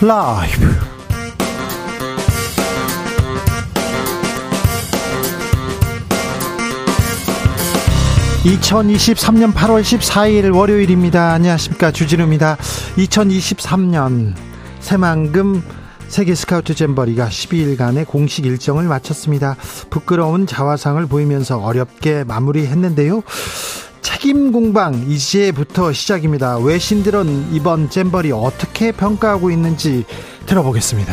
라이브. 2023년 8월 14일 월요일입니다. 안녕하십니까. 주진우입니다. 2023년 새만금 세계 스카우트 잼버리가 12일간의 공식 일정을 마쳤습니다. 부끄러운 자화상을 보이면서 어렵게 마무리했는데요. 책임 공방 이제부터 시작입니다. 외신들은 이번 잼버리 어떻게 평가하고 있는지 들어보겠습니다.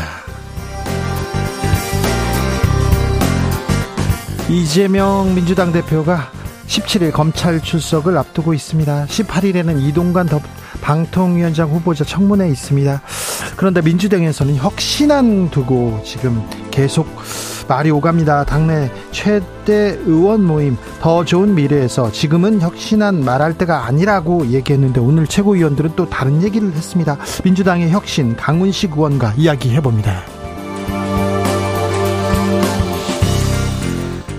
이재명 민주당 대표가 17일 검찰 출석을 앞두고 있습니다. 18일에는 이동관 방통위원장 후보자 청문회 있습니다. 그런데 민주당에서는 혁신안 두고 지금 계속 말이 오갑니다. 당내 최대 의원 모임 더 좋은 미래에서 지금은 혁신안 말할 때가 아니라고 얘기했는데 오늘 최고위원들은 또 다른 얘기를 했습니다. 민주당의 혁신 강훈식 의원과 이야기해 봅니다.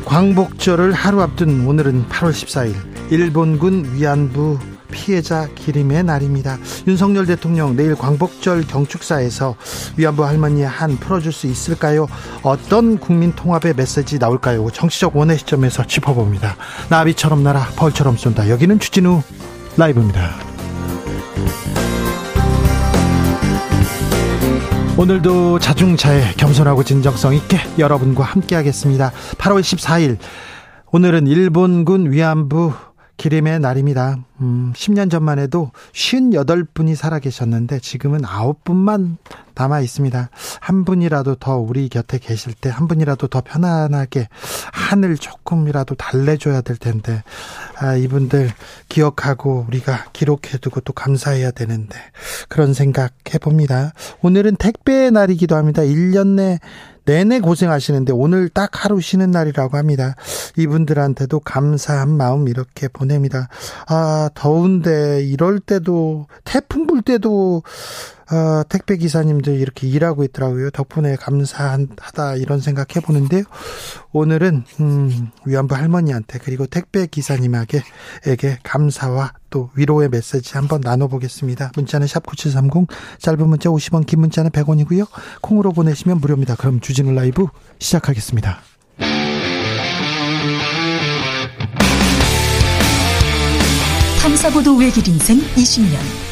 광복절을 하루 앞둔 오늘은 8월 14일 일본군 위안부 피해자 기림의 날입니다. 윤석열 대통령 내일 광복절 경축사에서 위안부 할머니의 한 풀어줄 수 있을까요? 어떤 국민 통합의 메시지 나올까요? 정치적 원의 시점에서 짚어봅니다. 나비처럼 날아 벌처럼 쏜다. 여기는 추진우 라이브입니다. 오늘도 자중차에 겸손하고 진정성 있게 여러분과 함께 하겠습니다. 8월 14일 오늘은 일본군 위안부 기림의 날입니다. 음, 10년 전만 해도 58분이 살아계셨는데 지금은 9분만 남아 있습니다. 한 분이라도 더 우리 곁에 계실 때 한 분이라도 더 편안하게 하늘 조금이라도 달래줘야 될 텐데 아, 이분들 기억하고 우리가 기록해두고 또 감사해야 되는데 그런 생각 해봅니다. 오늘은 택배의 날이기도 합니다. 1년 내 내내 고생하시는데 오늘 딱 하루 쉬는 날이라고 합니다. 이분들한테도 감사한 마음 이렇게 보냅니다. 아, 더운데 이럴 때도 태풍 불 때도 어, 택배 기사님들 이렇게 일하고 있더라고요. 덕분에 감사하다 이런 생각 해보는데요. 오늘은 음, 위안부 할머니한테 그리고 택배 기사님에게 감사와 또 위로의 메시지 한번 나눠보겠습니다. 문자는 샵 9730, 짧은 문자 50원, 긴 문자는 100원이고요. 콩으로 보내시면 무료입니다. 그럼 주진우 라이브 시작하겠습니다. 탐사보도 외길 인생 20년.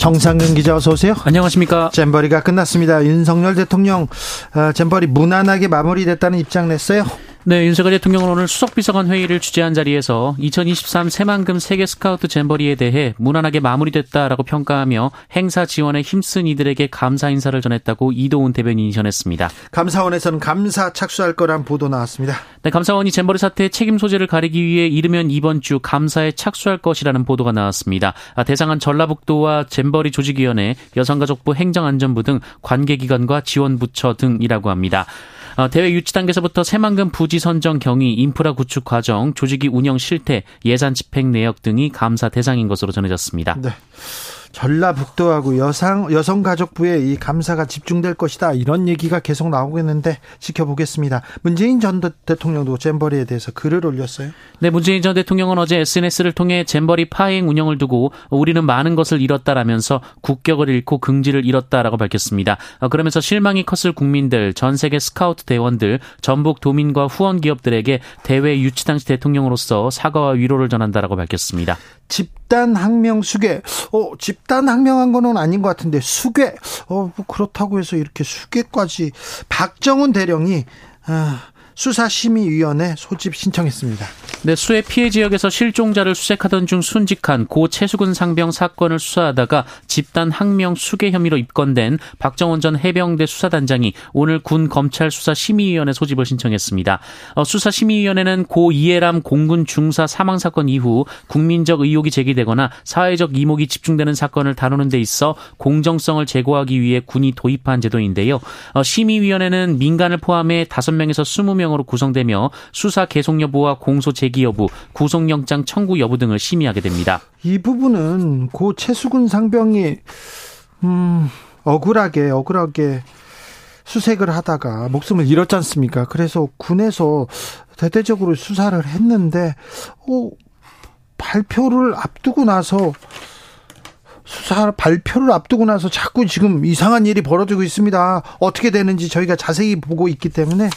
정상근 기자 어서 오세요. 안녕하십니까. 잼버리가 끝났습니다. 윤석열 대통령 어, 잼버리 무난하게 마무리됐다는 입장 냈어요. 네, 윤석열 대통령은 오늘 수석비서관 회의를 주재한 자리에서 2023 새만금 세계 스카우트 잼버리에 대해 무난하게 마무리됐다라고 평가하며 행사 지원에 힘쓴 이들에게 감사 인사를 전했다고 이도훈 대변인이 전했습니다. 감사원에서는 감사 착수할 거란 보도 나왔습니다. 네, 감사원이 잼버리 사태의 책임 소재를 가리기 위해 이르면 이번 주 감사에 착수할 것이라는 보도가 나왔습니다. 아, 대상은 전라북도와 잼버리 조직위원회, 여성가족부 행정안전부 등 관계기관과 지원부처 등이라고 합니다. 어, 대회 유치 단계에서부터 새만금 부지 선정 경위, 인프라 구축 과정, 조직위 운영 실태, 예산 집행 내역 등이 감사 대상인 것으로 전해졌습니다. 네. 전라북도하고 여성 여성가족부에 이 감사가 집중될 것이다 이런 얘기가 계속 나오고 있는데 지켜보겠습니다. 문재인 전 대통령도 잼버리에 대해서 글을 올렸어요. 네, 문재인 전 대통령은 어제 SNS를 통해 잼버리 파행 운영을 두고 우리는 많은 것을 잃었다라면서 국격을 잃고 긍지를 잃었다라고 밝혔습니다. 어, 그러면서 실망이 컸을 국민들, 전 세계 스카우트 대원들, 전북 도민과 후원 기업들에게 대회 유치 당시 대통령으로서 사과와 위로를 전한다라고 밝혔습니다. 집단 항명 수괴. 어, 집단 항명한 거는 아닌 것 같은데 수괴. 어, 뭐 그렇다고 해서 이렇게 수괴까지 박정훈 대령이 아, 수사심의위원회 소집 신청했습니다. 네, 수해 피해 지역에서 실종자를 수색하던 중 순직한 고 최수근 상병 사건을 수사하다가 집단 항명 수괴 혐의로 입건된 박정원 전 해병대 수사단장이 오늘 군 검찰 수사 심의위원회 소집을 신청했습니다. 어, 수사 심의위원회는 고 이해람 공군 중사 사망 사건 이후 국민적 의혹이 제기되거나 사회적 이목이 집중되는 사건을 다루는 데 있어 공정성을 제고하기 위해 군이 도입한 제도인데요. 어, 심의위원회는 민간을 포함해 5명에서 20명 으로 구성되며 수사 계속 여부와 공소 제기 여부, 구속영장 청구 여부 등을 심의하게 됩니다. 이 부분은 고 최수근 상병이 음, 억울하게 억울하게 수색을 하다가 목숨을 잃었지 않습니까? 그래서 군에서 대대적으로 수사를 했는데 어, 발표를 앞두고 나서 수사 발표를 앞두고 나서 자꾸 지금 이상한 일이 벌어지고 있습니다. 어떻게 되는지 저희가 자세히 보고 있기 때문에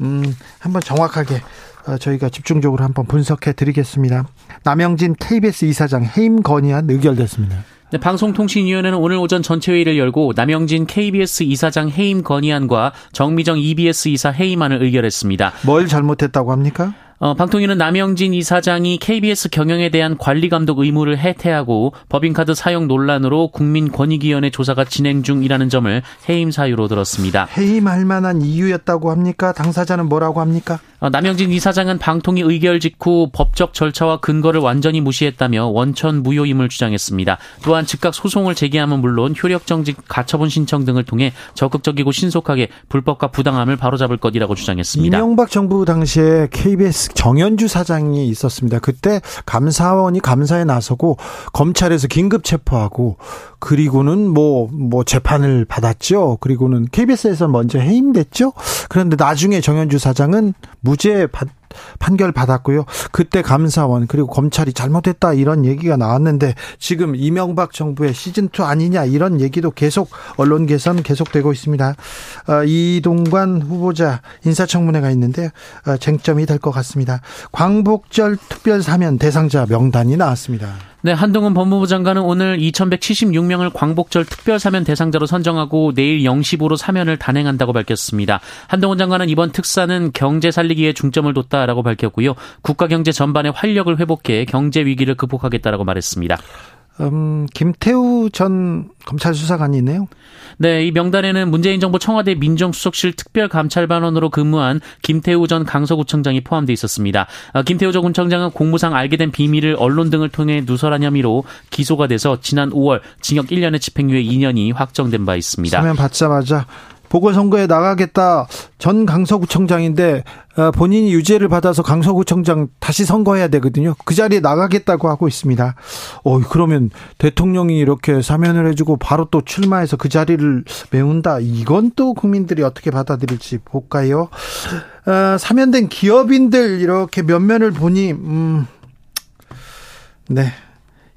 음, 한번 정확하게 어, 저희가 집중적으로 한번 분석해 드리겠습니다. 남영진 KBS 이사장 해임 건의안 의결됐습니다. 네, 방송통신위원회는 오늘 오전 전체회의를 열고 남영진 KBS 이사장 해임 건의안과 정미정 EBS 이사 해임안을 의결했습니다. 뭘 잘못했다고 합니까? 어, 방통위는 남영진 이사장이 KBS 경영에 대한 관리 감독 의무를 해태하고 법인카드 사용 논란으로 국민권익위원회 조사가 진행 중이라는 점을 해임 사유로 들었습니다. 해임할 만한 이유였다고 합니까? 당사자는 뭐라고 합니까? 어, 남영진 이사장은 방통위 의결 직후 법적 절차와 근거를 완전히 무시했다며 원천 무효임을 주장했습니다. 또한 즉각 소송을 제기하면 물론 효력정직 가처분 신청 등을 통해 적극적이고 신속하게 불법과 부당함을 바로잡을 것이라고 주장했습니다. 이명박 정부 당시에 KBS 정현주 사장이 있었습니다. 그때 감사원이 감사에 나서고 검찰에서 긴급 체포하고 그리고는 뭐뭐 뭐 재판을 받았죠. 그리고는 KBS에서 먼저 해임됐죠. 그런데 나중에 정현주 사장은 무죄 받 판결 받았고요. 그때 감사원 그리고 검찰이 잘못했다 이런 얘기가 나왔는데 지금 이명박 정부의 시즌 2 아니냐 이런 얘기도 계속 언론계선 계속되고 있습니다. 어, 이동관 후보자 인사청문회가 있는데 어, 쟁점이 될 것 같습니다. 광복절 특별 사면 대상자 명단이 나왔습니다. 네, 한동훈 법무부 장관은 오늘 2176명을 광복절 특별 사면 대상자로 선정하고 내일 0시부로 사면을 단행한다고 밝혔습니다. 한동훈 장관은 이번 특사는 경제 살리기에 중점을 뒀다라고 밝혔고요. 국가 경제 전반의 활력을 회복해 경제 위기를 극복하겠다라고 말했습니다. 음, 김태우 전 검찰 수사관이 있네요. 네, 이 명단에는 문재인 정부 청와대 민정수석실 특별감찰반원으로 근무한 김태우 전 강서구청장이 포함되어 있었습니다. 아, 김태우 전 구청장은 공무상 알게 된 비밀을 언론 등을 통해 누설한 혐의로 기소가 돼서 지난 5월 징역 1년의 집행유예 2년이 확정된 바 있습니다. 사면 받자마자 보궐선거에 나가겠다 전 강서구청장인데 어, 본인이 유죄를 받아서 강서구청장 다시 선거해야 되거든요. 그 자리에 나가겠다고 하고 있습니다. 어 그러면 대통령이 이렇게 사면을 해주고 바로 또 출마해서 그 자리를 메운다. 이건 또 국민들이 어떻게 받아들일지 볼까요? 어, 사면된 기업인들 이렇게 면면을 보니 음, 네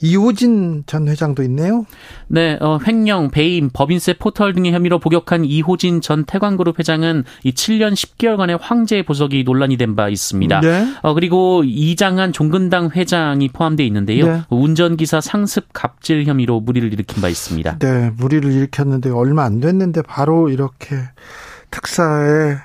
이호진 전 회장도 있네요. 네, 어, 횡령, 배임, 법인세 포털 등의 혐의로 복역한 이호진 전 태광그룹 회장은 이 7년 10개월간의 황제 보석이 논란이 된 바 있습니다. 네. 어, 그리고 이장한 종근당 회장이 포함되어 있는데요. 네. 운전기사 상습 갑질 혐의로 무리를 일으킨 바 있습니다. 네, 무리를 일으켰는데 얼마 안 됐는데 바로 이렇게 특사에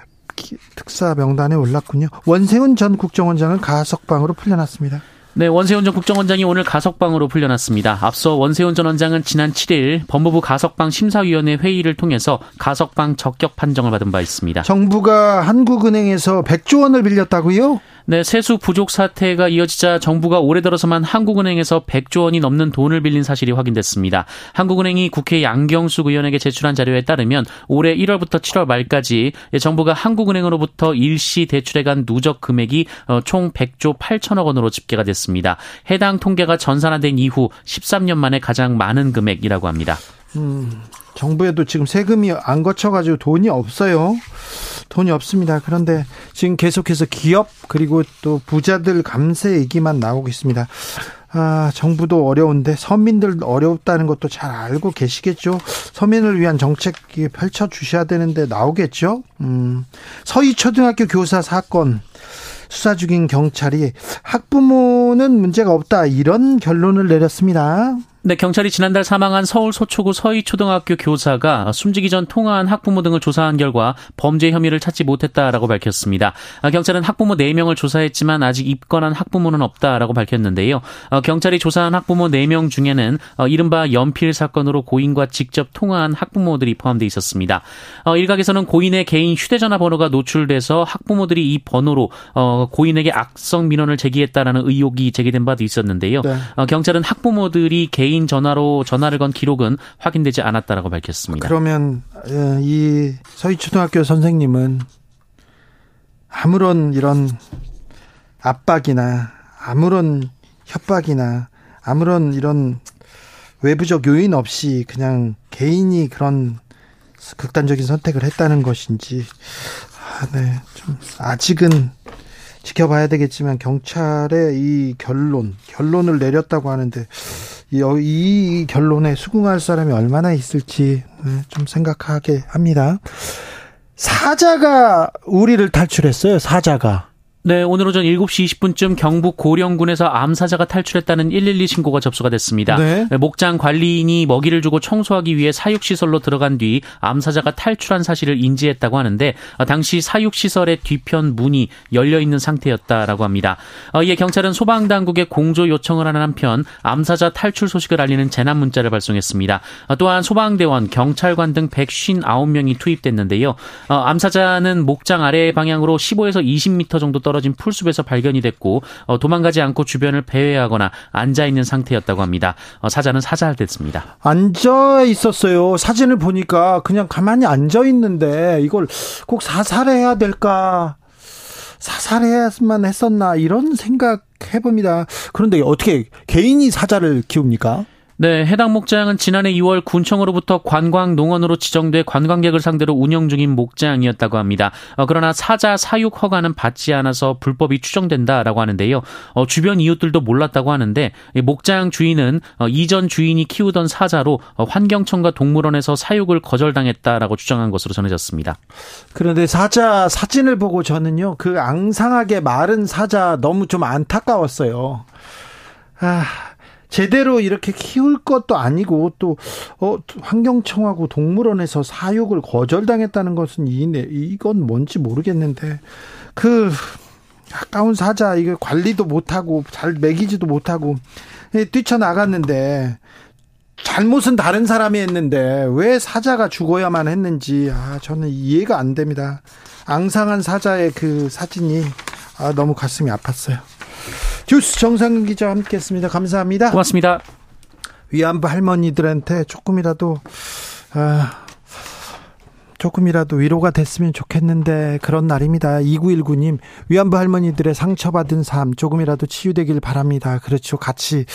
특사 명단에 올랐군요. 원세훈 전 국정원장은 가석방으로 풀려났습니다. 네, 원세훈 전 국정원장이 오늘 가석방으로 풀려났습니다. 앞서 원세훈 전 원장은 지난 7일 법무부 가석방 심사위원회 회의를 통해서 가석방 적격 판정을 받은 바 있습니다. 정부가 한국은행에서 100조 원을 빌렸다고요? 네, 세수 부족 사태가 이어지자 정부가 올해 들어서만 한국은행에서 100조 원이 넘는 돈을 빌린 사실이 확인됐습니다. 한국은행이 국회 양경숙 의원에게 제출한 자료에 따르면 올해 1월부터 7월 말까지 정부가 한국은행으로부터 일시 대출해간 누적 금액이 어, 총 100조 8천억 원으로 집계가 됐습니다. 해당 통계가 전산화된 이후 13년 만에 가장 많은 금액이라고 합니다. 음, 정부에도 지금 세금이 안 거쳐가지고 돈이 없어요. 돈이 없습니다. 그런데 지금 계속해서 기업 그리고 또 부자들 감세 얘기만 나오고 있습니다. 아, 정부도 어려운데 서민들 어렵다는 것도 잘 알고 계시겠죠. 서민을 위한 정책 펼쳐 주셔야 되는데 나오겠죠. 음, 서희 초등학교 교사 사건 수사 중인 경찰이 학부모는 문제가 없다 이런 결론을 내렸습니다. 네, 경찰이 지난달 사망한 서울 서초구 서희초등학교 교사가 숨지기 전 통화한 학부모 등을 조사한 결과 범죄 혐의를 찾지 못했다라고 밝혔습니다. 아, 경찰은 학부모 4명을 조사했지만 아직 입건한 학부모는 없다라고 밝혔는데요. 어, 경찰이 조사한 학부모 4명 중에는 어, 이른바 연필 사건으로 고인과 직접 통화한 학부모들이 포함되어 있었습니다. 어, 일각에서는 고인의 개인 휴대전화 번호가 노출돼서 학부모들이 이 번호로 고인에게 악성 민원을 제기했다라는 의혹이 제기된 바도 있었는데요. 네. 경찰은 학부모들이 개인 전화로 전화를 건 기록은 확인되지 않았다라고 밝혔습니다. 그러면 이 서희초등학교 선생님은 아무런 이런 압박이나 아무런 협박이나 아무런 이런 외부적 요인 없이 그냥 개인이 그런 극단적인 선택을 했다는 것인지 아, 네. 좀 아직은 지켜봐야 되겠지만 경찰의 이 결론, 결론을 내렸다고 하는데 이, 이 결론에 수긍할 사람이 얼마나 있을지 네, 좀 생각하게 합니다. 사자가 우리를 탈출했어요. 사자가. 네, 오늘 오전 7시 20분쯤 경북 고령군에서 암사자가 탈출했다는 112 신고가 접수가 됐습니다. 네. 네. 목장 관리인이 먹이를 주고 청소하기 위해 사육시설로 들어간 뒤 암사자가 탈출한 사실을 인지했다고 하는데 어, 당시 사육시설의 뒤편 문이 열려 있는 상태였다라고 합니다. 어, 이에 경찰은 소방당국에 공조 요청을 하는 한편 암사자 탈출 소식을 알리는 재난 문자를 발송했습니다. 어, 또한 소방대원, 경찰관 등 159명이 투입됐는데요. 암사자는 목장 아래 방향으로 15에서 20m 정도 떨어 떨어진 풀숲에서 발견이 됐고 어, 도망가지 않고 주변을 배회하거나 앉아 있는 상태였다고 합니다. 어, 사자는 사살됐습니다. 앉아 있었어요. 사진을 보니까 그냥 가만히 앉아 있는데 이걸 꼭 사살해야 될까? 사살해야만 했었나 이런 생각 해봅니다. 그런데 어떻게 개인이 사자를 키웁니까? 네, 해당 목장은 지난해 2월 군청으로부터 관광 농원으로 지정돼 관광객을 상대로 운영 중인 목장이었다고 합니다. 어, 그러나 사자 사육 허가는 받지 않아서 불법이 추정된다라고 하는데요. 어, 주변 이웃들도 몰랐다고 하는데 목장 주인은 어, 이전 주인이 키우던 사자로 어, 환경청과 동물원에서 사육을 거절당했다라고 주장한 것으로 전해졌습니다. 그런데 사자 사진을 보고 저는요 그 앙상하게 마른 사자 너무 좀 안타까웠어요. 아. 제대로 이렇게 키울 것도 아니고 또 어, 환경청하고 동물원에서 사육을 거절당했다는 것은 이 이건 뭔지 모르겠는데 그 아까운 사자 이거 관리도 못하고 잘 먹이지도 못하고 예, 뛰쳐나갔는데 잘못은 다른 사람이 했는데 왜 사자가 죽어야만 했는지 아 저는 이해가 안 됩니다. 앙상한 사자의 그 사진이 아 너무 가슴이 아팠어요. 주스 정상근 기자와 함께했습니다. 감사합니다. 고맙습니다. 위안부 할머니들한테 조금이라도 아, 조금이라도 위로가 됐으면 좋겠는데 그런 날입니다. 2919님 위안부 할머니들의 상처받은 삶 조금이라도 치유되길 바랍니다. 그렇죠. 같이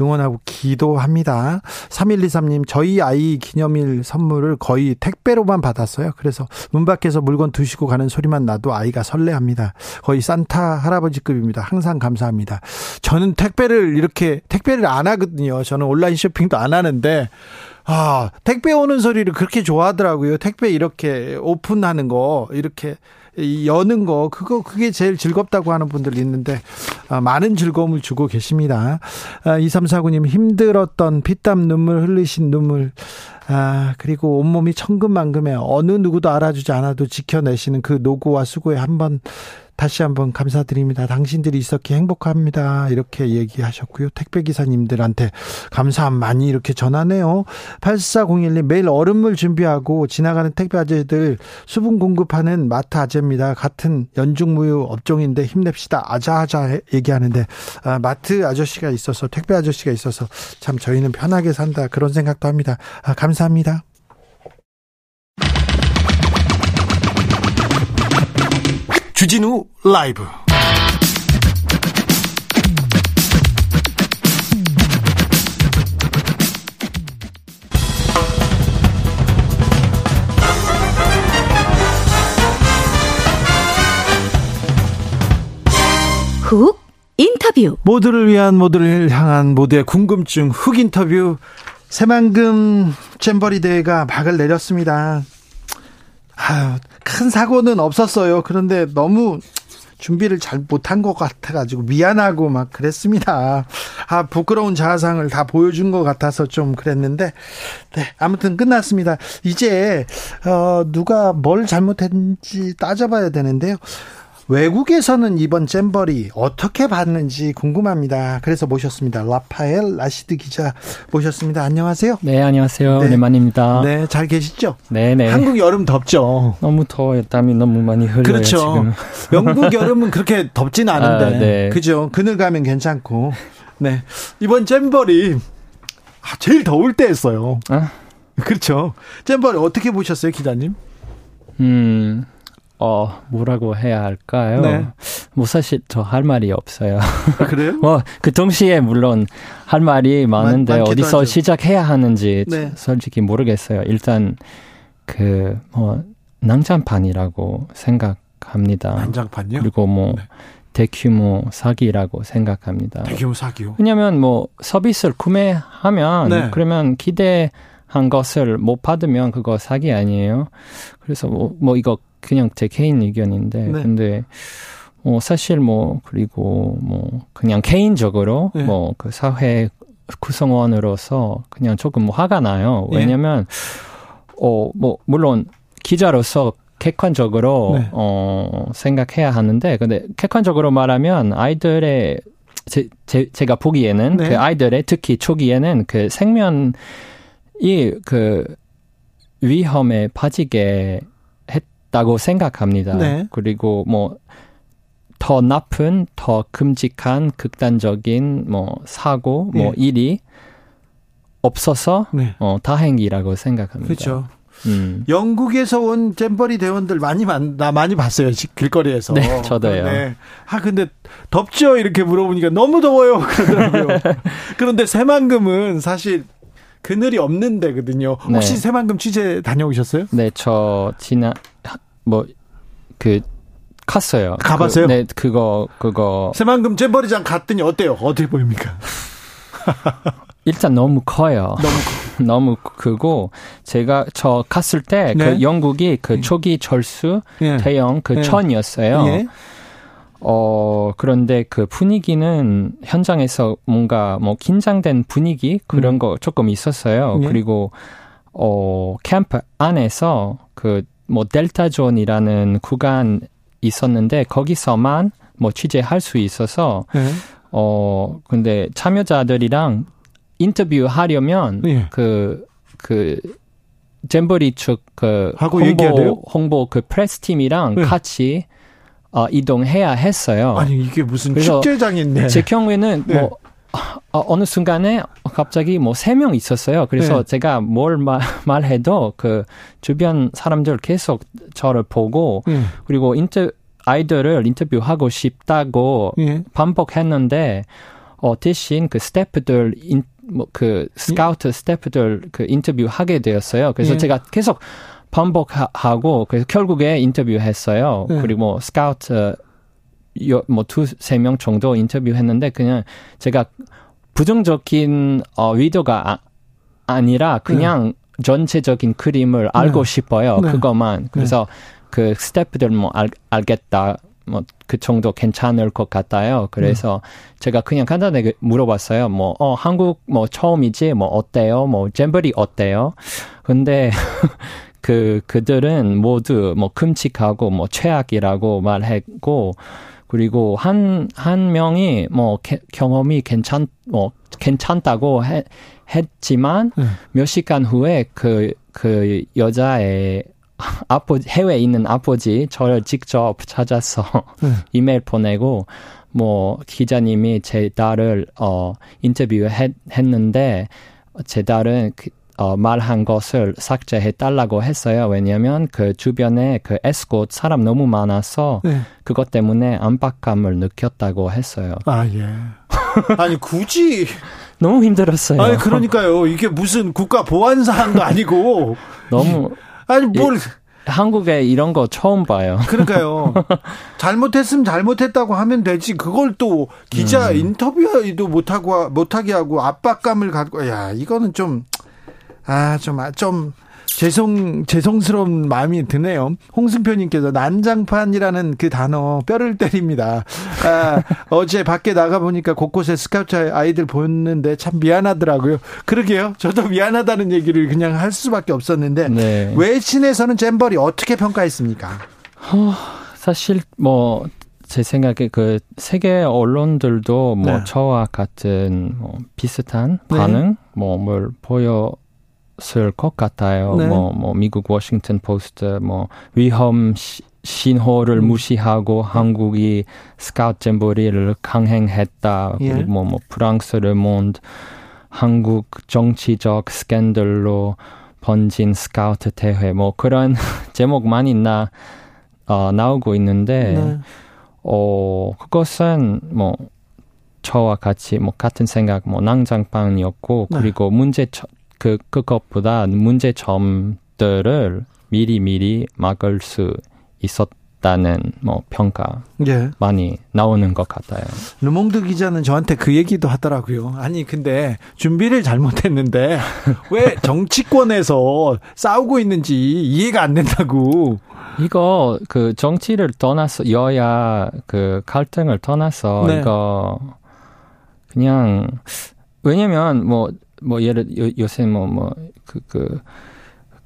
응원하고 기도합니다. 3123님 저희 아이 기념일 선물을 거의 택배로만 받았어요. 그래서 문 밖에서 물건 두시고 가는 소리만 나도 아이가 설레합니다. 거의 산타 할아버지급입니다. 항상 감사합니다. 저는 택배를 이렇게 택배를 안 하거든요. 저는 온라인 쇼핑도 안 하는데 아, 택배 오는 소리를 그렇게 좋아하더라고요. 택배 이렇게 오픈하는 거, 이렇게 여는 거, 그거, 그게 제일 즐겁다고 하는 분들 있는데, 아, 많은 즐거움을 주고 계십니다. 아, 2349님, 힘들었던 피땀 눈물 흘리신 눈물, 아, 그리고 온몸이 천근만금해 어느 누구도 알아주지 않아도 지켜내시는 그 노고와 수고에 한번 다시 한번 감사드립니다. 당신들이 있었기에 행복합니다. 이렇게 얘기하셨고요. 택배기사님들한테 감사함 많이 이렇게 전하네요. 8401님 매일 얼음물 준비하고 지나가는 택배 아재들 수분 공급하는 마트 아재입니다. 같은 연중무휴 업종인데 힘냅시다. 아자아자 얘기하는데 아, 마트 아저씨가 있어서 택배 아저씨가 있어서 참 저희는 편하게 산다 그런 생각도 합니다. 아, 감사합니다. 주진우 라이브. 훅 인터뷰. 모두를 위한 모두를 향한 모두의 궁금증 훅 인터뷰. 새만금 잼버리 대회가 막을 내렸습니다. 아유, 큰 사고는 없었어요. 그런데 너무 준비를 잘 못한 것 같아가지고 미안하고 막 그랬습니다. 아, 부끄러운 자아상을 다 보여준 것 같아서 좀 그랬는데, 네, 아무튼 끝났습니다. 이제, 어, 누가 뭘 잘못했는지 따져봐야 되는데요. 외국에서는 이번 잼버리 어떻게 봤는지 궁금합니다. 그래서 모셨습니다. 라파엘 라시드 기자 모셨습니다. 안녕하세요. 네, 안녕하세요. 네. 오랜만입니다. 네, 잘 계시죠? 네, 네. 한국 여름 덥죠? 너무 더워요. 땀이 너무 많이 흘러요, 그렇죠. 지금. 영국 여름은 그렇게 덥진 않은데. 아, 네. 그죠? 그늘 가면 괜찮고. 네. 이번 잼버리 아, 제일 더울 때였어요. 아? 그렇죠. 잼버리 어떻게 보셨어요, 기자님? 음. 어, 뭐라고 해야 할까요? 네. 뭐 사실 저 할 말이 없어요. 아, 그래요? 뭐 그 동시에 물론 할 말이 많은데 많, 어디서 하죠. 시작해야 하는지 네. 솔직히 모르겠어요. 일단 그뭐 낭장판이라고 생각합니다. 난장판요? 그리고 뭐 네. 대규모 사기라고 생각합니다. 대규모 사기요? 왜냐하면 뭐 서비스를 구매하면 네. 그러면 기대한 것을 못 받으면 그거 사기 아니에요. 그래서 뭐, 뭐 이거 그냥 제 개인 의견인데 네. 근데 뭐 사실 뭐 그리고 뭐 그냥 개인적으로 네. 뭐그 사회 구성원으로서 그냥 조금 뭐 화가 나요. 네. 왜냐면 어 뭐 물론 기자로서 객관적으로 네. 어 생각해야 하는데 근데 객관적으로 말하면 아이들의 제, 제 제가 보기에는 네. 그 아이들의 특히 초기에는 그 생명이 그 위험에 빠지게 있다고 생각합니다. 네. 그리고 뭐 더 나쁜, 더 끔찍한 극단적인 뭐 사고, 뭐 네. 뭐 일이 없어서 네. 어, 다행이라고 생각합니다. 그렇죠. 음. 영국에서 온 잼버리 대원들 많이 만, 나 많이 봤어요. 길거리에서. 네, 저도요. 네. 아, 근데 덥죠? 이렇게 물어보니까 너무 더워요. 그러더라고요. 그런데 새만금은 사실 그늘이 없는 데거든요. 혹시 네. 새만금 취재 다녀오셨어요? 네, 저 지난 뭐그 갔어요. 가봤어요? 그, 네, 그거 그거 새만금 잼버리장 갔더니 어때요? 어떻게 보입니까? 일단 너무 커요. 너무 너무 크고 제가 저 갔을 때그 네. 영국이 그 네. 초기 절수 네. 대형 그 네. 천이었어요. 예. 어 그런데 그 분위기는 현장에서 뭔가 뭐 긴장된 분위기 그런 음. 거 조금 있었어요. 예. 그리고 어 캠프 안에서 그 뭐 Delta Zone이라는 구간 있었는데 거기서만 뭐 취재할 수 있어서 네. 어 근데 참여자들이랑 인터뷰 하려면 네. 그, 그, 잼버리 측, 그, 홍보, 홍보 그 프레스 팀이랑 네. 같이, 어, 이동해야 했어요. 아니, 이게 무슨 축제장인데. 제 경우에는 네. 뭐, 어, 어느 순간에 갑자기 뭐 세 명 있었어요. 그래서 네. 제가 뭘 말, 말해도 그 주변 사람들 계속 저를 보고 네. 그리고 인터 아이들을 인터뷰하고 싶다고 네. 반복했는데 어 대신 그 스태프들 인, 뭐 그 스카우트 스태프들 그 인터뷰 하게 되었어요. 그래서 예. 제가 계속 반복하고 그래서 결국에 인터뷰했어요. 네. 그리고 뭐 스카우트 뭐 두 세 명 정도 인터뷰했는데 그냥 제가 부정적인 어 위도가 아, 니라 그냥 네. 전체적인 그림을 알고 네. 싶어요. 네. 그것만. 그래서 네. 그 스태프들 뭐 알, 알겠다. 뭐 그 정도 괜찮을 것 같아요. 그래서 네. 제가 그냥 간단하게 물어봤어요. 뭐 어, 한국 뭐 처음이지 뭐 어때요? 뭐 잼버리 어때요? 근데 그 그들은 모두 뭐 끔찍하고 뭐 최악이라고 말했고 그리고 한, 한 명이 뭐 게, 경험이 괜찮, 뭐 괜찮다고 해, 했지만 네. 몇 시간 후에 그, 그 여자의 아버 해외에 있는 아버지 저를 직접 찾아서 네. 이메일 보내고 뭐 기자님이 제 딸을 어 인터뷰 했, 했는데 제 딸은 그, 어, 말한 것을 삭제해 달라고 했어요. 왜냐하면 그 주변에 그 에스콧 사람 너무 많아서 네. 그것 때문에 안박감을 느꼈다고 했어요. 아 예. 아니 굳이 너무 힘들었어요. 아니 그러니까요. 이게 무슨 국가 보안 사항도 아니고 너무 아니 뭘 한국에 이런 거 처음 봐요. 그러니까요. 잘못했으면 잘못했다고 하면 되지. 그걸 또 기자 음. 인터뷰도 못하고 못하게 하고 압박감을 갖고 야 이거는 좀 아, 좀, 아, 좀, 죄송 죄송스러운 마음이 드네요. 홍승표님께서 난장판이라는 그 단어 뼈를 때립니다. 아, 어제 밖에 나가 보니까 곳곳에 스카우트 아이들 보는데 참 미안하더라고요. 그러게요. 저도 미안하다는 얘기를 그냥 할 수밖에 없었는데 네. 외신에서는 잼버리 어떻게 평가했습니까? 어, 사실 뭐 제 생각에 그 세계 언론들도 뭐 네. 저와 같은 뭐 비슷한 네. 반응 네. 뭐 뭐뭘 보여 것 같아요. 네. 뭐, 뭐, 미국 워싱턴 포스트, 뭐, 위험 시, 신호를 음. 무시하고 한국이 스카우트 잼버리를 강행했다. 예. 그리고 뭐, 뭐, 프랑스 르몬드, 한국 정치적 스캔들로 번진 스카우트 대회, 뭐, 그런 제목 많이 나, 어, 나오고 있는데, 네. 어, 그것은 뭐, 저와 같이 뭐 같은 생각 뭐 난장판이었고 네. 그리고 문제 그 그것보다 문제점들을 미리 미리 막을 수 있었다는 뭐 평가 예. 많이 나오는 것 같아요. 르몽드 기자는 저한테 그 얘기도 하더라고요. 아니 근데 준비를 잘못했는데 왜 정치권에서 싸우고 있는지 이해가 안 된다고. 이거 그 정치를 떠나서 여야 그 갈등을 떠나서 네. 이거 그냥 왜냐면 뭐 뭐 예를 요, 요새 뭐뭐그 그 그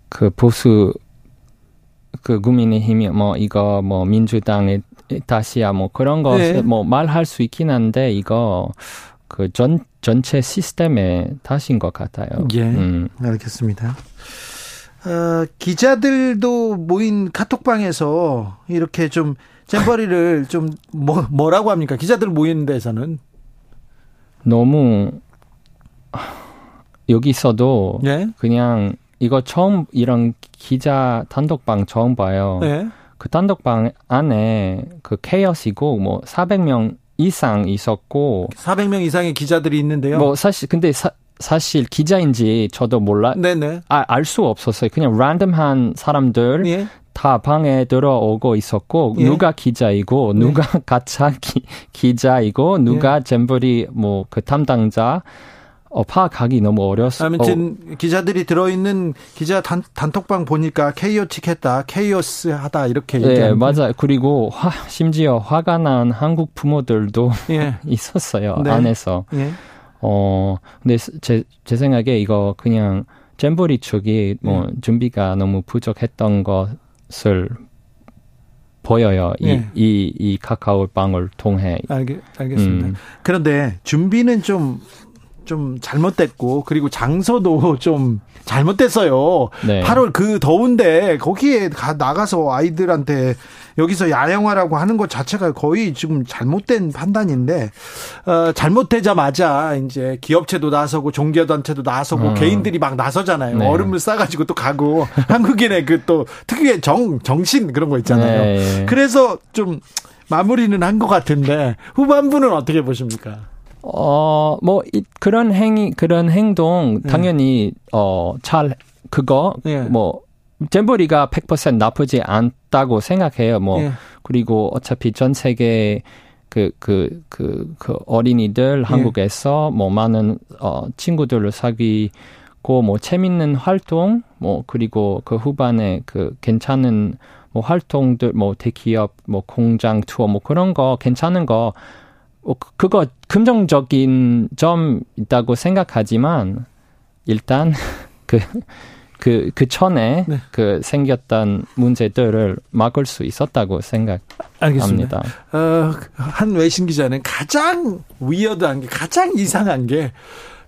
그 보수 그 국민의힘이 뭐 이거 뭐 민주당의 다시야 뭐 그런 거 네. 뭐 말할 수 있긴 한데 이거 그 전 전체 시스템의 탓인 것 같아요. 예, 음. 알겠습니다. 어, 기자들도 모인 카톡방에서 이렇게 좀 잼버리를 좀 뭐, 뭐라고 합니까? 기자들 모이는 데서는 너무 여기서도 네? 그냥 이거 처음 이런 기자 단독방 처음 봐요. 네? 그 단독방 안에 그 케이어스이고 뭐 400명 이상 있었고 400명 이상의 기자들이 있는데요. 뭐 사실 근데 사, 사실 기자인지 저도 몰라. 네네. 아, 알 수 없었어요. 그냥 랜덤한 사람들 예. 다 방에 들어오고 있었고 예. 누가 기자이고 누가 네. 가짜 기, 기자이고 누가 예. 잼버리 뭐 그 담당자 어, 파악하기 너무 어려서. 아무튼 어. 기자들이 들어있는 기자 단, 단톡방 보니까 케이오틱 했다, 케이오스 하다 이렇게 네, 얘기하는. 맞아요. 그리고 화, 심지어 화가 난 한국 부모들도 예. 있었어요 네. 안에서. 예. 어 근데 제, 제 생각에 이거 그냥 잼버리 측이 뭐 예. 준비가 너무 부족했던 것을 보여요. 이, 예. 이, 이 카카오 방을 통해. 알겠, 알겠습니다. 음. 그런데 준비는 좀 좀 잘못됐고 그리고 장소도 좀 잘못됐어요. 네. 8월 그 더운데 거기에 가 나가서 아이들한테 여기서 야영하라고 하는 것 자체가 거의 지금 잘못된 판단인데 어, 잘못되자마자 이제 기업체도 나서고 종교단체도 나서고 어. 개인들이 막 나서잖아요. 네. 얼음을 싸가지고 또 가고 한국인의 그 또 특유의 정 정신 그런 거 있잖아요. 네. 그래서 좀 마무리는 한 것 같은데 후반부는 어떻게 보십니까? 어, 뭐, 이, 그런 행위, 그런 행동, 네. 당연히, 네. 어, 잘, 그거, 네. 뭐, 잼버리가 100% 나쁘지 않다고 생각해요. 뭐, 네. 그리고 어차피 전 세계 그, 그, 그, 그 어린이들 네. 한국에서 뭐 많은, 어, 친구들을 사귀고, 뭐, 재밌는 활동, 뭐, 그리고 그 후반에 그 괜찮은 뭐 활동들, 뭐, 대기업, 뭐, 공장 투어, 뭐, 그런 거, 괜찮은 거, 뭐 그거 긍정적인 점 있다고 생각하지만 일단 그 그, 그 전에 네. 그 생겼던 문제들을 막을 수 있었다고 생각합니다. 어, 한 외신 기자는 가장 위어드한 게 가장 이상한 게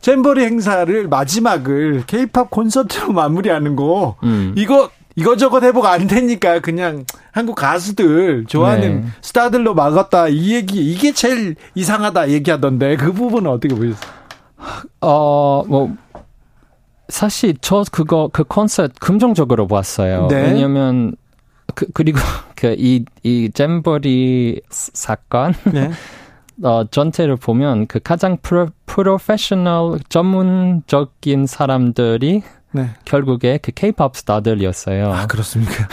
잼버리 행사를 마지막을 케이팝 콘서트로 마무리하는 거 음. 이거 이거저것 해보고 안 되니까 그냥 한국 가수들 좋아하는 네. 스타들로 막았다 이 얘기 이게 제일 이상하다 얘기하던데 그 부분은 어떻게 보셨어요? 어뭐 사실 저 그거 그 콘서트 긍정적으로 봤어요. 네. 왜냐면 그, 그리고 그이이 잼버리 사건 네. 어, 전체를 보면 그 가장 프로, 프로페셔널 전문적인 사람들이 네. 결국에 그 K-pop 스타들이었어요. 아 그렇습니까?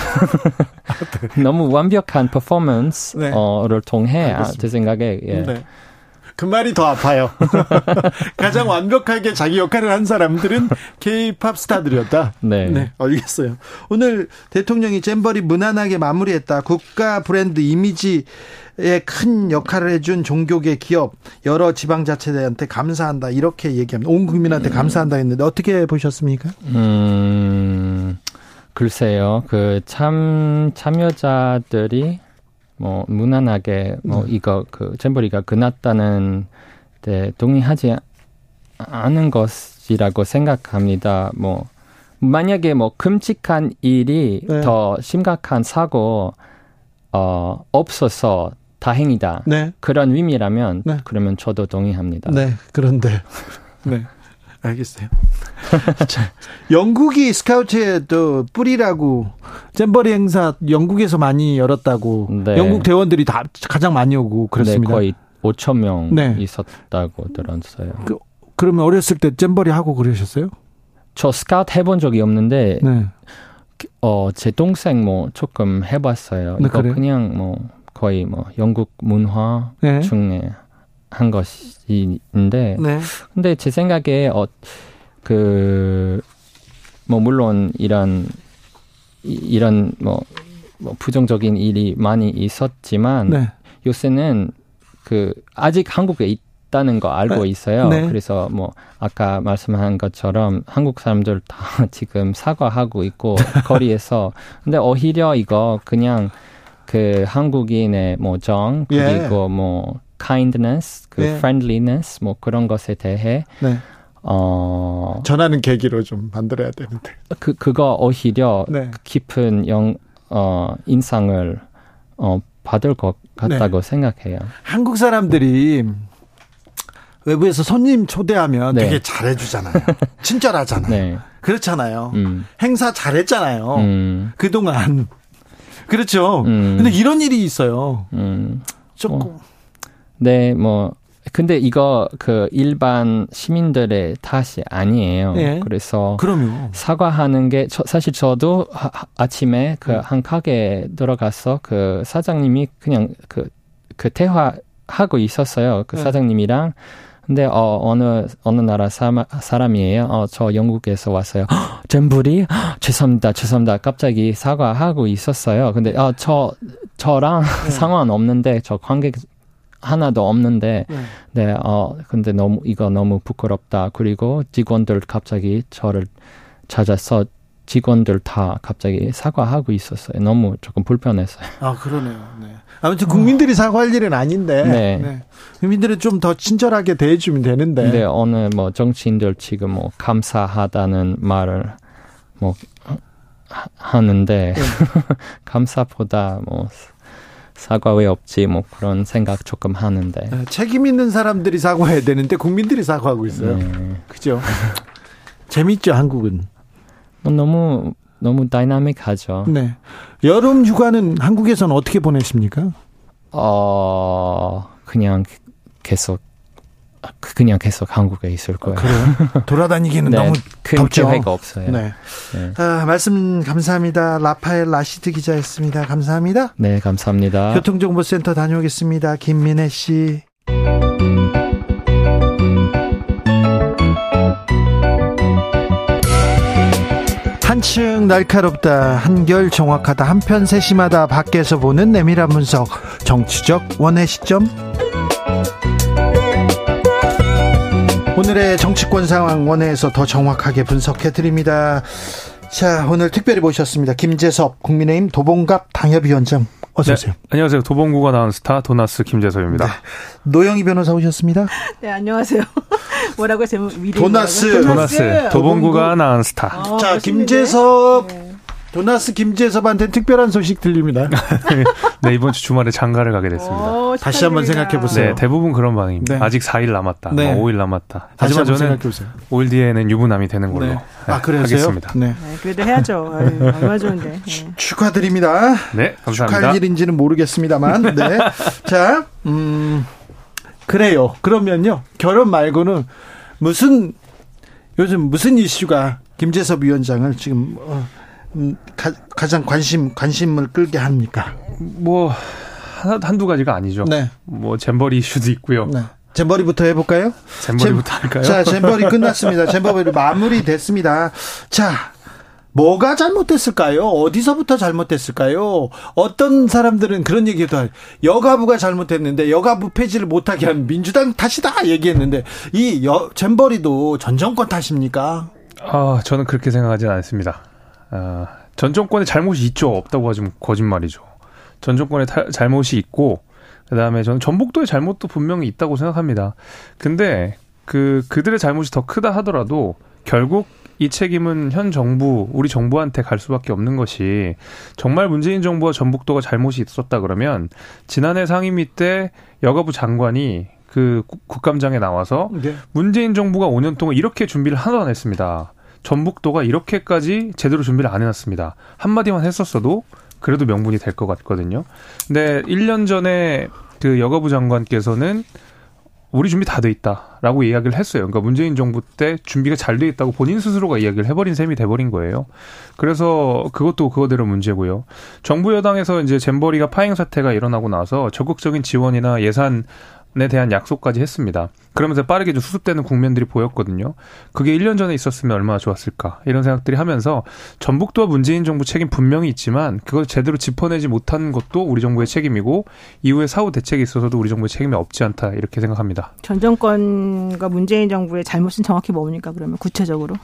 너무 완벽한 퍼포먼스를 네. 통해 아, 제 생각에 예. 네. 그 말이 더 아파요. 가장 완벽하게 자기 역할을 한 사람들은 K-팝 스타들이었다. 네. 네, 알겠어요. 오늘 대통령이 잼버리 무난하게 마무리했다. 국가 브랜드 이미지에 큰 역할을 해준 종교계 기업 여러 지방자치대한테 감사한다 이렇게 얘기합니다. 온 국민한테 감사한다 했는데 어떻게 보셨습니까? 음, 글쎄요. 그 참 참여자들이 뭐 무난하게 뭐 네. 이거 그 잼버리가 끝났다는 데 동의하지 않은 것이라고 생각합니다. 뭐 만약에 뭐 끔찍한 일이 네. 더 심각한 사고 어 없어서 다행이다. 네. 그런 의미라면 네. 그러면 저도 동의합니다. 네, 그런데 네. 알겠어요. 자, 영국이 스카우트의 또 뿌리라고 잼버리 행사 영국에서 많이 열었다고 네. 영국 대원들이 다 가장 많이 오고 그렇습니다. 네, 거의 5천 명 네. 있었다고 들었어요. 그, 그러면 어렸을 때 잼버리 하고 그러셨어요? 저 스카우트 해본 적이 없는데 네. 어 제 동생 뭐 조금 해봤어요. 네, 이거 그래요? 그냥 뭐 거의 뭐 영국 문화 네. 중에 한 것인데 네. 근데 제 생각에 어 그 뭐 물론 이런 이- 이런 뭐, 뭐 부정적인 일이 많이 있었지만 네. 요새는 그 아직 한국에 있다는 거 알고 네. 있어요. 네. 그래서 뭐 아까 말씀한 것처럼 한국 사람들 다 지금 사과하고 있고 거리에서 근데 오히려 이거 그냥 그 한국인의 뭐정 예. 그리고 뭐 kindness, 그 예. friendliness 뭐 그런 것에 대해 네. 어 전하는 계기로 좀 만들어야 되는데. 그 그거 오히려 네. 깊은 영 어 인상을 어 받을 것 같다고 네. 생각해요. 한국 사람들이 외부에서 손님 초대하면 네. 되게 잘해주잖아요. 친절하잖아요. 네. 그렇잖아요. 음. 행사 잘했잖아요. 음. 그동안. 그렇죠. 음. 근데 이런 일이 있어요. 음. 조금. 네, 뭐 근데 이거 그 일반 시민들의 탓이 아니에요. 예. 그래서 그럼요. 사과하는 게 저, 사실 저도 하- 하- 아침에 음. 그한 가게 들어가서 그 사장님이 그냥 그그 대화하고 있었어요. 그 네. 사장님이랑 근데 어 어느 어느 나라 사마, 사람이에요. 어 저 영국에서 왔어요. 헉, 잼부리 헉, 죄송합니다. 죄송합니다. 갑자기 사과하고 있었어요. 근데 어저 저랑 네. 상관 없는데 저 관계 하나도 없는데 네. 네, 어, 근데 너무, 이거 너무 부끄럽다. 그리고 직원들 갑자기 저를 찾아서 직원들 다 갑자기 사과하고 있었어요. 너무 조금 불편했어요. 아, 그러네요. 네. 아무튼 국민들이 사과할 일은 아닌데. 네. 국민들은 좀 더 친절하게 대해주면 되는데. 근데 어느 뭐 정치인들 지금 뭐 감사하다는 말을 뭐 하- 하는데 네. 감사보다 뭐 사과 왜 없지 뭐 그런 생각 조금 하는데. 네, 책임 있는 사람들이 사과해야 되는데 국민들이 사과하고 있어요. 네. 그죠? 재밌죠, 한국은. 뭐 너무 너무 다이나믹하죠. 네. 여름 휴가는 한국에서는 어떻게 보내십니까? 어 그냥 계속 그냥 계속 한국에 있을 거예요. 그래요. 돌아다니기는 네, 너무 큰 덥죠. 기회가 없어요. 네. 네. 아, 말씀 감사합니다. 라파엘 라시드 기자였습니다. 감사합니다. 네, 감사합니다. 교통정보센터 다녀오겠습니다. 김민혜 씨. 한층 날카롭다, 한결 정확하다, 한편 세심하다, 밖에서 보는 내밀한 분석, 정치적 원의 시점. 오늘의 정치권 상황 원회에서 더 정확하게 분석해 드립니다. 자, 오늘 특별히 모셨습니다. 김재섭 국민의힘 도봉갑 당협위원장 어서 오세요. 네, 안녕하세요. 도봉구가 나온 스타 도나스 김재섭입니다. 노영희 변호사 오셨습니다. 네, 안녕하세요. 뭐라고 제목 미리 도나스. 도나스 도봉구가 나온 스타. 어, 자, 멋있는데? 김재섭 네. 도나스 김재섭한테 특별한 소식 들립니다. 네 이번 주 주말에 장가를 가게 됐습니다. 어, 다시 한번. 생각해 보세요. 네 대부분 그런 반응입니다. 네. 아직 4일 남았다. 네. 뭐 5일 남았다. 다시 하지만 한번 저는 생각해 보세요. 5일 뒤에는 유부남이 되는 걸로 네. 네, 아, 그래서요? 하겠습니다. 네. 네, 그래도 해야죠. 아유, 얼마 좋은데. 네. 축하드립니다. 네 축하할 감사합니다. 일인지는 모르겠습니다만. 네. 자, 음, 그래요. 그러면요. 결혼 말고는 무슨, 요즘 무슨 이슈가 김재섭 위원장을 지금, 어, 음, 가, 가장 관심, 관심을 끌게 합니까? 뭐 한- 한두 가지가 아니죠. 네. 뭐 잼버리 이슈도 있고요. 네. 잼버리부터 해볼까요? 잼버리부터 할까요? 자, 잼버리 끝났습니다. 잼버리 마무리됐습니다. 자, 뭐가 잘못됐을까요? 어디서부터 잘못됐을까요? 어떤 사람들은 그런 얘기도 할 여가부가 잘못했는데 여가부 폐지를 못하게 한 민주당 탓이다 얘기했는데 이 여, 잼버리도 전 정권 탓입니까? 아, 저는 그렇게 생각하지는 않습니다. 아, 전 정권의 잘못이 있죠. 없다고 하지만 거짓말이죠. 전 정권의 타, 잘못이 있고 그다음에 저는 전북도의 잘못도 분명히 있다고 생각합니다. 근데 그 그들의 잘못이 더 크다 하더라도 결국 이 책임은 현 정부, 우리 정부한테 갈 수밖에 없는 것이 정말 문재인 정부와 전북도가 잘못이 있었다 그러면 지난해 상임위 때 여가부 장관이 그 국감장에 나와서 네. 문재인 정부가 5년 동안 이렇게 준비를 하나도 안 했습니다. 전북도가 이렇게까지 제대로 준비를 안 해놨습니다. 한마디만 했었어도 그래도 명분이 될 것 같거든요. 근데 1년 전에 그 여가부 장관께서는 우리 준비 다 돼 있다라고 이야기를 했어요. 그러니까 문재인 정부 때 준비가 잘 돼 있다고 본인 스스로가 이야기를 해버린 셈이 돼버린 거예요. 그래서 그것도 그거대로 문제고요. 정부 여당에서 이제 잼버리가 파행 사태가 일어나고 나서 적극적인 지원이나 예산 에 대한 약속까지 했습니다. 그러면서 빠르게 좀 수습되는 국면들이 보였거든요. 그게 1년 전에 있었으면 얼마나 좋았을까 이런 생각들이 하면서 전북도와 문재인 정부 책임 분명히 있지만 그걸 제대로 짚어내지 못한 것도 우리 정부의 책임이고 이후에 사후 대책에 있어서도 우리 정부의 책임이 없지 않다 이렇게 생각합니다. 전 정권과 문재인 정부의 잘못은 정확히 뭡니까 그러면 구체적으로?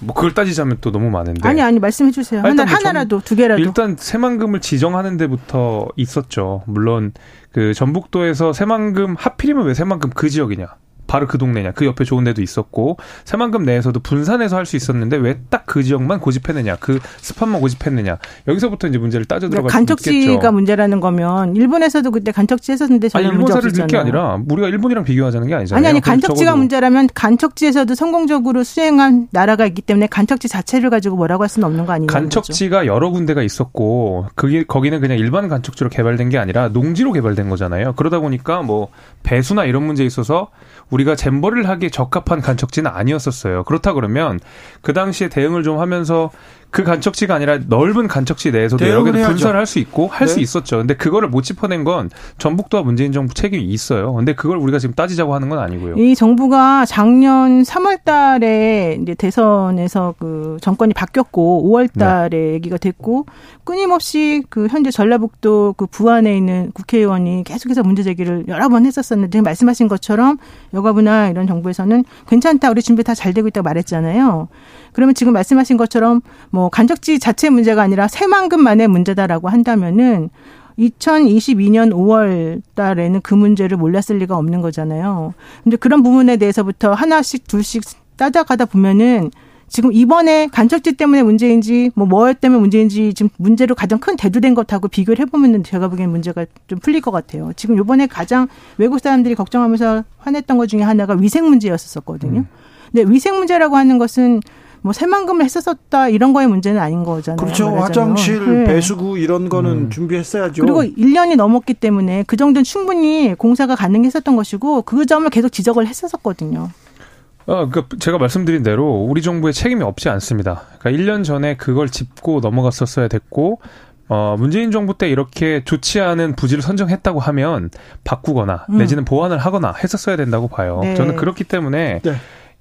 뭐 그걸 따지자면 또 너무 많은데. 아니 아니 말씀해 주세요. 하나 뭐 하나라도 두 개라도. 일단 새만금을 지정하는 데부터 있었죠. 물론 그 전북도에서 새만금 하필이면 왜 새만금 그 지역이냐? 바로 그 동네냐. 그 옆에 좋은 데도 있었고 새만금 내에서도 분산해서 할 수 있었는데 왜 딱 그 지역만 고집했느냐. 그 스팟만 고집했느냐. 여기서부터 이제 문제를 따져 들어갈 그러니까 수 있겠죠. 간척지가 문제라는 거면 일본에서도 그때 간척지 했었는데 전혀 아니, 문제 없었잖아요. 게 아니라 우리가 일본이랑 비교하자는 게 아니잖아요. 아니 아니 간척지가 문제라면 간척지에서도 성공적으로 수행한 나라가 있기 때문에 간척지 자체를 가지고 뭐라고 할 수는 없는 거 아니에요? 간척지가 거죠? 여러 군데가 있었고 그게 거기는 그냥 일반 간척지로 개발된 게 아니라 농지로 개발된 거잖아요. 그러다 보니까 뭐 배수나 이런 문제에 있어서 우리 가 잼버를 하기에 적합한 간척지는 아니었었어요. 그렇다 그러면 그 당시에 대응을 좀 하면서 그 간척지가 아니라 넓은 간척지 내에서도 여러 개 분설을 할수 있고 할수 네. 있었죠. 근데 그거를 못 짚어낸 건 전북도와 문재인 정부 책임이 있어요. 근데 그걸 우리가 지금 따지자고 하는 건 아니고요. 이 정부가 작년 3월 달에 이제 대선에서 그 정권이 바뀌었고 5월 달에 네. 얘기가 됐고 끊임없이 그 현재 전라북도 그 부안에 있는 국회의원이 계속해서 문제 제기를 여러 번 했었었는데 지금 말씀하신 것처럼 여가부나 이런 정부에서는 괜찮다. 우리 준비 다 잘 되고 있다고 말했잖아요. 그러면 지금 말씀하신 것처럼 뭐 간접지 자체 문제가 아니라 새만금만의 문제다라고 한다면은 2022년 5월 달에는 그 문제를 몰랐을 리가 없는 거잖아요. 근데 그런 부분에 대해서부터 하나씩 둘씩 따져가다 보면은 지금 이번에 간척지 때문에 문제인지 뭐뭐 때문에 문제인지 지금 문제로 가장 큰 대두된 것하고 비교를 해보면 제가 보기엔 문제가 좀 풀릴 것 같아요. 지금 요번에 가장 외국 사람들이 걱정하면서 화냈던 것 중에 하나가 위생 문제였었거든요. 음. 근데 위생 문제라고 하는 것은 뭐 새만금을 했었다 이런 거의 문제는 아닌 거잖아요. 그렇죠. 말하자면. 화장실, 네. 배수구 이런 거는 음. 준비했어야죠. 그리고 1년이 넘었기 때문에 그 정도는 충분히 공사가 가능했었던 것이고 그 점을 계속 지적을 했었거든요. 어, 그러니까 제가 말씀드린 대로 우리 정부의 책임이 없지 않습니다. 그러니까 1년 전에 그걸 짚고 넘어갔었어야 됐고 어, 문재인 정부 때 이렇게 좋지 않은 부지를 선정했다고 하면 바꾸거나 음. 내지는 보완을 하거나 했었어야 된다고 봐요. 네. 저는 그렇기 때문에 네.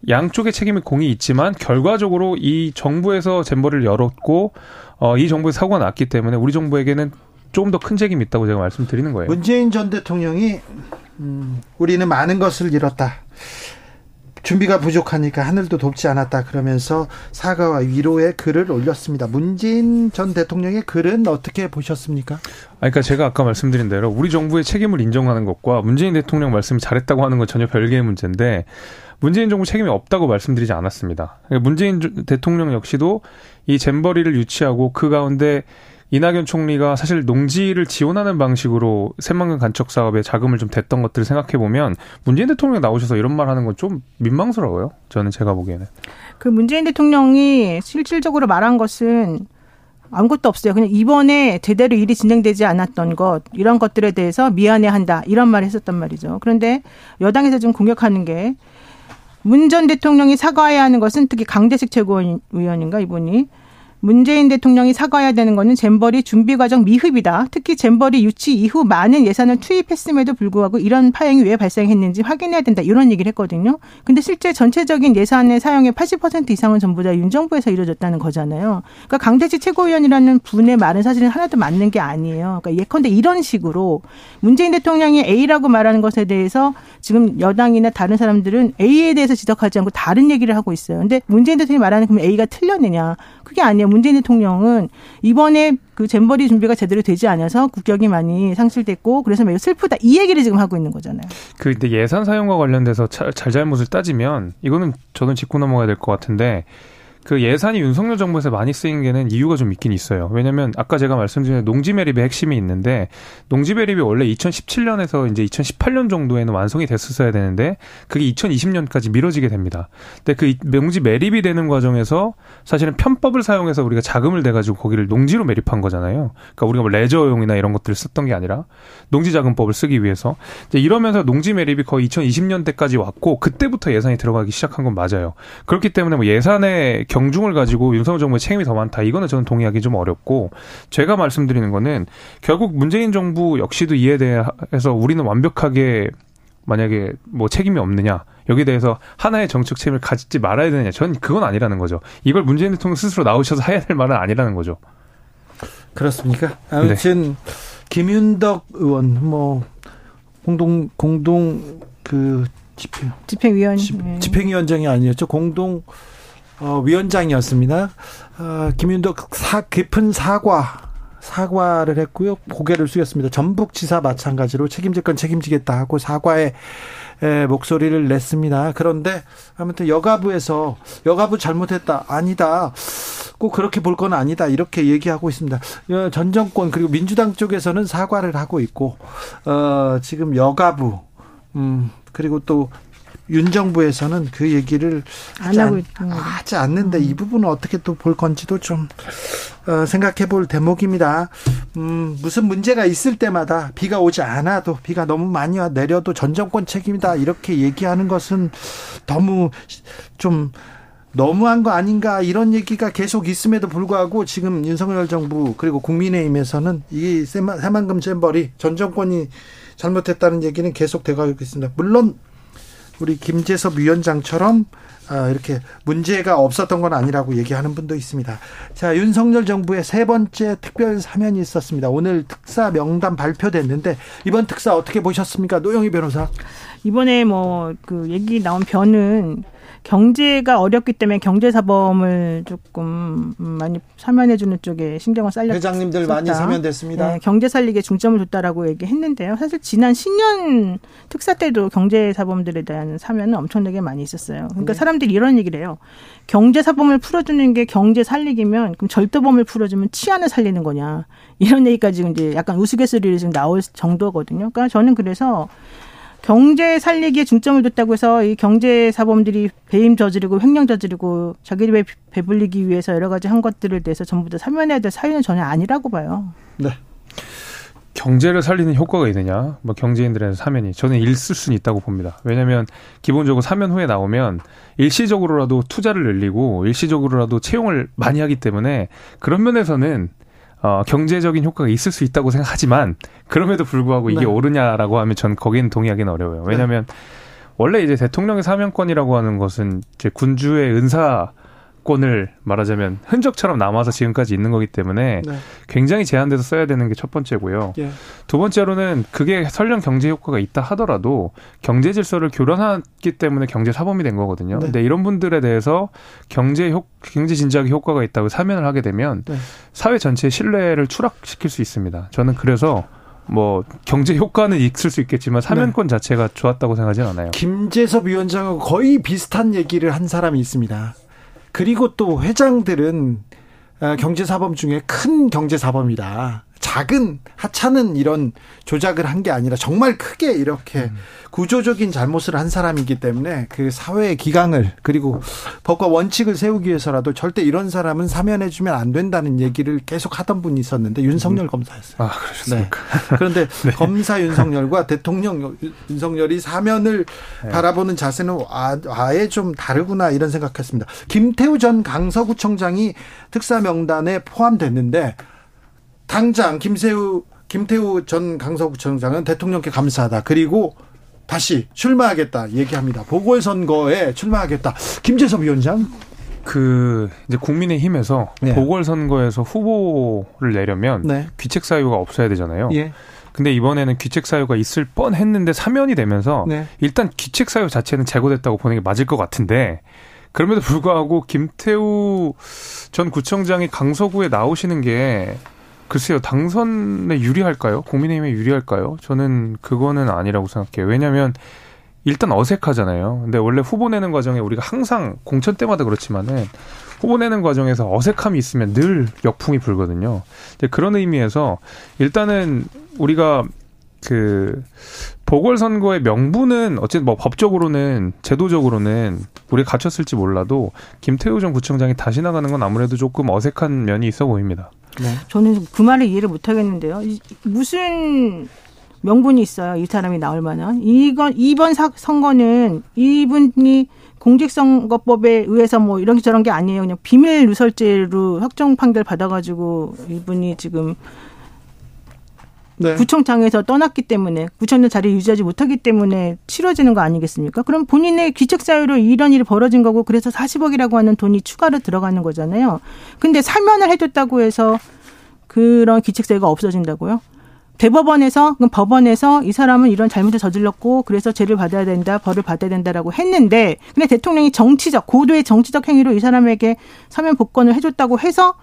양쪽의 책임의 공이 있지만 결과적으로 이 정부에서 잼버를 열었고 어, 이 정부의 사고가 났기 때문에 우리 정부에게는 조금 더 큰 책임이 있다고 제가 말씀드리는 거예요. 문재인 전 대통령이 음, 우리는 많은 것을 잃었다. 준비가 부족하니까 하늘도 돕지 않았다 그러면서 사과와 위로의 글을 올렸습니다. 문재인 전 대통령의 글은 어떻게 보셨습니까? 그러니까 제가 아까 말씀드린 대로 우리 정부의 책임을 인정하는 것과 문재인 대통령 말씀이 잘했다고 하는 건 전혀 별개의 문제인데 문재인 정부 책임이 없다고 말씀드리지 않았습니다. 문재인 대통령 역시도 이 잼버리를 유치하고 그 가운데 이낙연 총리가 사실 농지를 지원하는 방식으로 새만금 간척 사업에 자금을 좀 댔던 것들을 생각해 보면 문재인 대통령이 나오셔서 이런 말 하는 건 좀 민망스러워요. 저는 제가 보기에는. 그 문재인 대통령이 실질적으로 말한 것은 아무것도 없어요. 그냥 이번에 제대로 일이 진행되지 않았던 것 이런 것들에 대해서 미안해한다 이런 말을 했었단 말이죠. 그런데 여당에서 좀 공격하는 게 문 전 대통령이 사과해야 하는 것은 특히 강대식 최고위원인가 이분이 문재인 대통령이 사과해야 되는 거는 잼버리 준비 과정 미흡이다. 특히 잼버리 유치 이후 많은 예산을 투입했음에도 불구하고 이런 파행이 왜 발생했는지 확인해야 된다. 이런 얘기를 했거든요. 근데 실제 전체적인 예산의 사용의 80% 이상은 전부 다 윤 정부에서 이루어졌다는 거잖아요. 그러니까 강대치 최고위원이라는 분의 말은 사실은 하나도 맞는 게 아니에요. 그러니까 예컨대 이런 식으로 문재인 대통령이 A라고 말하는 것에 대해서 지금 여당이나 다른 사람들은 A에 대해서 지적하지 않고 다른 얘기를 하고 있어요. 근데 문재인 대통령이 말하는 그럼 A가 틀렸느냐? 그게 아니에요. 문재인 대통령은 이번에 그 잼버리 준비가 제대로 되지 않아서 국격이 많이 상실됐고 그래서 매우 슬프다 이 얘기를 지금 하고 있는 거잖아요. 그 근데 예산 사용과 관련돼서 잘 잘못을 따지면 이거는 저는 짚고 넘어가야 될 것 같은데 그 예산이 윤석열 정부에서 많이 쓰인 게는 이유가 좀 있긴 있어요. 왜냐면 아까 제가 말씀드린 농지 매립의 핵심이 있는데 농지 매립이 원래 2017년에서 이제 2018년 정도에는 완성이 됐었어야 되는데 그게 2020년까지 미뤄지게 됩니다. 근데 그 농지 매립이 되는 과정에서 사실은 편법을 사용해서 우리가 자금을 내 가지고 거기를 농지로 매립한 거잖아요. 그러니까 우리가 뭐 레저용이나 이런 것들을 썼던 게 아니라 농지 자금법을 쓰기 위해서 이제 이러면서 농지 매립이 거의 2020년대까지 왔고 그때부터 예산이 들어가기 시작한 건 맞아요. 그렇기 때문에 뭐 예산의 경중을 가지고 윤석열 정부의 책임이 더 많다. 이거는 저는 동의하기 좀 어렵고 제가 말씀드리는 거는 결국 문재인 정부 역시도 이에 대해서 우리는 완벽하게 만약에 뭐 책임이 없느냐 여기에 대해서 하나의 정책 책임을 가지지 말아야 되느냐 전 그건 아니라는 거죠. 이걸 문재인 대통령 스스로 나오셔서 해야 될 말은 아니라는 거죠. 그렇습니까? 아무튼 네. 김윤덕 의원 뭐 공동 공동 그 집행 집행위원 집행위원장이 아니었죠. 공동 어, 위원장이었습니다. 어, 김윤덕 사, 깊은 사과 사과를 했고요. 고개를 숙였습니다. 전북지사 마찬가지로 책임질 건 책임지겠다 하고 사과의 에, 목소리를 냈습니다. 그런데 아무튼 여가부에서 여가부 잘못했다 아니다. 꼭 그렇게 볼 건 아니다 이렇게 얘기하고 있습니다. 어, 전 정권 그리고 민주당 쪽에서는 사과를 하고 있고 어, 지금 여가부 음, 그리고 또 윤 정부에서는 그 얘기를 안 하고 있 하지 않는데 음. 이 부분은 어떻게 또 볼 건지도 좀 어, 생각해 볼 대목입니다. 음, 무슨 문제가 있을 때마다 비가 오지 않아도 비가 너무 많이 와 내려도 전 정권 책임이다 이렇게 얘기하는 것은 너무 좀 너무한 거 아닌가 이런 얘기가 계속 있음에도 불구하고 지금 윤석열 정부 그리고 국민의힘에서는 이 새만금 잼버리 전 정권이 잘못했다는 얘기는 계속 되고 있습니다. 물론 우리 김재섭 위원장처럼 아, 이렇게 문제가 없었던 건 아니라고 얘기하는 분도 있습니다. 자, 윤석열 정부의 세 번째 특별 사면이 있었습니다. 오늘 특사 명단 발표됐는데 이번 특사 어떻게 보셨습니까? 노영희 변호사. 이번에 뭐 그 얘기 나온 변은 경제가 어렵기 때문에 경제사범을 조금 많이 사면해주는 쪽에 신경을 쌀렸 회장님들. 많이 사면됐습니다. 네, 경제 살리기에 중점을 뒀다라고 얘기했는데요. 사실 지난 신년 특사 때도 경제사범들에 대한 사면은 엄청나게 많이 있었어요. 그러니까 네. 사람들이 이런 얘기를 해요. 경제사범을 풀어주는 게 경제 살리기면 그럼 절도범을 풀어주면 치안을 살리는 거냐 이런 얘기까지 이제 약간 우스갯소리를 지금 나올 정도거든요. 그러니까 저는 그래서 경제 살리기에 중점을 뒀다고 해서 이 경제 사범들이 배임 저지르고 횡령 저지르고 자기들 배불리기 위해서 여러 가지 한 것들을 대해서 전부 다 사면해야 될 사유는 전혀 아니라고 봐요. 네. 경제를 살리는 효과가 있느냐? 뭐 경제인들의 사면이 저는 있을 수는 있다고 봅니다. 왜냐하면 기본적으로 사면 후에 나오면 일시적으로라도 투자를 늘리고 일시적으로라도 채용을 많이 하기 때문에 그런 면에서는 어, 경제적인 효과가 있을 수 있다고 생각하지만 그럼에도 불구하고 이게 네. 옳으냐라고 하면 전 거기는 동의하기는 어려워요. 왜냐하면 네. 원래 이제 대통령의 사면권이라고 하는 것은 이제 군주의 은사 권을 말하자면 흔적처럼 남아서 지금까지 있는 거기 때문에 네. 굉장히 제한돼서 써야 되는 게 첫 번째고요. 예. 두 번째로는 그게 설령 경제 효과가 있다 하더라도 경제 질서를 교란하기 때문에 경제 사범이 된 거거든요. 네. 근데 이런 분들에 대해서 경제 효 경제 진작에 효과가 있다고 사면을 하게 되면 네. 사회 전체의 신뢰를 추락시킬 수 있습니다. 저는 그래서 뭐 경제 효과는 있을 수 있겠지만 사면권 네. 자체가 좋았다고 생각하지는 않아요. 김재섭 위원장하고 거의 비슷한 얘기를 한 사람이 있습니다. 그리고 또 회장들은 어, 경제사범 중에 큰 경제사범이다. 작은 하찮은 이런 조작을 한 게 아니라 정말 크게 이렇게 음. 구조적인 잘못을 한 사람이기 때문에 그 사회의 기강을 그리고 법과 원칙을 세우기 위해서라도 절대 이런 사람은 사면해 주면 안 된다는 얘기를 계속 하던 분이 있었는데 윤석열 음. 검사였어요. 아, 그러셨습니까? 네. 그런데 네. 검사 윤석열과 대통령 윤석열이 사면을 네. 바라보는 자세는 아, 아예 좀 다르구나 이런 생각했습니다. 김태우 전 강서구청장이 특사 명단에 포함됐는데 당장 김세우 김태우 전 강서구청장은 대통령께 감사하다. 그리고 다시 출마하겠다 얘기합니다. 보궐선거에 출마하겠다. 김재섭 위원장. 그 이제 국민의힘에서 네. 보궐선거에서 후보를 내려면 네. 귀책 사유가 없어야 되잖아요. 예. 근데 이번에는 귀책 사유가 있을 뻔했는데 사면이 되면서 네. 일단 귀책 사유 자체는 제거됐다고 보는 게 맞을 것 같은데 그럼에도 불구하고 김태우 전 구청장이 강서구에 나오시는 게 글쎄요, 당선에 유리할까요? 국민의힘에 유리할까요? 저는 그거는 아니라고 생각해요. 왜냐하면 일단 어색하잖아요. 근데 원래 후보 내는 과정에 우리가 항상 공천 때마다 그렇지만은 후보 내는 과정에서 어색함이 있으면 늘 역풍이 불거든요. 그런 의미에서 일단은 우리가 그 보궐선거의 명분은 어쨌든 뭐 법적으로는 제도적으로는 우리가 갖췄을지 몰라도 김태우 전 구청장이 다시 나가는 건 아무래도 조금 어색한 면이 있어 보입니다. 네. 저는 그 말을 이해를 못 하겠는데요. 무슨 명분이 있어요. 이 사람이 나올 만한. 이건 이번 사, 선거는 이분이 공직선거법에 의해서 뭐 이런 게 저런 게 아니에요. 그냥 비밀 누설죄로 확정 판결 받아가지고 이분이 지금 네. 구청장에서 떠났기 때문에 구청장 자리 유지하지 못하기 때문에 치러지는 거 아니겠습니까? 그럼 본인의 귀책 사유로 이런 일이 벌어진 거고 그래서 40억이라고 하는 돈이 추가로 들어가는 거잖아요. 근데 사면을 해줬다고 해서 그런 귀책 사유가 없어진다고요? 대법원에서 그럼 법원에서 이 사람은 이런 잘못을 저질렀고 그래서 죄를 받아야 된다 벌을 받아야 된다라고 했는데 근데 대통령이 정치적 고도의 정치적 행위로 이 사람에게 사면 복권을 해줬다고 해서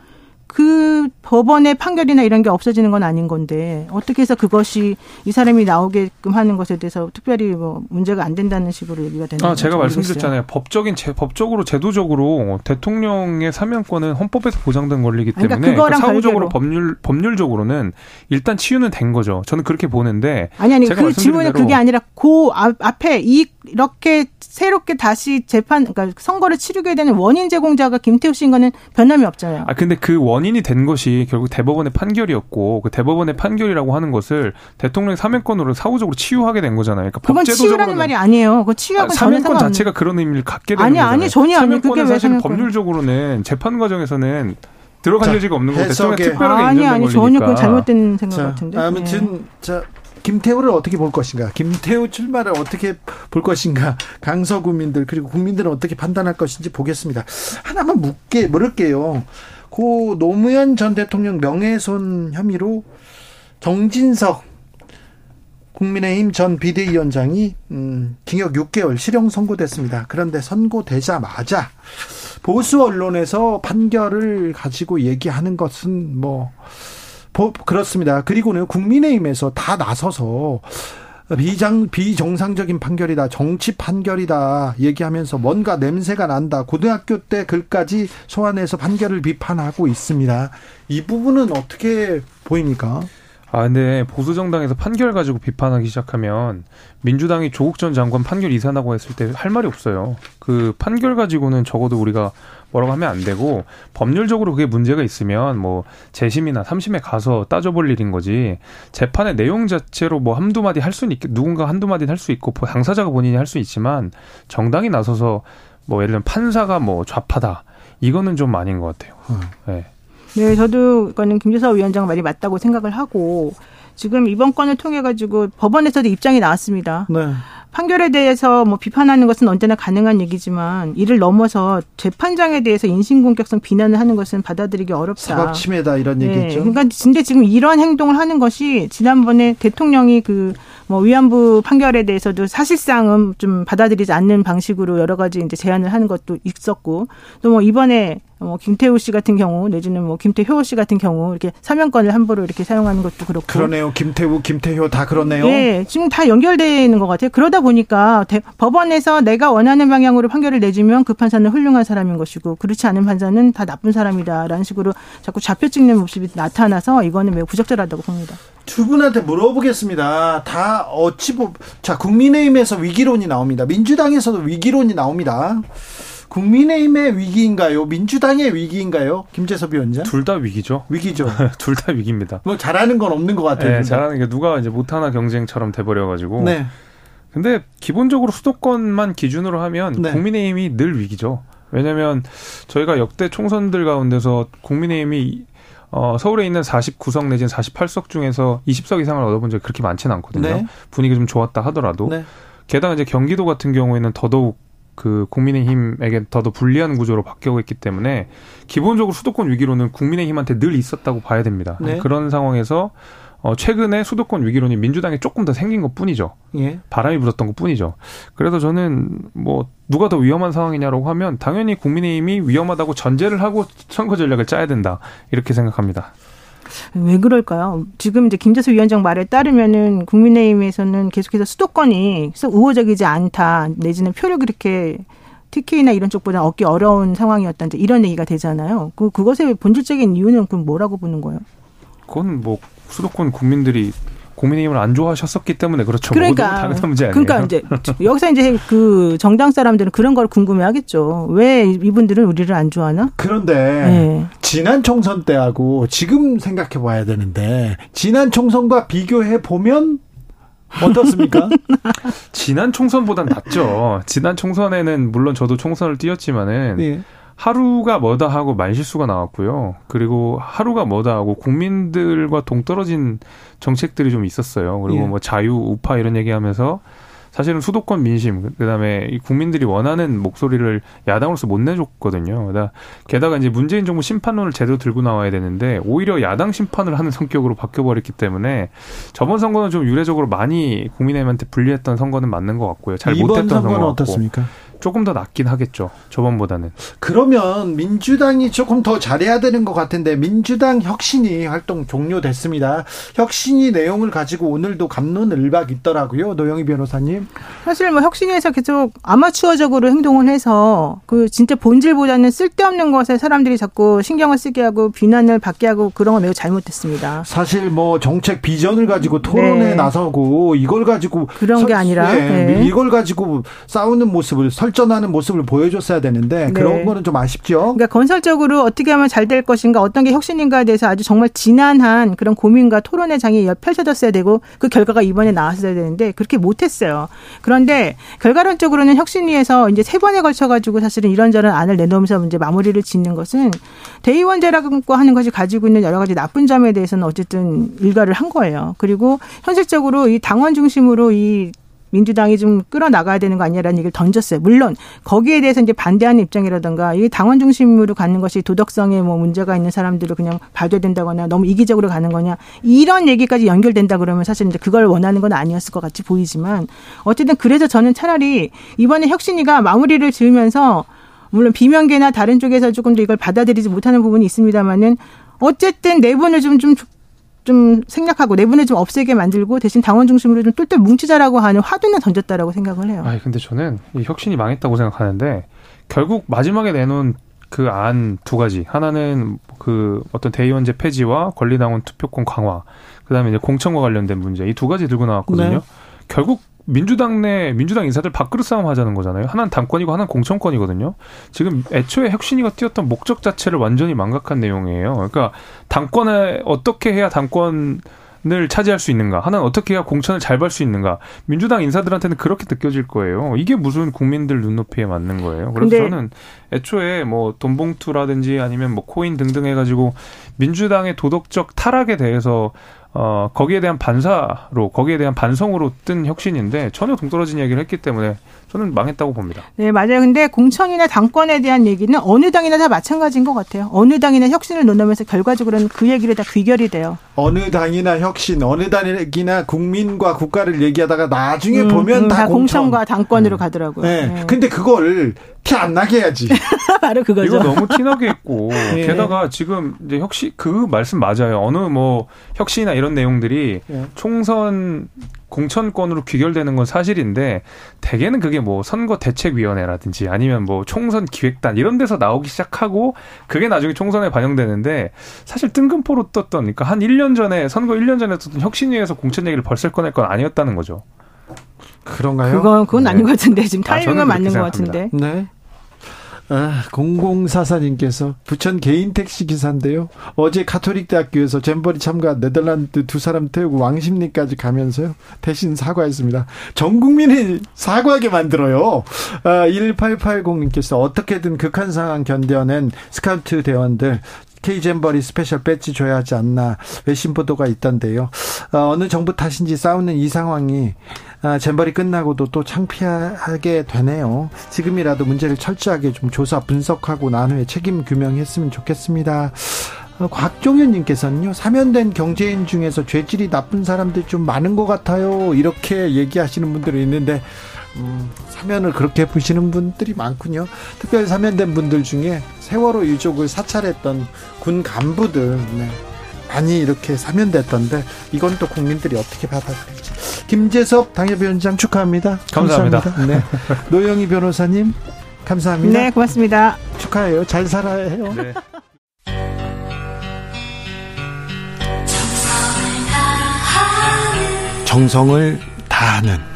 그 법원의 판결이나 이런 게 없어지는 건 아닌 건데 어떻게 해서 그것이 이 사람이 나오게끔 하는 것에 대해서 특별히 뭐 문제가 안 된다는 식으로 얘기가 되는 아, 제가 말씀드렸잖아요. 법적인 제, 법적으로 제도적으로 대통령의 사면권은 헌법에서 보장된 권리이기 그러니까 때문에 그러니까 사후적으로 법률 법률적으로는 일단 치유는 된 거죠. 저는 그렇게 보는데 아니 아니 그 질문은 그게 아니라 그 앞에 이 이렇게 새롭게 다시 재판 그러니까 선거를 치르게 되는 원인 제공자가 김태우 씨인 거는 변함이 없잖아요. 아 근데 그원 인이 된 것이 결국 대법원의 판결이었고 그 대법원의 판결이라고 하는 것을 대통령의 사면권으로 사후적으로 치유하게 된 거잖아요. 그러니까 그건 치유라는 말이 아니에요. 그 치유하고 아, 사면권 자체가 그런 의미를 갖게 되는 아니, 거잖아요. 아니 전혀 아니 그게 왜 사실 법률적으로는 재판 과정에서는 들어갈 여지가 없는 거고 대통령 특별하게 아니 아니 전혀 그건 잘못된 생각 자, 같은데. 아무튼 네. 자 김태우를 어떻게 볼 것인가? 김태우 출마를 어떻게 볼 것인가? 강서 국민들 그리고 국민들은 어떻게 판단할 것인지 보겠습니다. 하나만 묻게 물을게요. 고 노무현 전 대통령 명예훼손 혐의로 정진석 국민의힘 전 비대위원장이 음, 징역 6개월 실형 선고됐습니다. 그런데 선고되자마자 보수 언론에서 판결을 가지고 얘기하는 것은 뭐 그렇습니다. 그리고는 국민의힘에서 다 나서서 비장 비정상적인 판결이다. 정치 판결이다. 얘기하면서 뭔가 냄새가 난다. 고등학교 때 글까지 소환해서 판결을 비판하고 있습니다. 이 부분은 어떻게 보입니까? 아 근데 보수 정당에서 판결 가지고 비판하기 시작하면 민주당이 조국 전 장관 판결 이산하고 했을 때 할 말이 없어요. 그 판결 가지고는 적어도 우리가 뭐라고 하면 안 되고 법률적으로 그게 문제가 있으면 뭐 재심이나 삼심에 가서 따져볼 일인 거지 재판의 내용 자체로 뭐 한두 마디 할 수는 있겠 누군가 한두 마디 할 수 있고 당사자가 본인이 할 수 있지만 정당이 나서서 뭐 예를 들면 판사가 뭐 좌파다 이거는 좀 아닌 것 같아요. 음. 네. 네, 저도 이거는 김재석 위원장 말이 맞다고 생각을 하고 지금 이번 건을 통해 가지고 법원에서도 입장이 나왔습니다. 네. 판결에 대해서 뭐 비판하는 것은 언제나 가능한 얘기지만 이를 넘어서 재판장에 대해서 인신공격성 비난을 하는 것은 받아들이기 어렵다. 사법 침해다 이런 네. 얘기죠. 그러니까 근데 지금 이런 행동을 하는 것이 지난번에 대통령이 그 뭐 위안부 판결에 대해서도 사실상은 좀 받아들이지 않는 방식으로 여러 가지 이제 제안을 하는 것도 있었고 또 뭐 이번에 뭐 김태우 씨 같은 경우 내지는 뭐 김태효 씨 같은 경우 이렇게 사명권을 함부로 이렇게 사용하는 것도 그렇고 그러네요. 김태우, 김태효 다 그렇네요. 예, 지금 다 연결되는 것 같아요. 그러다 보니까 대, 법원에서 내가 원하는 방향으로 판결을 내주면 그 판사는 훌륭한 사람인 것이고 그렇지 않은 판사는 다 나쁜 사람이다라는 식으로 자꾸 잡혀 찍는 모습이 나타나서 이거는 매우 부적절하다고 봅니다. 두 분한테 물어보겠습니다. 다 어찌 보, 자, 국민의힘에서 위기론이 나옵니다. 민주당에서도 위기론이 나옵니다. 국민의힘의 위기인가요? 민주당의 위기인가요? 김재섭 위원장? 둘 다 위기죠. 위기죠. 둘 다 위기입니다. 뭐 잘하는 건 없는 것 같아요. 네, 잘하는 게 누가 이제 못하나 경쟁처럼 돼버려가지고. 네. 근데 기본적으로 수도권만 기준으로 하면 네. 국민의힘이 늘 위기죠. 왜냐하면 저희가 역대 총선들 가운데서 국민의힘이 어, 서울에 있는 49석 내지는 48석 중에서 20석 이상을 얻어본 적이 그렇게 많지는 않거든요. 네. 분위기 좀 좋았다 하더라도. 네. 게다가 이제 경기도 같은 경우에는 더더욱 그 국민의힘에게 더더 불리한 구조로 바뀌고 있기 때문에 기본적으로 수도권 위기로는 국민의힘한테 늘 있었다고 봐야 됩니다. 네. 그런 상황에서 어, 최근에 수도권 위기론이 민주당에 조금 더 생긴 것 뿐이죠. 예. 바람이 불었던 것 뿐이죠. 그래서 저는 뭐 누가 더 위험한 상황이냐라고 하면 당연히 국민의힘이 위험하다고 전제를 하고 선거 전략을 짜야 된다. 이렇게 생각합니다. 왜 그럴까요? 지금 이제 김재수 위원장 말에 따르면은 국민의힘에서는 계속해서 수도권이 우호적이지 않다 내지는 표를 그렇게 TK나 이런 쪽보다 얻기 어려운 상황이었다 이제 이런 얘기가 되잖아요. 그 그것의 본질적인 이유는 그럼 뭐라고 보는 거예요? 그건 뭐 수도권 국민들이 국민의힘을 안 좋아하셨었기 때문에 그렇죠. 그러니까 당연한 문제 아니에요. 그러니까 이제 여기서 이제 그 정당 사람들은 그런 걸 궁금해하겠죠. 왜 이분들은 우리를 안 좋아하나? 그런데 네. 지난 총선 때하고 지금 생각해 봐야 되는데 지난 총선과 비교해 보면 어떻습니까? 지난 총선보단 낫죠. 지난 총선에는 물론 저도 총선을 뛰었지만은 예. 하루가 뭐다 하고 말실수가 나왔고요. 그리고 하루가 뭐다 하고 국민들과 동떨어진 정책들이 좀 있었어요. 그리고 예. 뭐 자유, 우파 이런 얘기하면서 사실은 수도권 민심, 그다음에 이 국민들이 원하는 목소리를 야당으로서 못 내줬거든요. 게다가 이제 문재인 정부 심판론을 제대로 들고 나와야 되는데 오히려 야당 심판을 하는 성격으로 바뀌어버렸기 때문에 저번 선거는 좀 유례적으로 많이 국민의힘한테 불리했던 선거는 맞는 것 같고요. 잘 못했던 선거는 선거 어떻습니까? 조금 더 낫긴 하겠죠. 저번보다는. 그러면 민주당이 조금 더 잘해야 되는 것 같은데 민주당 혁신이 활동 종료됐습니다. 혁신이 내용을 가지고 오늘도 감론을박 있더라고요. 노영희 변호사님. 사실 뭐 혁신에서 계속 아마추어적으로 행동을 해서 그 진짜 본질보다는 쓸데없는 것에 사람들이 자꾸 신경을 쓰게 하고 비난을 받게 하고 그런 건 매우 잘못됐습니다. 사실 뭐 정책 비전을 가지고 토론에 네. 나서고 이걸 가지고 그런 게 아니라, 예, 네. 이걸 가지고 싸우는 모습을 설 전하는 모습을 보여줬어야 되는데 네. 그런 거는 좀 아쉽죠. 그러니까 건설적으로 어떻게 하면 잘 될 것인가 어떤 게 혁신인가에 대해서 아주 정말 진한한 그런 고민과 토론의 장이 펼쳐졌어야 되고 그 결과가 이번에 나왔어야 되는데 그렇게 못했어요. 그런데 결과론적으로는 혁신위에서 이제 세 번에 걸쳐 가지고 사실은 이런저런 안을 내놓으면서 이제 마무리를 짓는 것은 대의원제라고 하는 것이 가지고 있는 여러 가지 나쁜 점에 대해서는 어쨌든 일가를 한 거예요. 그리고 현실적으로 이 당원 중심으로 이 민주당이 좀 끌어나가야 되는 거 아니냐라는 얘기를 던졌어요. 물론 거기에 대해서 이제 반대하는 입장이라든가 이 당원 중심으로 가는 것이 도덕성에 뭐 문제가 있는 사람들을 그냥 봐줘야 된다거나 너무 이기적으로 가는 거냐 이런 얘기까지 연결된다 그러면 사실 이제 그걸 원하는 건 아니었을 것 같이 보이지만 어쨌든 그래서 저는 차라리 이번에 혁신이가 마무리를 지으면서 물론 비명계나 다른 쪽에서 조금 더 이걸 받아들이지 못하는 부분이 있습니다만은 어쨌든 내분을 좀, 좀, 좀 생략하고 내분을 좀 없애게 만들고 대신 당원 중심으로 좀 똘똘 뭉치자라고 하는 화두는 던졌다라고 생각을 해요. 아 근데 저는 이 혁신이 망했다고 생각하는데 결국 마지막에 내놓은 그 안 두 가지 하나는 그 어떤 대의원제 폐지와 권리당원 투표권 강화 그다음에 이제 공천과 관련된 문제 이 두 가지 들고 나왔거든요. 네. 결국 민주당 내 민주당 인사들 밥그릇 싸움 하자는 거잖아요. 하나는 당권이고 하나는 공천권이거든요. 지금 애초에 혁신이가 띄었던 목적 자체를 완전히 망각한 내용이에요. 그러니까 당권에 어떻게 해야 당권 을 차지할 수 있는가? 하나는 어떻게 해야 공천을 잘 밟을 수 있는가? 민주당 인사들한테는 그렇게 느껴질 거예요. 이게 무슨 국민들 눈높이에 맞는 거예요. 그래서 저는 애초에 뭐 돈봉투라든지 아니면 뭐 코인 등등 해가지고 민주당의 도덕적 타락에 대해서 어 거기에 대한 반사로 거기에 대한 반성으로 뜬 혁신인데 전혀 동떨어진 얘기를 했기 때문에 저는 망했다고 봅니다. 네, 맞아요. 근데 공천이나 당권에 대한 얘기는 어느 당이나 다 마찬가지인 것 같아요. 어느 당이나 혁신을 논하면서 결과적으로는 그 얘기를 다 귀결이 돼요. 어느 당이나 혁신, 어느 당이나 국민과 국가를 얘기하다가 나중에 음, 보면 음, 다, 공천 과 당권으로 음. 가더라고요. 네. 네. 근데 그걸 티 안 나게 해야지. 바로 그거죠. 이거 너무 티나게 했고 네. 게다가 지금 이제 혁신 그 말씀 맞아요. 어느 뭐 혁신이나 이런 내용들이 네. 총선 공천권으로 귀결되는 건 사실인데 대개는 그게 뭐 선거 대책위원회라든지 아니면 뭐 총선 기획단 이런 데서 나오기 시작하고 그게 나중에 총선에 반영되는데 사실 뜬금포로 떴던 그러니까 한 1년 전에 선거 1년 전에 떴던 혁신위에서 공천 얘기를 벌써 꺼낼 건 아니었다는 거죠. 그런가요? 그건 그건 네. 아닌 것 같은데 지금 아, 타이밍은 아, 맞는 것 같은데. 네. 아, 0044님께서 부천 개인 택시 기사인데요. 어제 카톨릭 대학교에서 잼버리 참가 네덜란드 두 사람 태우고 왕십리까지 가면서요. 대신 사과했습니다. 전 국민이 사과하게 만들어요. 아, 1880님께서 어떻게든 극한 상황 견뎌낸 스카우트 대원들 K잼버리 special 배지 줘야 하지 않나 외신 보도가 있던데요. 어, 어느 정부 탓인지 싸우는 이 상황이 아, 잼버리 끝나고도 또 창피하게 되네요. 지금이라도 문제를 철저하게 좀 조사 분석하고 난 후에 책임 규명했으면 좋겠습니다. 어, 곽종현님께서는요, 사면된 경제인 중에서 죄질이 나쁜 사람들 좀 많은 것 같아요. 이렇게 얘기하시는 분들이 있는데, 음, 사면을 그렇게 보시는 분들이 많군요. 특별히 사면된 분들 중에 세월호 유족을 사찰했던 군 간부들, 네. 많이 이렇게 사면됐던데 이건 또 국민들이 어떻게 받아들일지. 김재섭 당협위원장 축하합니다. 감사합니다. 감사합니다. 네. 노영희 변호사님 감사합니다. 네, 고맙습니다. 축하해요. 잘 살아야 해요. 네. 정성을 다하는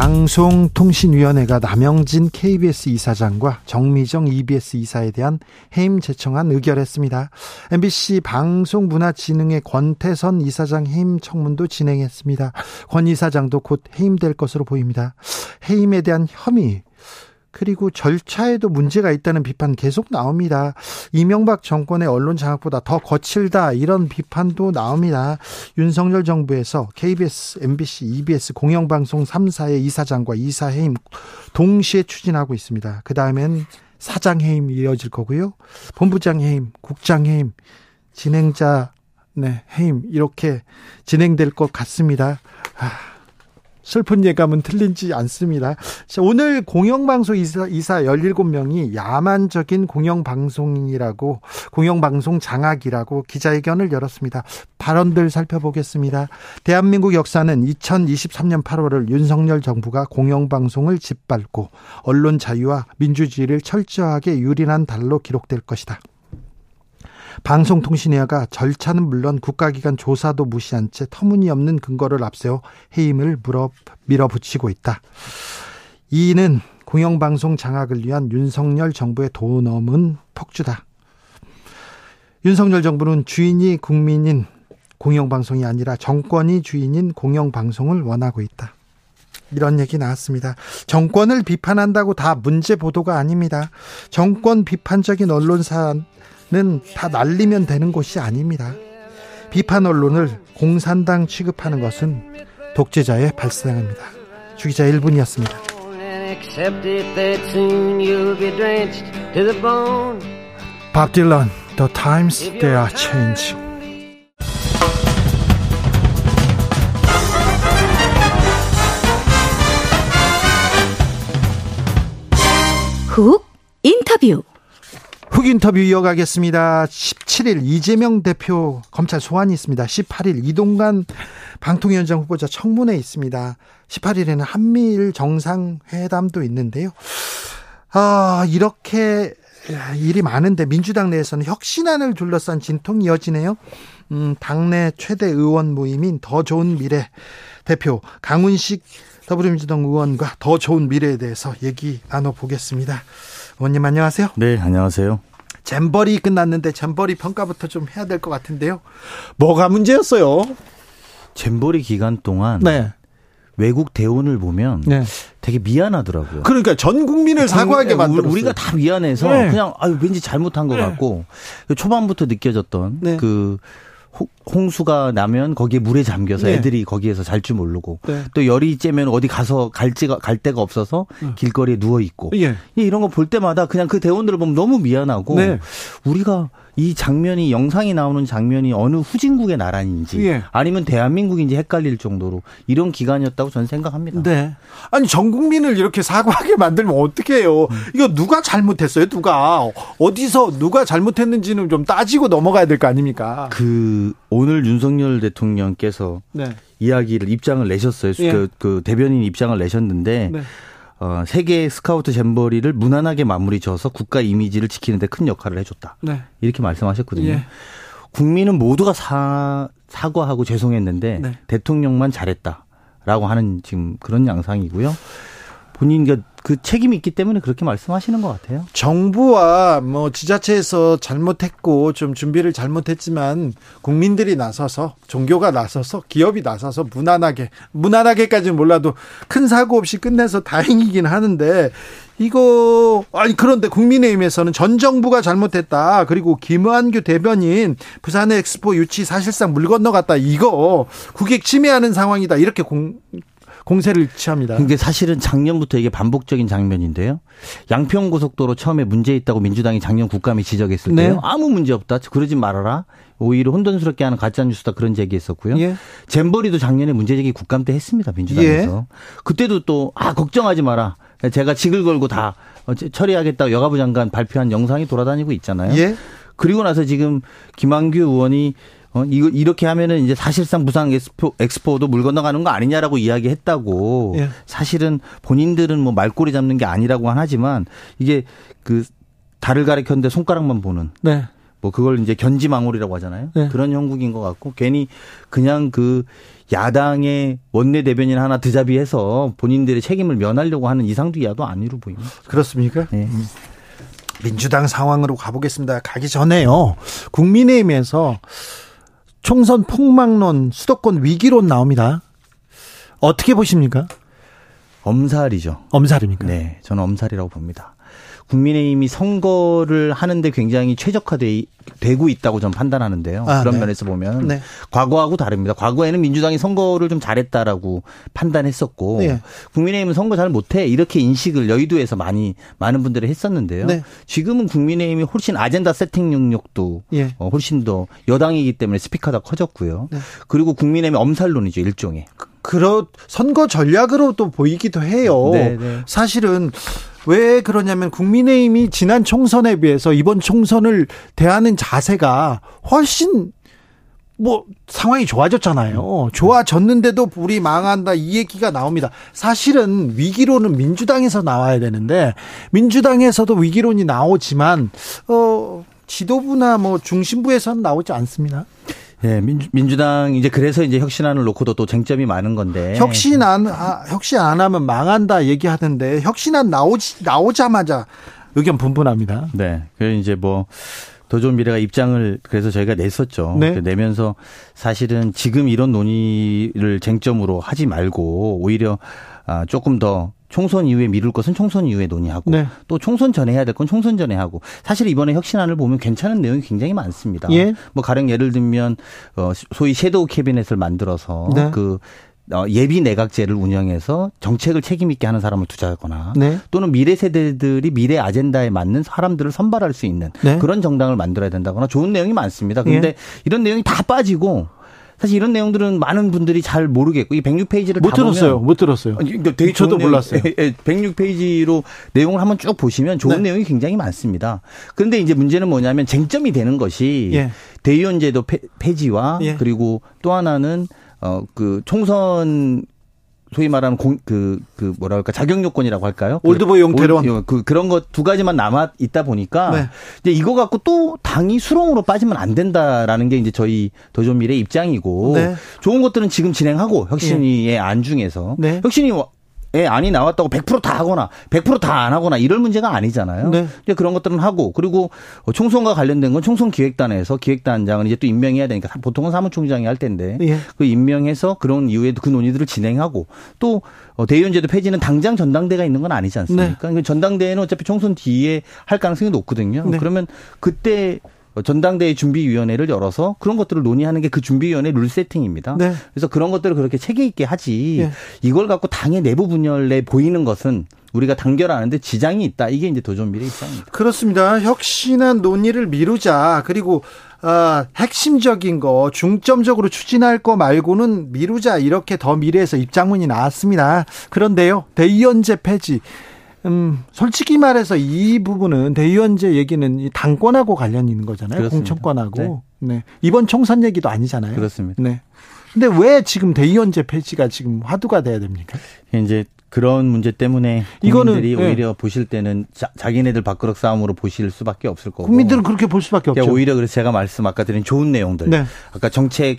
방송통신위원회가 남영진 KBS 이사장과 정미정 EBS 이사에 대한 해임 제청안 의결했습니다. MBC 방송문화진흥의 권태선 이사장 해임 청문도 진행했습니다. 권 이사장도 곧 해임될 것으로 보입니다. 해임에 대한 혐의 그리고 절차에도 문제가 있다는 비판 계속 나옵니다. 이명박 정권의 언론 장악보다 더 거칠다 이런 비판도 나옵니다. 윤석열 정부에서 KBS, MBC, EBS 공영방송 3사의 이사장과 이사 해임 동시에 추진하고 있습니다. 그 다음엔 사장 해임이 이어질 거고요. 본부장 해임, 국장 해임, 진행자 네, 해임 이렇게 진행될 것 같습니다. 아. 슬픈 예감은 틀린지 않습니다. 오늘 공영방송 이사, 이사 17명이 야만적인 공영방송이라고, 공영방송 장악이라고 기자회견을 열었습니다. 발언들 살펴보겠습니다. 대한민국 역사는 2023년 8월을 윤석열 정부가 공영방송을 짓밟고 언론 자유와 민주주의를 철저하게 유린한 달로 기록될 것이다. 방송통신위가 절차는 물론 국가기관 조사도 무시한 채 터무니없는 근거를 앞세워 해임을 물어 밀어붙이고 있다. 이는 공영방송 장악을 위한 윤석열 정부의 도 넘은 폭주다. 윤석열 정부는 주인이 국민인 공영방송이 아니라 정권이 주인인 공영방송을 원하고 있다. 이런 얘기 나왔습니다. 정권을 비판한다고 다 문제 보도가 아닙니다. 정권 비판적인 언론사 다 날리면 되는 곳이 아닙니다. 비판 언론을 공산당 취급하는 것은 독재자의 발상입니다. 주기자 1분이었습니다. 밥 딜런, The Times They Are Changing. 훅 인터뷰 흑 인터뷰 이어가겠습니다. 17일 이재명 대표 검찰 소환이 있습니다. 18일 이동관 방통위원장 후보자 청문회 있습니다. 18일에는 한미일 정상회담도 있는데요. 아, 이렇게 일이 많은데 민주당 내에서는 혁신안을 둘러싼 진통이 이어지네요. 음, 당내 최대 의원 모임인 더 좋은 미래 대표 강훈식 더불어민주당 의원과 더 좋은 미래에 대해서 얘기 나눠보겠습니다. 의원님 안녕하세요. 네, 안녕하세요. 잼버리 끝났는데 잼버리 평가부터 좀 해야 될 것 같은데요. 뭐가 문제였어요? 잼버리 기간 동안 네. 외국 대원을 보면 네. 되게 미안하더라고요. 그러니까 전 국민을 사과하게 만들었어요. 우리가 다 미안해서 네. 그냥 아유 왠지 잘못한 것 네. 같고 초반부터 느껴졌던 네. 그 홍수가 나면 거기에 물에 잠겨서 네. 애들이 거기에서 잘 줄 모르고 네. 또 열이 째면 어디 가서 갈지가 갈 데가 없어서 음. 길거리에 누워 있고 예. 이런 거 볼 때마다 그냥 그 대원들을 보면 너무 미안하고 네. 우리가 이 장면이 영상이 나오는 장면이 어느 후진국의 나라인지 예. 아니면 대한민국인지 헷갈릴 정도로 이런 기간이었다고 저는 생각합니다. 네. 아니 전 국민을 이렇게 사과하게 만들면 어떻게 해요? 음. 이거 누가 잘못했어요? 누가 어디서 누가 잘못했는지는 좀 따지고 넘어가야 될 거 아닙니까? 그 오늘 윤석열 대통령께서 네. 이야기를 입장을 내셨어요. 예. 그, 그 대변인 입장을 내셨는데 네. 어, 세계 스카우트 잼버리를 무난하게 마무리 져서 국가 이미지를 지키는데 큰 역할을 해줬다. 네. 이렇게 말씀하셨거든요. 예. 국민은 모두가 사, 사과하고 죄송했는데 네. 대통령만 잘했다라고 하는 지금 그런 양상이고요. 본인 그, 그 책임이 있기 때문에 그렇게 말씀하시는 것 같아요. 정부와 뭐 지자체에서 잘못했고 좀 준비를 잘못했지만 국민들이 나서서 종교가 나서서 기업이 나서서 무난하게 무난하게까지는 몰라도 큰 사고 없이 끝내서 다행이긴 하는데 이거 아니 그런데 국민의힘에서는 전 정부가 잘못했다. 그리고 김한규 대변인 부산의 엑스포 유치 사실상 물 건너갔다. 이거 국익 침해하는 상황이다. 이렇게 공, 공세를 취합니다. 이게 사실은 작년부터 이게 반복적인 장면인데요. 양평 고속도로 처음에 문제 있다고 민주당이 작년 국감에 지적했을 네. 때요. 아무 문제 없다. 그러지 말아라. 오히려 혼돈스럽게 하는 가짜 뉴스다 그런 제기했었고요. 예. 잼버리도 작년에 문제 제기 국감 때 했습니다. 민주당에서. 예. 그때도 또 아 걱정하지 마라. 제가 직을 걸고 다 처리하겠다고 여가부 장관 발표한 영상이 돌아다니고 있잖아요. 예. 그리고 나서 지금 김한규 의원이 어, 이거 이렇게 하면은 이제 사실상 부산 엑스포, 엑스포도 물 건너가는 거 아니냐라고 이야기했다고. 예. 사실은 본인들은 뭐 말꼬리 잡는 게 아니라고는 하지만 이게 그 달을 가리켰는데 손가락만 보는. 네. 뭐 그걸 이제 견지망울이라고 하잖아요. 네. 그런 형국인 것 같고 괜히 그냥 그 야당의 원내 대변인 하나 드자비해서 본인들의 책임을 면하려고 하는 이상도이야도 아니로 보입니다. 그렇습니까? 네. 음. 민주당 상황으로 가보겠습니다. 가기 전에요. 국민의힘에서 총선 폭망론, 수도권 위기론 나옵니다. 어떻게 보십니까? 엄살이죠. 엄살입니까? 네, 저는 엄살이라고 봅니다. 국민의힘이 선거를 하는데 굉장히 최적화되고 있다고 저는 판단하는데요. 아, 그런 네. 면에서 보면 네. 과거하고 다릅니다. 과거에는 민주당이 선거를 좀 잘했다라고 판단했었고 네. 국민의힘은 선거 잘 못해 이렇게 인식을 여의도에서 많이 많은 분들이 했었는데요. 네. 지금은 국민의힘이 훨씬 아젠다 세팅 능력도 예. 어, 훨씬 더 여당이기 때문에 스피커가 커졌고요. 네. 그리고 국민의힘의 엄살론이죠 일종의. 그런 선거 전략으로 또 보이기도 해요. 네, 네. 사실은 왜 그러냐면 국민의힘이 지난 총선에 비해서 이번 총선을 대하는 자세가 훨씬 뭐 상황이 좋아졌잖아요. 좋아졌는데도 우리 망한다 이 얘기가 나옵니다. 사실은 위기론은 민주당에서 나와야 되는데 민주당에서도 위기론이 나오지만 어 지도부나 뭐 중심부에서는 나오지 않습니다. 예, 민주, 민주당 이제 그래서 이제 혁신안을 놓고도 또 쟁점이 많은 건데. 혁신안 아, 혁신 안 하면 망한다 얘기하는데 혁신안 나오지 나오자마자 의견 분분합니다. 네. 그래서 이제 뭐 더 좋은 미래가 입장을 그래서 저희가 냈었죠. 네. 내면서 사실은 지금 이런 논의를 쟁점으로 하지 말고 오히려 아 조금 더 총선 이후에 미룰 것은 총선 이후에 논의하고 네. 또 총선 전에 해야 될 건 총선 전에 하고 사실 이번에 혁신안을 보면 괜찮은 내용이 굉장히 많습니다. 예. 뭐 가령 예를 들면 어 소위 섀도우 캐비넷을 만들어서 네. 그 어, 예비 내각제를 운영해서 정책을 책임 있게 하는 사람을 투자하거나 네. 또는 미래 세대들이 미래 아젠다에 맞는 사람들을 선발할 수 있는 네. 그런 정당을 만들어야 된다거나 좋은 내용이 많습니다. 그런데 예. 이런 내용이 다 빠지고 사실 이런 내용들은 많은 분들이 잘 모르겠고 이 106페이지를 못 들었어요. 못 들었어요. 그러니까 되게 저도 몰랐어요. 106페이지로 내용을 한번 쭉 보시면 좋은 네. 내용이 굉장히 많습니다. 그런데 이제 문제는 뭐냐면 쟁점이 되는 것이 예. 대의원제도 폐 지와 예. 그리고 또 하나는 어그 총선 소위 말하는 공, 그, 그, 뭐라 할까, 자격 요건이라고 할까요? 그 올드보이 용태론. 그, 그런 것 두 가지만 남아 있다 보니까. 네. 이제 이거 갖고 또 당이 수렁으로 빠지면 안 된다라는 게 이제 저희 도전미래 입장이고. 네. 좋은 것들은 지금 진행하고 혁신위의 네. 안 중에서. 네. 혁신이 에 안이 나왔다고 100%다 하거나 100%다 안 하거나 이럴 문제가 아니잖아요. 네. 이제 그런 것들은 하고 그리고 총선과 관련된 건 총선 기획단에서 기획단장은 이제 또 임명해야 되니까 보통은 사무총장이 할 텐데 예. 그 임명해서 그런 이후에 그 논의들을 진행하고 또 어, 대의원제도 폐지는 당장 전당대가 있는 건 아니지 않습니까? 네. 그러니까 전당대회는 어차피 총선 뒤에 할 가능성이 높거든요. 네. 그러면 그때 전당대회 준비위원회를 열어서 그런 것들을 논의하는 게 그 준비위원회 룰 세팅입니다. 네. 그래서 그런 것들을 그렇게 체계 있게 하지 네. 이걸 갖고 당의 내부 분열에 보이는 것은 우리가 단결하는데 지장이 있다. 이게 이제 도전미래 입장입니다. 그렇습니다. 혁신한 논의를 미루자. 그리고 어, 핵심적인 거 중점적으로 추진할 거 말고는 미루자 이렇게 더 미래에서 입장문이 나왔습니다. 그런데요 대의원제 폐지 음, 솔직히 말해서 이 부분은 대의원제 얘기는 당권하고 관련 있는 거잖아요. 그렇습니다. 공천권하고. 네. 네. 이번 총선 얘기도 아니잖아요. 그렇습니다. 네. 근데 왜 지금 대의원제 폐지가 지금 화두가 돼야 됩니까? 이제 그런 문제 때문에 국민들이 이거는, 네. 오히려 보실 때는 자, 기네들 밥그릇 싸움으로 보실 수밖에 없을 거고 국민들은 그렇게 볼 수밖에 없죠. 오히려 그래서 제가 말씀 아까 드린 좋은 내용들, 네. 아까 정책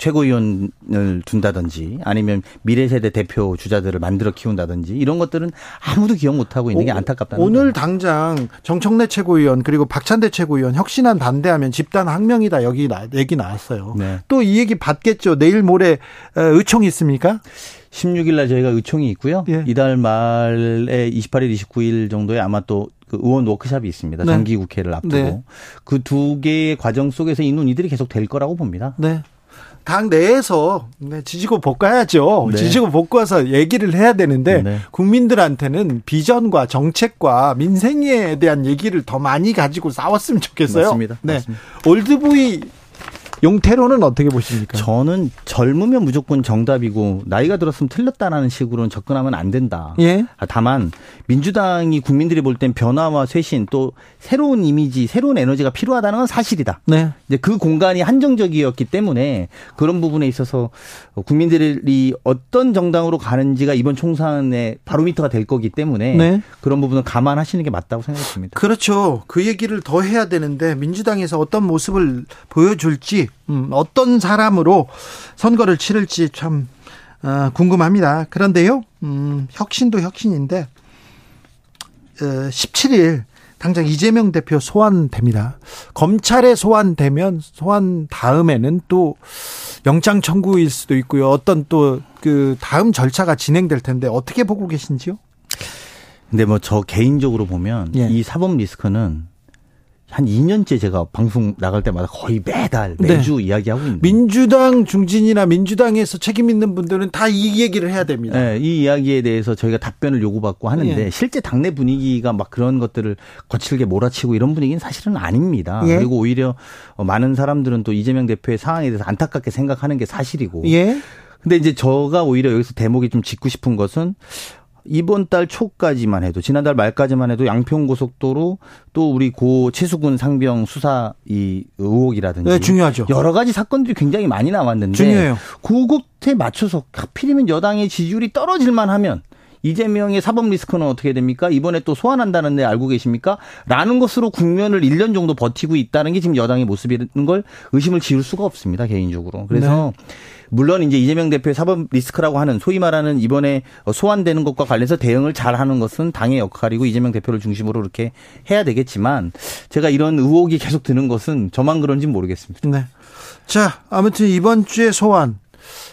최고위원을 둔다든지 아니면 미래세대 대표 주자들을 만들어 키운다든지 이런 것들은 아무도 기억 못하고 있는 게 안타깝다는 오늘 거예요. 당장 정청래 최고위원 그리고 박찬대 최고위원 혁신안 반대하면 집단 항명이다 여기 나, 얘기 나왔어요. 네. 또이 얘기 받겠죠. 내일 모레 어, 의총이 있습니까? 16일 날 저희가 의총이 있고요. 예. 이달 말에 28일, 29일 정도에 아마 또 그 의원 워크샵이 있습니다. 네. 정기 국회를 앞두고 네. 그두 개의 과정 속에서 이 논의들이 계속 될 거라고 봅니다. 네. 당 내에서 네, 지지고 볶아야죠. 네. 지지고 볶아서 얘기를 해야 되는데 네. 국민들한테는 비전과 정책과 민생에 대한 얘기를 더 많이 가지고 싸웠으면 좋겠어요. 맞습니다. 네. 맞습니다. 올드보이 용태로는 어떻게 보십니까? 저는 젊으면 무조건 정답이고 나이가 들었으면 틀렸다라는 식으로는 접근하면 안 된다. 예. 아, 다만 민주당이 국민들이 볼 땐 변화와 쇄신 또 새로운 이미지, 새로운 에너지가 필요하다는 건 사실이다. 네. 이제 그 공간이 한정적이었기 때문에 그런 부분에 있어서 국민들이 어떤 정당으로 가는지가 이번 총선의 바로미터가 될 거기 때문에 네. 그런 부분은 감안하시는 게 맞다고 생각했습니다. 그렇죠. 그 얘기를 더 해야 되는데 민주당에서 어떤 모습을 보여줄지 음, 어떤 사람으로 선거를 치를지 참 어, 궁금합니다. 그런데요, 음, 혁신도 혁신인데 어, 17일 당장 이재명 대표 소환됩니다. 검찰에 소환되면 소환 다음에는 또 영장 청구일 수도 있고요. 어떤 또 그 다음 절차가 진행될 텐데 어떻게 보고 계신지요? 근데 뭐 저 개인적으로 보면 예. 이 사법 리스크는 한 2년째 제가 방송 나갈 때마다 거의 매달 매주 네. 이야기하고 있는 민주당 중진이나 민주당에서 책임 있는 분들은 다 이 얘기를 해야 됩니다. 네, 이 이야기에 대해서 저희가 답변을 요구받고 하는데 예. 실제 당내 분위기가 막 그런 것들을 거칠게 몰아치고 이런 분위기는 사실은 아닙니다. 예. 그리고 오히려 많은 사람들은 또 이재명 대표의 상황에 대해서 안타깝게 생각하는 게 사실이고. 예. 근데 이제 저가 오히려 여기서 대목이 좀 짚고 싶은 것은 이번 달 초까지만 해도 지난달 말까지만 해도 양평 고속도로 또 우리 고 최수근 상병 수사 이 의혹이라든지 네, 중요하죠. 여러 가지 사건들이 굉장히 많이 나왔는데 중요해요. 그것에 맞춰서 하필이면 여당의 지지율이 떨어질만 하면 이재명의 사법 리스크는 어떻게 됩니까? 이번에 또 소환한다는데 알고 계십니까? 라는 것으로 국면을 1년 정도 버티고 있다는 게 지금 여당의 모습이라는 걸 의심을 지울 수가 없습니다, 개인적으로. 그래서 네. 물론 이제 이재명 대표의 사법 리스크라고 하는 소위 말하는 이번에 소환되는 것과 관련해서 대응을 잘 하는 것은 당의 역할이고 이재명 대표를 중심으로 이렇게 해야 되겠지만 제가 이런 의혹이 계속 드는 것은 저만 그런지 모르겠습니다. 네. 자, 아무튼 이번 주에 소환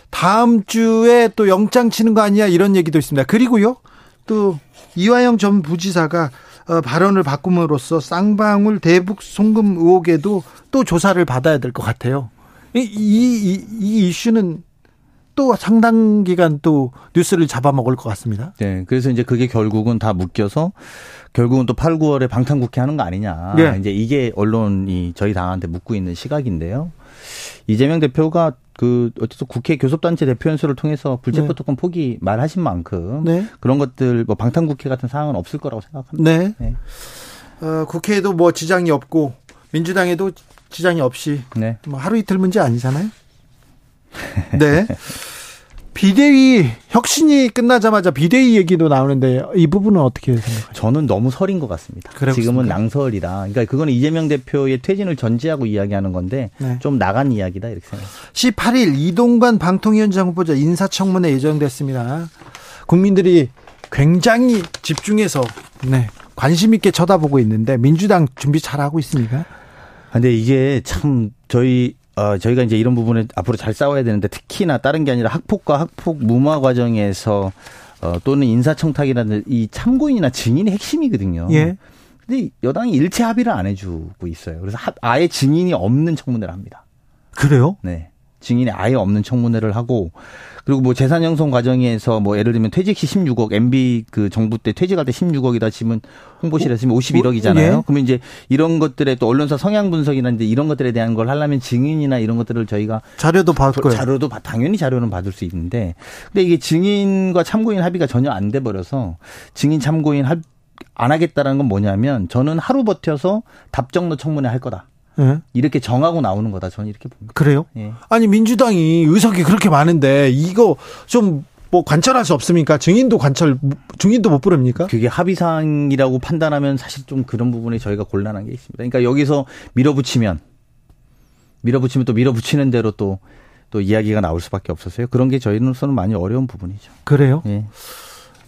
다음 주에 또 영장 치는 거 아니야 이런 얘기도 있습니다. 그리고요. 또 이화영 전 부지사가 어, 발언을 바꿈으로써 쌍방울 대북 송금 의혹에도 또 조사를 받아야 될 것 같아요. 이, 이, 이 이슈는 또 상당 기간 또 뉴스를 잡아먹을 것 같습니다. 네. 그래서 이제 그게 결국은 다 묶여서 결국은 또 8, 9월에 방탄국회 하는 거 아니냐. 네. 이제 이게 언론이 저희 당한테 묻고 있는 시각인데요. 이재명 대표가 그 어쨌든 국회 교섭단체 대표 연수를 통해서 불체포 특권 네. 포기 말하신 만큼 네. 그런 것들 뭐 방탄 국회 같은 상황은 없을 거라고 생각합니다. 네. 네. 어, 국회에도 뭐 지장이 없고 민주당에도 지장이 없이 네. 뭐 하루 이틀 문제 아니잖아요. 네. 비대위 혁신이 끝나자마자 비대위 얘기도 나오는데 이 부분은 어떻게 생각하세요? 저는 너무 설인 것 같습니다. 그렇습니까? 지금은 낭설이다. 그러니까 그거는 이재명 대표의 퇴진을 전제하고 이야기하는 건데 네. 좀 나간 이야기다 이렇게 생각합니다. 18일 이동관 방통위원장 후보자 인사청문회 예정됐습니다. 국민들이 굉장히 집중해서 네, 관심 있게 쳐다보고 있는데 민주당 준비 잘하고 있습니까? 근데 이게 참 저희 어, 저희가 이제 이런 부분에 앞으로 잘 싸워야 되는데 특히나 다른 게 아니라 학폭과 학폭 무마 과정에서 어, 또는 인사청탁이라는 이 참고인이나 증인이 핵심이거든요. 예. 근데 여당이 일체 합의를 안 해주고 있어요. 그래서 아예 증인이 없는 청문회를 합니다. 그래요? 네. 증인이 아예 없는 청문회를 하고 그리고 뭐 재산 형성 과정에서 뭐 예를 들면 퇴직 시 16억 MB 그 정부 때 퇴직할 때 16억이다 치면 홍보실에 쓰면 51억이잖아요. 예. 그러면 이제 이런 것들에 또 언론사 성향 분석이나 이제 이런 것들에 대한 걸 하려면 증인이나 이런 것들을 저희가 자료도 받을 거예요. 자료도 당연히 자료는 받을 수 있는데 근데 이게 증인과 참고인 합의가 전혀 안 돼 버려서 증인 참고인 합, 안 하겠다라는 건 뭐냐면 저는 하루 버텨서 답정너 청문회 할 거다. 네. 이렇게 정하고 나오는 거다. 저는 이렇게 봅니다. 그래요? 예. 아니 민주당이 의석이 그렇게 많은데 이거 좀 뭐 관철할 수 없습니까? 증인도 관철 증인도 못 부릅니까? 그게 합의 사항이라고 판단하면 사실 좀 그런 부분에 저희가 곤란한 게 있습니다. 그러니까 여기서 밀어붙이면 밀어붙이면 또 밀어붙이는 대로 또또 이야기가 나올 수밖에 없었어요. 그런 게 저희로서는 많이 어려운 부분이죠. 그래요? 예.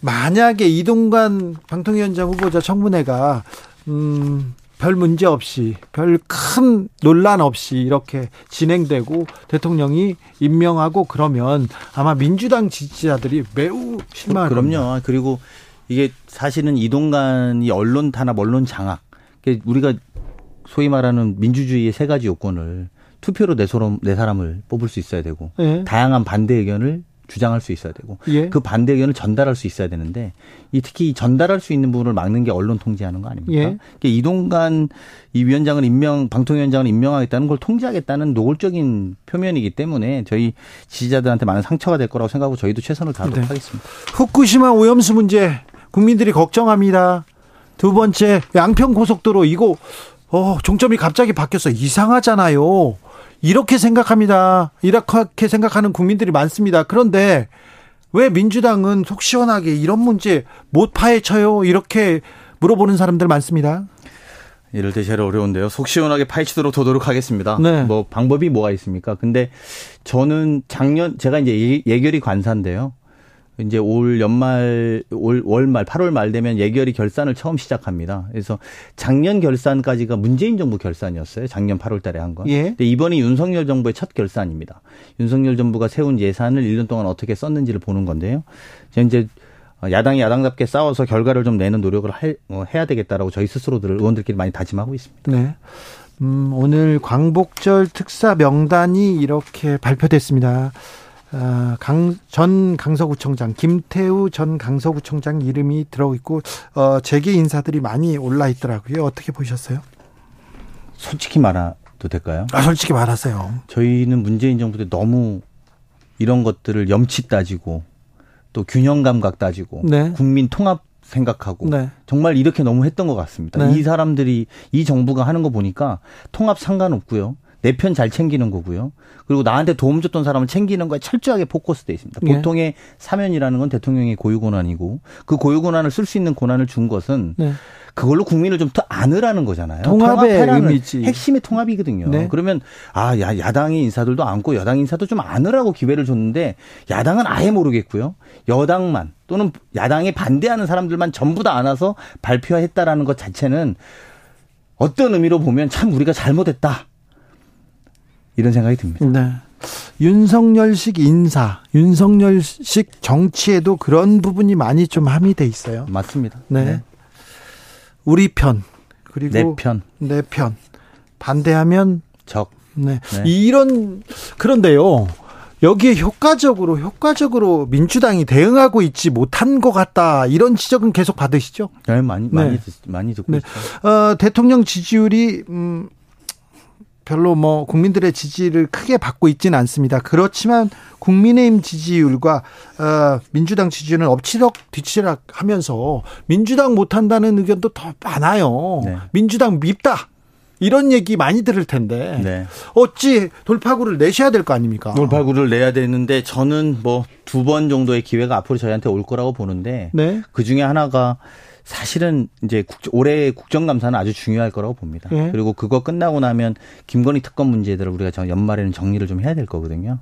만약에 이동관 방통위원장 후보자 청문회가 음, 별 문제 없이 별 큰 논란 없이 이렇게 진행되고 대통령이 임명하고 그러면 아마 민주당 지지자들이 매우 실망할 그럼요. 겁니다. 그리고 이게 사실은 이동관이 언론 탄압, 언론 장악. 우리가 소위 말하는 민주주의의 세 가지 요건을 투표로 내, 사람, 내 사람을 뽑을 수 있어야 되고 네. 다양한 반대 의견을 주장할 수 있어야 되고 예. 그 반대 의견을 전달할 수 있어야 되는데 이 특히 전달할 수 있는 부분을 막는 게 언론 통제하는 거 아닙니까? 예. 그러니까 이동관 이 위원장을 임명 방통위원장을 임명하겠다는 걸 통제하겠다는 노골적인 표면이기 때문에 저희 지지자들한테 많은 상처가 될 거라고 생각하고 저희도 최선을 다하도록 네. 하겠습니다. 후쿠시마 오염수 문제 국민들이 걱정합니다. 두 번째 양평 고속도로 이거 어 종점이 갑자기 바뀌어서 이상하잖아요. 이렇게 생각합니다. 이렇게 생각하는 국민들이 많습니다. 그런데 왜 민주당은 속 시원하게 이런 문제 못 파헤쳐요? 이렇게 물어보는 사람들 많습니다. 이럴 때 제일 어려운데요. 속 시원하게 파헤치도록 도도록 하겠습니다. 네. 뭐 방법이 뭐가 있습니까? 근데 저는 작년 제가 이제 예결위 관사인데요. 이제 올 연말 올 월말 8월 말 되면 예결위 결산을 처음 시작합니다. 그래서 작년 결산까지가 문재인 정부 결산이었어요. 작년 8월 달에 한 건. 예. 근데 이번이 윤석열 정부의 첫 결산입니다. 윤석열 정부가 세운 예산을 1년 동안 어떻게 썼는지를 보는 건데요. 이제 야당이 야당답게 싸워서 결과를 좀 내는 노력을 할, 어, 해야 되겠다라고 저희 스스로들 의원들끼리 많이 다짐하고 있습니다. 네. 음, 오늘 광복절 특사 명단이 이렇게 발표됐습니다. 어, 강, 전 강서구청장, 김태우 전 강서구청장 이름이 들어있고, 어, 재계 인사들이 많이 올라 있더라고요. 어떻게 보셨어요? 솔직히 말해도 될까요? 아, 솔직히 말하세요. 저희는 문재인 정부 때 너무 이런 것들을 염치 따지고 또 균형 감각 따지고 네. 국민 통합 생각하고 네. 정말 이렇게 너무 했던 것 같습니다. 네. 이 사람들이 이 정부가 하는 거 보니까 통합 상관없고요. 내 편 잘 챙기는 거고요. 그리고 나한테 도움 줬던 사람을 챙기는 거에 철저하게 포커스돼 있습니다. 네. 보통의 사면이라는 건 대통령의 고유 권한이고 그 고유 권한을 쓸 수 있는 권한을 준 것은 네. 그걸로 국민을 좀 더 안으라는 거잖아요. 통합의 의미지. 핵심의 통합이거든요. 네. 그러면 아, 야, 야당의 인사들도 안고 여당 인사도 좀 안으라고 기회를 줬는데 야당은 아예 모르겠고요. 여당만 또는 야당에 반대하는 사람들만 전부 다 안아서 발표했다라는 것 자체는 어떤 의미로 보면 참 우리가 잘못했다. 이런 생각이 듭니다. 네. 윤석열식 인사, 윤석열식 정치에도 그런 부분이 많이 좀 함의돼 있어요. 맞습니다. 네. 네. 우리 편 그리고 내 편, 내 편 반대하면 적. 네. 네. 이런 그런데요. 여기에 효과적으로 효과적으로 민주당이 대응하고 있지 못한 것 같다 이런 지적은 계속 받으시죠? 네, 많이 많이 네. 많이 듣고 네. 있어요. 어, 대통령 지지율이 음, 별로 뭐 국민들의 지지를 크게 받고 있지는 않습니다. 그렇지만 국민의힘 지지율과 어, 민주당 지지율은 엎치락 뒤치락 하면서 민주당 못한다는 의견도 더 많아요. 네. 민주당 밉다. 이런 얘기 많이 들을 텐데 네. 어찌 돌파구를 내셔야 될 거 아닙니까? 돌파구를 내야 되는데 저는 뭐 두 번 정도의 기회가 앞으로 저희한테 올 거라고 보는데 네. 그 중에 하나가 사실은 이제 국, 올해 국정감사는 아주 중요할 거라고 봅니다. 예. 그리고 그거 끝나고 나면 김건희 특검 문제들을 우리가 연말에는 정리를 좀 해야 될 거거든요.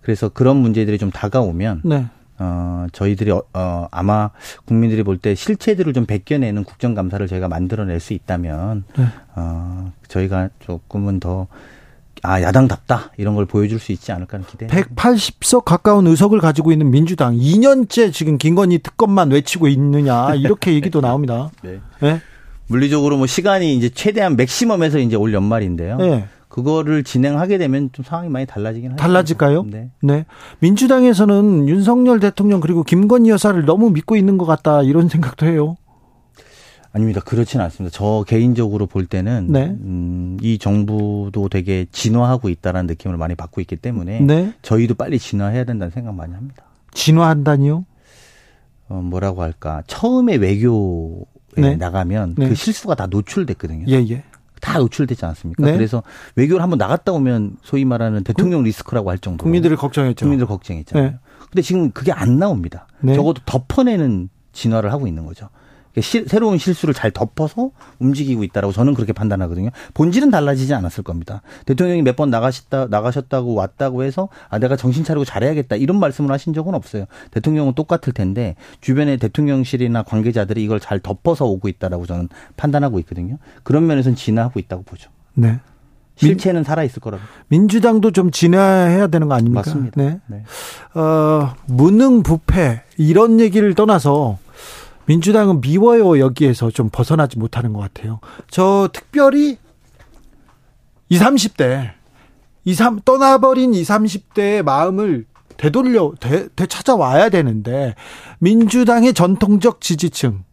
그래서 그런 문제들이 좀 다가오면 네. 어, 저희들이 어, 어 아마 국민들이 볼 때 실체들을 좀 벗겨내는 국정감사를 저희가 만들어낼 수 있다면 네. 어, 저희가 조금은 더 아, 야당답다. 이런 걸 보여줄 수 있지 않을까 하는 기대. 180석 가까운 의석을 가지고 있는 민주당. 2년째 지금 김건희 특검만 외치고 있느냐. 이렇게 얘기도 나옵니다. 네. 네. 물리적으로 뭐 시간이 이제 최대한 맥시멈에서 이제 올 연말인데요. 네. 그거를 진행하게 되면 좀 상황이 많이 달라지긴 하죠. 달라질까요? 네. 네. 민주당에서는 윤석열 대통령 그리고 김건희 여사를 너무 믿고 있는 것 같다 이런 생각도 해요. 아닙니다. 그렇지는 않습니다. 저 개인적으로 볼 때는 네. 음, 이 정부도 되게 진화하고 있다라는 느낌을 많이 받고 있기 때문에 네. 저희도 빨리 진화해야 된다는 생각 많이 합니다. 진화한다니요? 어, 뭐라고 할까? 처음에 외교에 네. 나가면 네. 그 실수가 다 노출됐거든요. 예, 예. 다 노출되지 않습니까? 네. 그래서 외교를 한번 나갔다 오면 소위 말하는 대통령 리스크라고 할 정도로 국민들을 걱정했죠. 국민들 걱정했잖아요. 네. 근데 지금 그게 안 나옵니다. 네. 적어도 덮어내는 진화를 하고 있는 거죠. 시, 새로운 실수를 잘 덮어서 움직이고 있다라고 저는 그렇게 판단하거든요. 본질은 달라지지 않았을 겁니다. 대통령이 몇 번 나가셨다 나가셨다고 왔다고 해서 아 내가 정신 차리고 잘해야겠다 이런 말씀을 하신 적은 없어요. 대통령은 똑같을 텐데 주변의 대통령실이나 관계자들이 이걸 잘 덮어서 오고 있다라고 저는 판단하고 있거든요. 그런 면에서는 진화하고 있다고 보죠. 네. 실체는 살아 있을 거라고. 민주당도 좀 진화해야 되는 거 아닙니까? 맞습니다. 네. 네. 어, 무능 부패 이런 얘기를 떠나서 민주당은 미워요 여기에서 좀 벗어나지 못하는 것 같아요. 저 특별히 20, 30대, 23, 떠나버린 20, 30대의 마음을 되돌려, 되, 되찾아와야 되는데, 민주당의 전통적 지지층,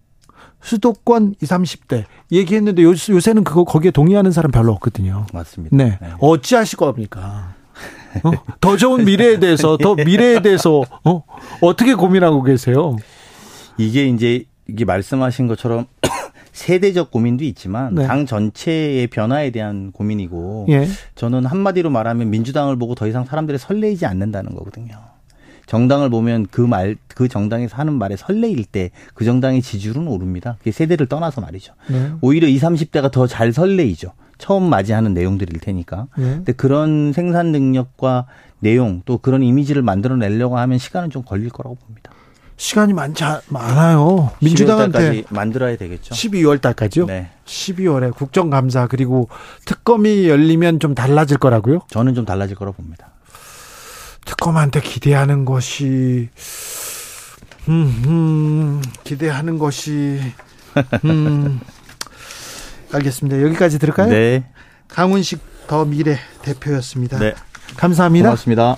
수도권 20, 30대 얘기했는데 요, 요새는 그거 거기에 동의하는 사람 별로 없거든요. 맞습니다. 네. 네. 어찌하실 겁니까? 어? 더 좋은 미래에 대해서, 더 미래에 대해서, 어? 어떻게 고민하고 계세요? 이게 이제 이게 말씀하신 것처럼 세대적 고민도 있지만 네. 당 전체의 변화에 대한 고민이고 예. 저는 한마디로 말하면 민주당을 보고 더 이상 사람들이 설레이지 않는다는 거거든요. 정당을 보면 그 말, 그 정당에서 하는 말에 설레일 때 그 정당의 지지율은 오릅니다. 그게 세대를 떠나서 말이죠. 네. 오히려 20, 30대가 더 잘 설레이죠. 처음 맞이하는 내용들일 테니까. 네. 근데 그런 생산 능력과 내용 또 그런 이미지를 만들어내려고 하면 시간은 좀 걸릴 거라고 봅니다. 시간이 많지 많아요. 민주당한테 만들어야 되겠죠. 12월 달까지요? 네. 12월에 국정감사 그리고 특검이 열리면 좀 달라질 거라고요? 저는 좀 달라질 거라고 봅니다. 특검한테 기대하는 것이 음, 음 기대하는 것이 음 알겠습니다. 여기까지 들을까요? 네. 강훈식 더 미래 대표였습니다. 네. 감사합니다. 고맙습니다.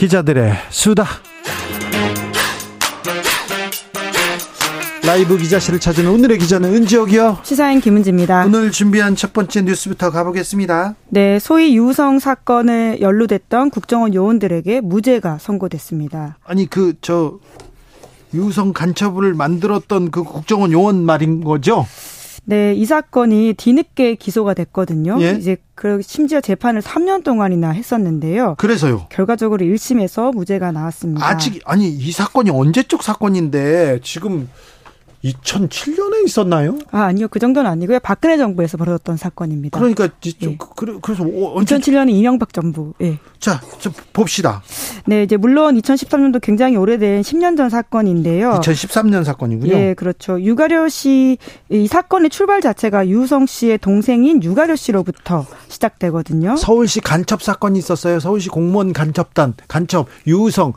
기자들의 수다. 라이브 기자실을 찾은 오늘의 기자는 은지옥이요. 시사인 김은지입니다. 오늘 준비한 첫 번째 뉴스부터 가보겠습니다. 네, 소위 유성 사건에 연루됐던 국정원 요원들에게 무죄가 선고됐습니다. 아니 그 저 유성 간첩을 만들었던 그 국정원 요원 말인 거죠? 네, 이 사건이 뒤늦게 기소가 됐거든요. 예? 이제 그 심지어 재판을 3년 동안이나 했었는데요. 그래서요. 결과적으로 1심에서 무죄가 나왔습니다. 아직 아니 이 사건이 언제적 사건인데 지금 2007년에 있었나요? 아, 아니요. 그 정도는 아니고요. 박근혜 정부에서 벌어졌던 사건입니다. 그러니까 예. 그래, 서 2007년에 이명박 정부. 예. 자, 좀 봅시다. 네, 이제 물론 2013년도 굉장히 오래된 10년 전 사건인데요. 2013년 사건이군요. 예, 그렇죠. 유가려 씨 이 사건의 출발 자체가 유성 씨의 동생인 유가려 씨로부터 시작되거든요. 서울시 간첩 사건이 있었어요. 서울시 공무원 간첩단 간첩 유성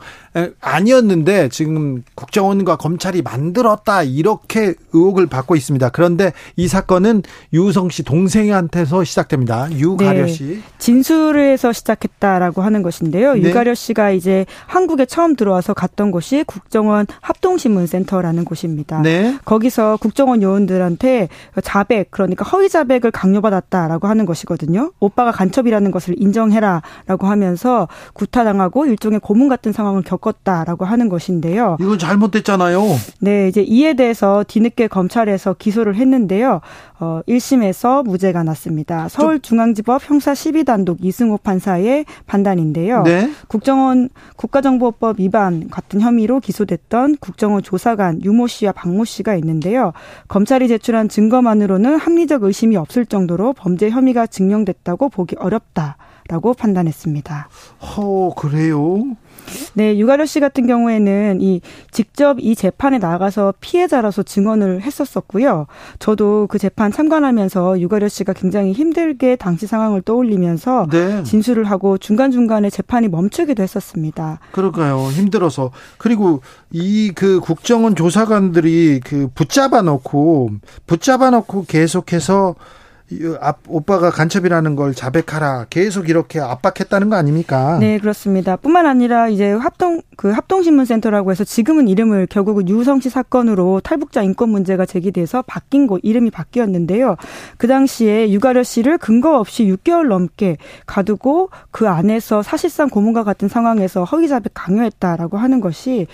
아니었는데 지금 국정원과 검찰이 만들었다 이렇게 이렇게 의혹을 받고 있습니다. 그런데 이 사건은 유성 씨 동생한테서 시작됩니다. 유가려 씨. 네. 진술에서 시작했다라고 하는 것인데요. 네. 유가려 씨가 이제 한국에 처음 들어와서 갔던 곳이 국정원 합동신문센터라는 곳입니다. 네. 거기서 국정원 요원들한테 자백 그러니까 허위 자백을 강요받았다라고 하는 것이거든요. 오빠가 간첩이라는 것을 인정해라라고 하면서 구타당하고 일종의 고문 같은 상황을 겪었다라고 하는 것인데요. 이건 잘못됐잖아요. 네, 이제 이에 대해서 뒤늦게 검찰에서 기소를 했는데요. 어, 1심에서 무죄가 났습니다. 서울중앙지법 형사 12단독 이승호 판사의 판단인데요. 네. 국정원 국가정보법 위반 같은 혐의로 기소됐던 국정원 조사관 유모 씨와 박모 씨가 있는데요. 검찰이 제출한 증거만으로는 합리적 의심이 없을 정도로 범죄 혐의가 증명됐다고 보기 어렵다 라고 판단했습니다. 어, 그래요? 네, 유가려 씨 같은 경우에는 이 직접 이 재판에 나가서 피해자라서 증언을 했었었고요. 저도 그 재판 참관하면서 유가려 씨가 굉장히 힘들게 당시 상황을 떠올리면서 네. 진술을 하고 중간중간에 재판이 멈추기도 했었습니다. 그럴까요? 힘들어서. 그리고 이 그 국정원 조사관들이 그 붙잡아 놓고 붙잡아 놓고 계속해서 오빠가 간첩이라는 걸 자백하라 계속 이렇게 압박했다는 거 아닙니까? 네 그렇습니다. 뿐만 아니라 이제 합동 그 합동신문센터라고 해서 지금은 이름을 결국은 유성 씨 사건으로 탈북자 인권 문제가 제기돼서 바뀐 곳 이름이 바뀌었는데요. 그 당시에 유가려 씨를 근거 없이 6개월 넘게 가두고 그 안에서 사실상 고문과 같은 상황에서 허위 자백 강요했다라고 하는 것이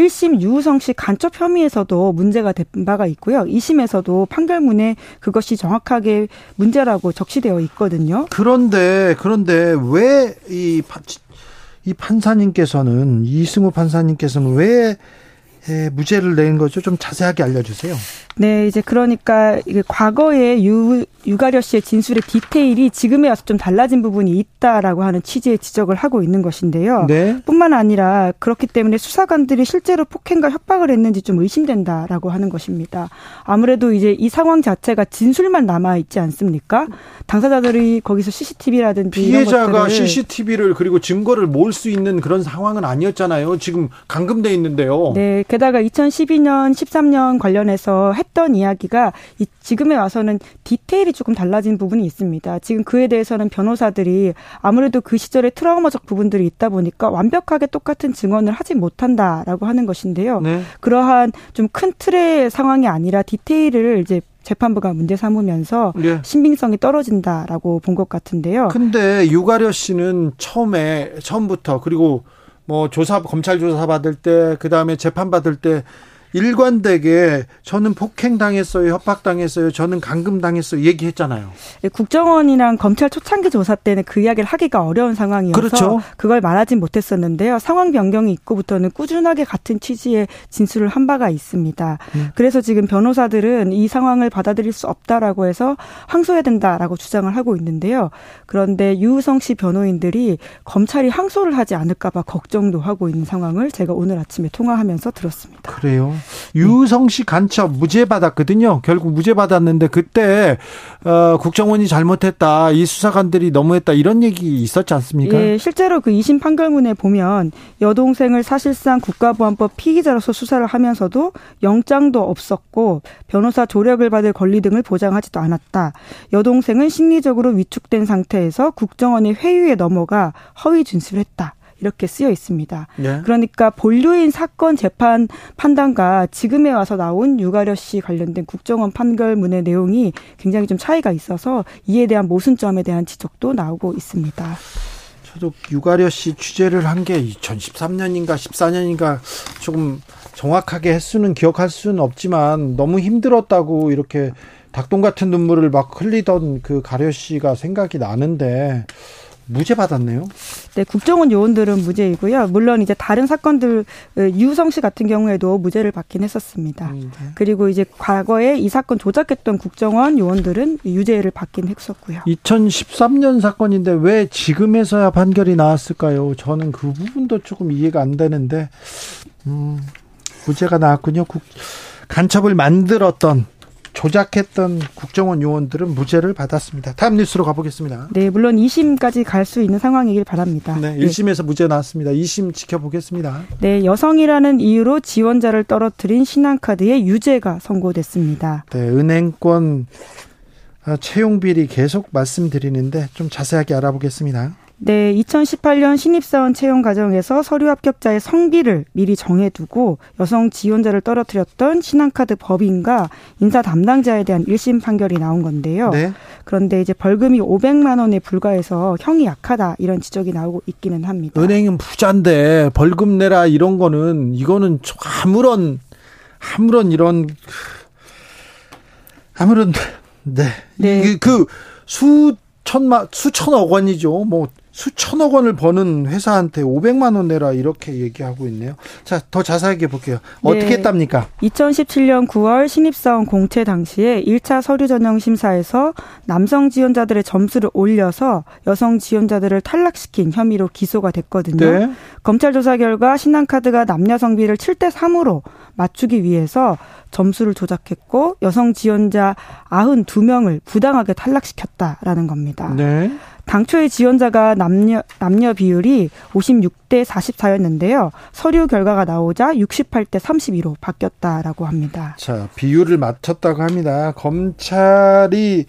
1심 유우성 씨 간첩 혐의에서도 문제가 된 바가 있고요. 2심에서도 판결문에 그것이 정확하게 문제라고 적시되어 있거든요. 그런데 그런데 왜이 이 판사님께서는 이승우 판사님께서는 왜 예, 무죄를 낸 거죠? 좀 자세하게 알려주세요. 네, 이제 그러니까 과거에 유, 유가려 씨의 진술의 디테일이 지금에 와서 좀 달라진 부분이 있다라고 하는 취지의 지적을 하고 있는 것인데요. 네. 뿐만 아니라 그렇기 때문에 수사관들이 실제로 폭행과 협박을 했는지 좀 의심된다라고 하는 것입니다. 아무래도 이제 이 상황 자체가 진술만 남아 있지 않습니까? 당사자들이 거기서 CCTV라든지 피해자가 CCTV를 그리고 증거를 모을 수 있는 그런 상황은 아니었잖아요. 지금 감금돼 있는데요. 네, 게다가 2012년, 13년 관련해서 했던 이야기가 이 지금에 와서는 디테일이 조금 달라진 부분이 있습니다. 지금 그에 대해서는 변호사들이 아무래도 그 시절에 트라우마적 부분들이 있다 보니까 완벽하게 똑같은 증언을 하지 못한다라고 하는 것인데요. 네. 그러한 좀 큰 틀의 상황이 아니라 디테일을 이제 재판부가 문제 삼으면서 네. 신빙성이 떨어진다라고 본 것 같은데요. 근데 유가려 씨는 처음에 처음부터 그리고 뭐 조사 검찰 조사 받을 때 그다음에 재판 받을 때 일관되게 저는 폭행당했어요, 협박당했어요, 저는 감금당했어요 얘기했잖아요. 네, 국정원이랑 검찰 초창기 조사 때는 그 이야기를 하기가 어려운 상황이어서 그렇죠. 그걸 말하진 못했었는데요. 상황 변경이 있고부터는 꾸준하게 같은 취지의 진술을 한 바가 있습니다. 음. 그래서 지금 변호사들은 이 상황을 받아들일 수 없다라고 해서 항소해야 된다라고 주장을 하고 있는데요. 그런데 유우성 씨 변호인들이 검찰이 항소를 하지 않을까봐 걱정도 하고 있는 상황을 제가 오늘 아침에 통화하면서 들었습니다. 그래요? 유성 씨 간첩 무죄 받았거든요. 결국 무죄 받았는데 그때 어, 국정원이 잘못했다. 이 수사관들이 너무했다. 이런 얘기 있었지 않습니까? 예, 실제로 그 2심 판결문에 보면 여동생을 사실상 국가보안법 피의자로서 수사를 하면서도 영장도 없었고 변호사 조력을 받을 권리 등을 보장하지도 않았다. 여동생은 심리적으로 위축된 상태에서 국정원의 회유에 넘어가 허위 진술했다. 이렇게 쓰여 있습니다. 네. 그러니까 본류인 사건 재판 판단과 지금에 와서 나온 유가려 씨 관련된 국정원 판결문의 내용이 굉장히 좀 차이가 있어서 이에 대한 모순점에 대한 지적도 나오고 있습니다. 저도 유가려 씨 취재를 한 게 2013년인가 14년인가 조금 정확하게 횟수는 기억할 수는 없지만 너무 힘들었다고 이렇게 닭똥 같은 눈물을 막 흘리던 그 가려 씨가 생각이 나는데 무죄 받았네요. 네, 국정원 요원들은 무죄이고요. 물론 이제 다른 사건들 유성 씨 같은 경우에도 무죄를 받긴 했었습니다. 음, 네. 그리고 이제 과거에 이 사건 조작했던 국정원 요원들은 유죄를 받긴 했었고요. 2013년 사건인데 왜 지금에서야 판결이 나왔을까요? 저는 그 부분도 조금 이해가 안 되는데 음, 무죄가 나왔군요. 국, 간첩을 만들었던 조작했던 국정원 요원들은 무죄를 받았습니다. 다음 뉴스로 가보겠습니다. 네, 물론 2심까지 갈 수 있는 상황이길 바랍니다. 네, 1심에서 무죄 나왔습니다. 2심 지켜보겠습니다. 네, 여성이라는 이유로 지원자를 떨어뜨린 신한카드의 유죄가 선고됐습니다. 네, 은행권 아, 채용 비리 계속 말씀드리는데 좀 자세하게 알아보겠습니다. 네, 2018년 신입사원 채용 과정에서 서류 합격자의 성비를 미리 정해두고 여성 지원자를 떨어뜨렸던 신한카드 법인과 인사 담당자에 대한 1심 판결이 나온 건데요. 네. 그런데 이제 벌금이 500만 원에 불과해서 형이 약하다 이런 지적이 나오고 있기는 합니다. 은행은 부자인데 벌금 내라 이런 거는 이거는 아무런 아무런 이런 아무런 네. 네. 그 수천만 수천억 원이죠. 뭐 수천억 원을 버는 회사한테 500만 원 내라 이렇게 얘기하고 있네요. 자, 더 자세하게 볼게요. 어떻게 네. 했답니까? 2017년 9월 신입사원 공채 당시에 1차 서류 전형 심사에서 남성 지원자들의 점수를 올려서 여성 지원자들을 탈락시킨 혐의로 기소가 됐거든요. 네. 검찰 조사 결과 신한카드가 남녀 성비를 7대 3으로 맞추기 위해서 점수를 조작했고 여성 지원자 92명을 부당하게 탈락시켰다라는 겁니다. 네. 당초의 지원자가 남녀 남녀 비율이 56대 44였는데요. 서류 결과가 나오자 68대 32로 바뀌었다라고 합니다. 자, 비율을 맞췄다고 합니다. 검찰이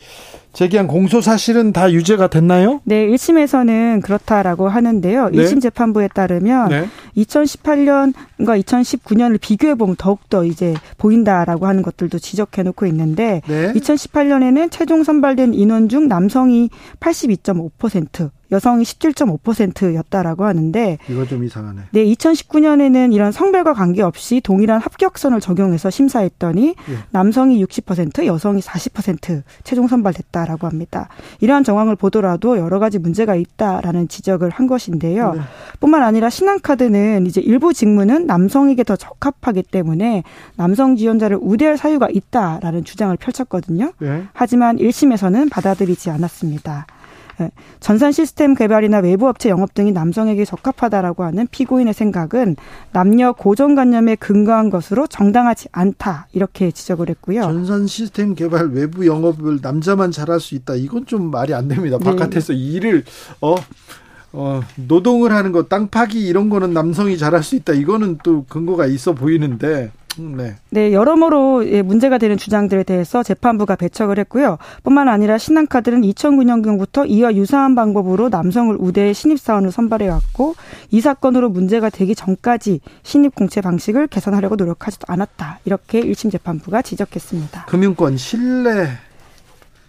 제기한 공소 사실은 다 유죄가 됐나요? 네, 1심에서는 그렇다라고 하는데요. 네. 1심 재판부에 따르면 네. 2018년과 2019년을 비교해 보면 더욱더 이제 보인다라고 하는 것들도 지적해 놓고 있는데 네. 2018년에는 최종 선발된 인원 중 남성이 82.5%, 여성이 17.5%였다라고 하는데 이거 좀 이상하네. 네, 2019년에는 이런 성별과 관계없이 동일한 합격선을 적용해서 심사했더니 예. 남성이 60%, 여성이 40% 최종 선발됐다라고 합니다. 이러한 정황을 보더라도 여러 가지 문제가 있다라는 지적을 한 것인데요. 네. 뿐만 아니라 신한카드는 이제 일부 직무는 남성에게 더 적합하기 때문에 남성 지원자를 우대할 사유가 있다라는 주장을 펼쳤거든요. 네. 하지만 1심에서는 받아들이지 않았습니다. 네. 전산 시스템 개발이나 외부 업체 영업 등이 남성에게 적합하다라고 하는 피고인의 생각은 남녀 고정관념에 근거한 것으로 정당하지 않다 이렇게 지적을 했고요. 전산 시스템 개발 외부 영업을 남자만 잘할 수 있다 이건 좀 말이 안 됩니다. 네. 바깥에서 일을 어 어, 노동을 하는 거, 땅 파기 이런 거는 남성이 잘할 수 있다. 이거는 또 근거가 있어 보이는데 음, 네. 네, 여러모로 예, 문제가 되는 주장들에 대해서 재판부가 배척을 했고요. 뿐만 아니라 신한카드는 2009년경부터 이와 유사한 방법으로 남성을 우대해 신입사원을 선발해 왔고 이 사건으로 문제가 되기 전까지 신입 공채 방식을 개선하려고 노력하지도 않았다. 이렇게 1심 재판부가 지적했습니다. 금융권 신뢰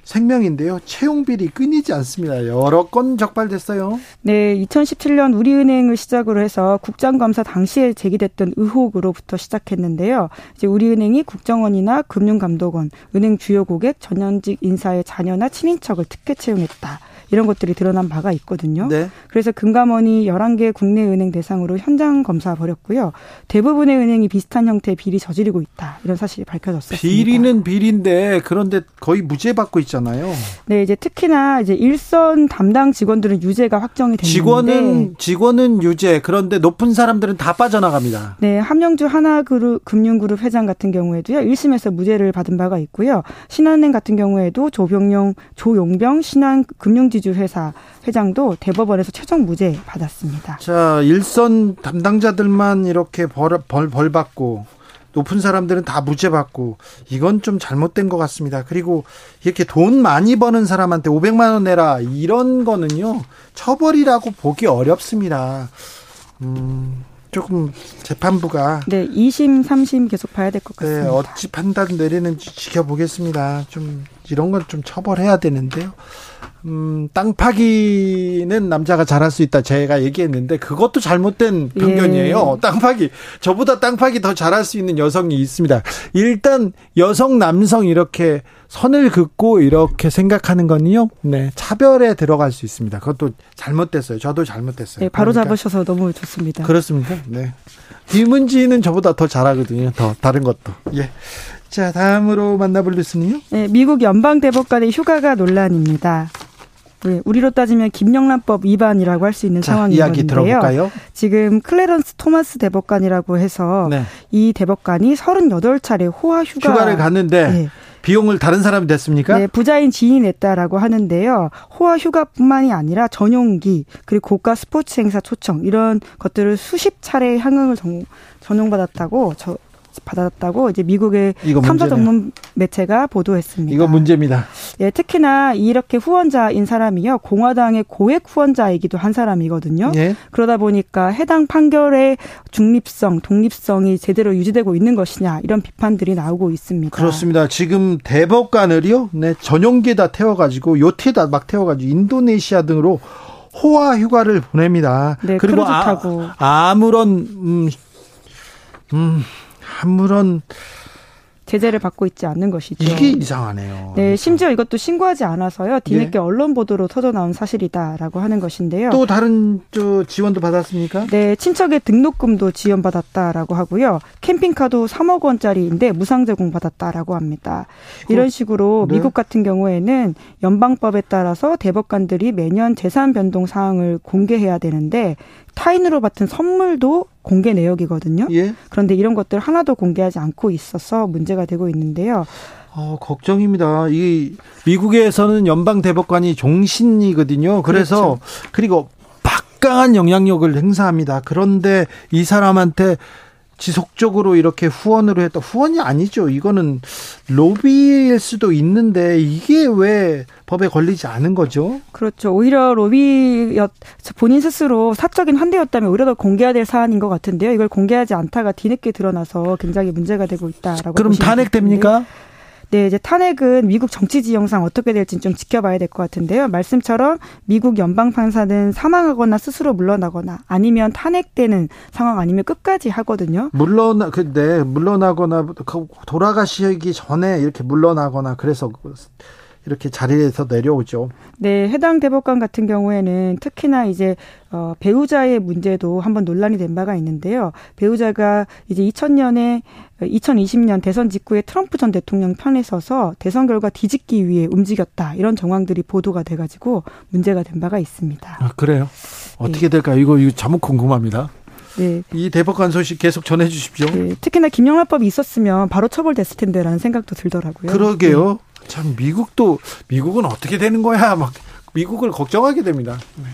생명인데요. 채용 비리 끊이지 않습니다. 여러 건 적발됐어요. 네, 2017년 우리은행을 시작으로 해서 국장감사 당시에 제기됐던 의혹으로부터 시작했는데요. 이제 우리은행이 국정원이나 금융감독원, 은행 주요 고객, 전현직 인사의 자녀나 친인척을 특혜 채용했다. 이런 것들이 드러난 바가 있거든요. 네. 그래서 금감원이 11개 국내 은행 대상으로 현장 검사 벌였고요. 대부분의 은행이 비슷한 형태의 비리 저지르고 있다. 이런 사실이 밝혀졌습니다. 비리는 비리인데 그런데 거의 무죄 받고 있잖아요. 네, 이제 특히나 이제 일선 담당 직원들은 유죄가 확정이 됐는데 직원은 직원은 유죄. 그런데 높은 사람들은 다 빠져나갑니다. 네, 함영주 하나그룹 금융그룹 회장 같은 경우에도요. 1심에서 무죄를 받은 바가 있고요. 신한은행 같은 경우에도 조병용 조용병 신한 금융지 주주 회사 회장도 대법원에서 최종 무죄 받았습니다. 자, 일선 담당자들만 이렇게 벌, 벌, 벌 받고 높은 사람들은 다 무죄 받고 이건 좀 잘못된 것 같습니다. 그리고 이렇게 돈 많이 버는 사람한테 500만 원 내라 이런 거는요 처벌이라고 보기 어렵습니다. 음. 조금 재판부가 네 2심 3심 계속 봐야 될 것 같습니다. 네, 어찌 판단 내리는지 지켜보겠습니다. 좀 이런 건 좀 처벌해야 되는데요. 음, 땅 파기는 남자가 잘할 수 있다. 제가 얘기했는데 그것도 잘못된 편견이에요. 예. 땅 파기. 저보다 땅 파기 더 잘할 수 있는 여성이 있습니다. 일단 여성 남성 이렇게 선을 긋고 이렇게 생각하는 건요. 네. 차별에 들어갈 수 있습니다. 그것도 잘못됐어요. 저도 잘못됐어요. 네, 바로 그러니까. 잡으셔서 너무 좋습니다. 그렇습니다. 네. 김은지는 저보다 더 잘하거든요. 더 다른 것도. 예. 자, 다음으로 만나볼 뉴스는요? 네, 미국 연방 대법관의 휴가가 논란입니다. 네, 우리로 따지면 김영란법 위반이라고 할 수 있는 자, 상황인 이야기 건데요. 들어볼까요? 지금 클레런스 토마스 대법관이라고 해서 네. 이 대법관이 38차례 호화 휴가 휴가를 갔는데 네. 비용을 다른 사람이 냈습니까? 네, 부자인 지인이 냈다라고 하는데요. 호화 휴가뿐만이 아니라 전용기 그리고 고가 스포츠 행사 초청 이런 것들을 수십 차례 향응을 전용받았다고 저 받았다고 이제 미국의 탐사 전문 매체가 보도했습니다. 이거 문제입니다. 예, 특히나 이렇게 후원자인 사람이요 공화당의 고액 후원자이기도 한 사람이거든요. 예. 그러다 보니까 해당 판결의 중립성, 독립성이 제대로 유지되고 있는 것이냐 이런 비판들이 나오고 있습니다. 그렇습니다. 지금 대법관을요, 네 전용기에다 태워가지고 요트에다 막 태워가지고 인도네시아 등으로 호화 휴가를 보냅니다. 네, 그리고 아, 아무런 음, 음 아무런 제재를 받고 있지 않는 것이죠. 이게 이상하네요. 네, 심지어 이것도 신고하지 않아서요. 뒤늦게 예. 언론 보도로 터져 나온 사실이다라고 하는 것인데요. 또 다른 저 지원도 받았습니까? 네, 친척의 등록금도 지원받았다라고 하고요. 캠핑카도 3억 원짜리인데 무상 제공받았다라고 합니다. 이런 식으로 네. 미국 같은 경우에는 연방법에 따라서 대법관들이 매년 재산 변동 사항을 공개해야 되는데 타인으로 받은 선물도 공개 내역이거든요. 예? 그런데 이런 것들 하나도 공개하지 않고 있어서 문제가 되고 있는데요. 어, 걱정입니다. 이 미국에서는 연방 대법관이 종신이거든요. 그래서 그렇죠. 그리고 막강한 영향력을 행사합니다. 그런데 이 사람한테 지속적으로 이렇게 후원으로 했다. 후원이 아니죠. 이거는 로비일 수도 있는데 이게 왜 법에 걸리지 않은 거죠? 그렇죠. 오히려 로비였 본인 스스로 사적인 환대였다면 오히려 더 공개해야 될 사안인 것 같은데요. 이걸 공개하지 않다가 뒤늦게 드러나서 굉장히 문제가 되고 있다라고. 그럼 탄핵됩니까? 네, 이제 탄핵은 미국 정치 지형상 어떻게 될지 좀 지켜봐야 될 것 같은데요. 말씀처럼 미국 연방 판사는 사망하거나 스스로 물러나거나 아니면 탄핵되는 상황 아니면 끝까지 하거든요. 물러나 근데 물러나거나 돌아가시기 전에 이렇게 물러나거나 그래서 이렇게 자리에서 내려오죠. 네, 해당 대법관 같은 경우에는 특히나 이제 어, 배우자의 문제도 한번 논란이 된 바가 있는데요. 배우자가 이제 2000년에 2020년 대선 직후에 트럼프 전 대통령 편에 서서 대선 결과 뒤집기 위해 움직였다 이런 정황들이 보도가 돼가지고 문제가 된 바가 있습니다. 아, 그래요? 어떻게 네. 될까? 이거 이거 참 궁금합니다. 네. 이 대법관 소식 계속 전해 주십시오. 네. 특히나 김영란법이 있었으면 바로 처벌됐을 텐데라는 생각도 들더라고요. 그러게요. 네. 참 미국도 미국은 어떻게 되는 거야? 막 미국을 걱정하게 됩니다. 네.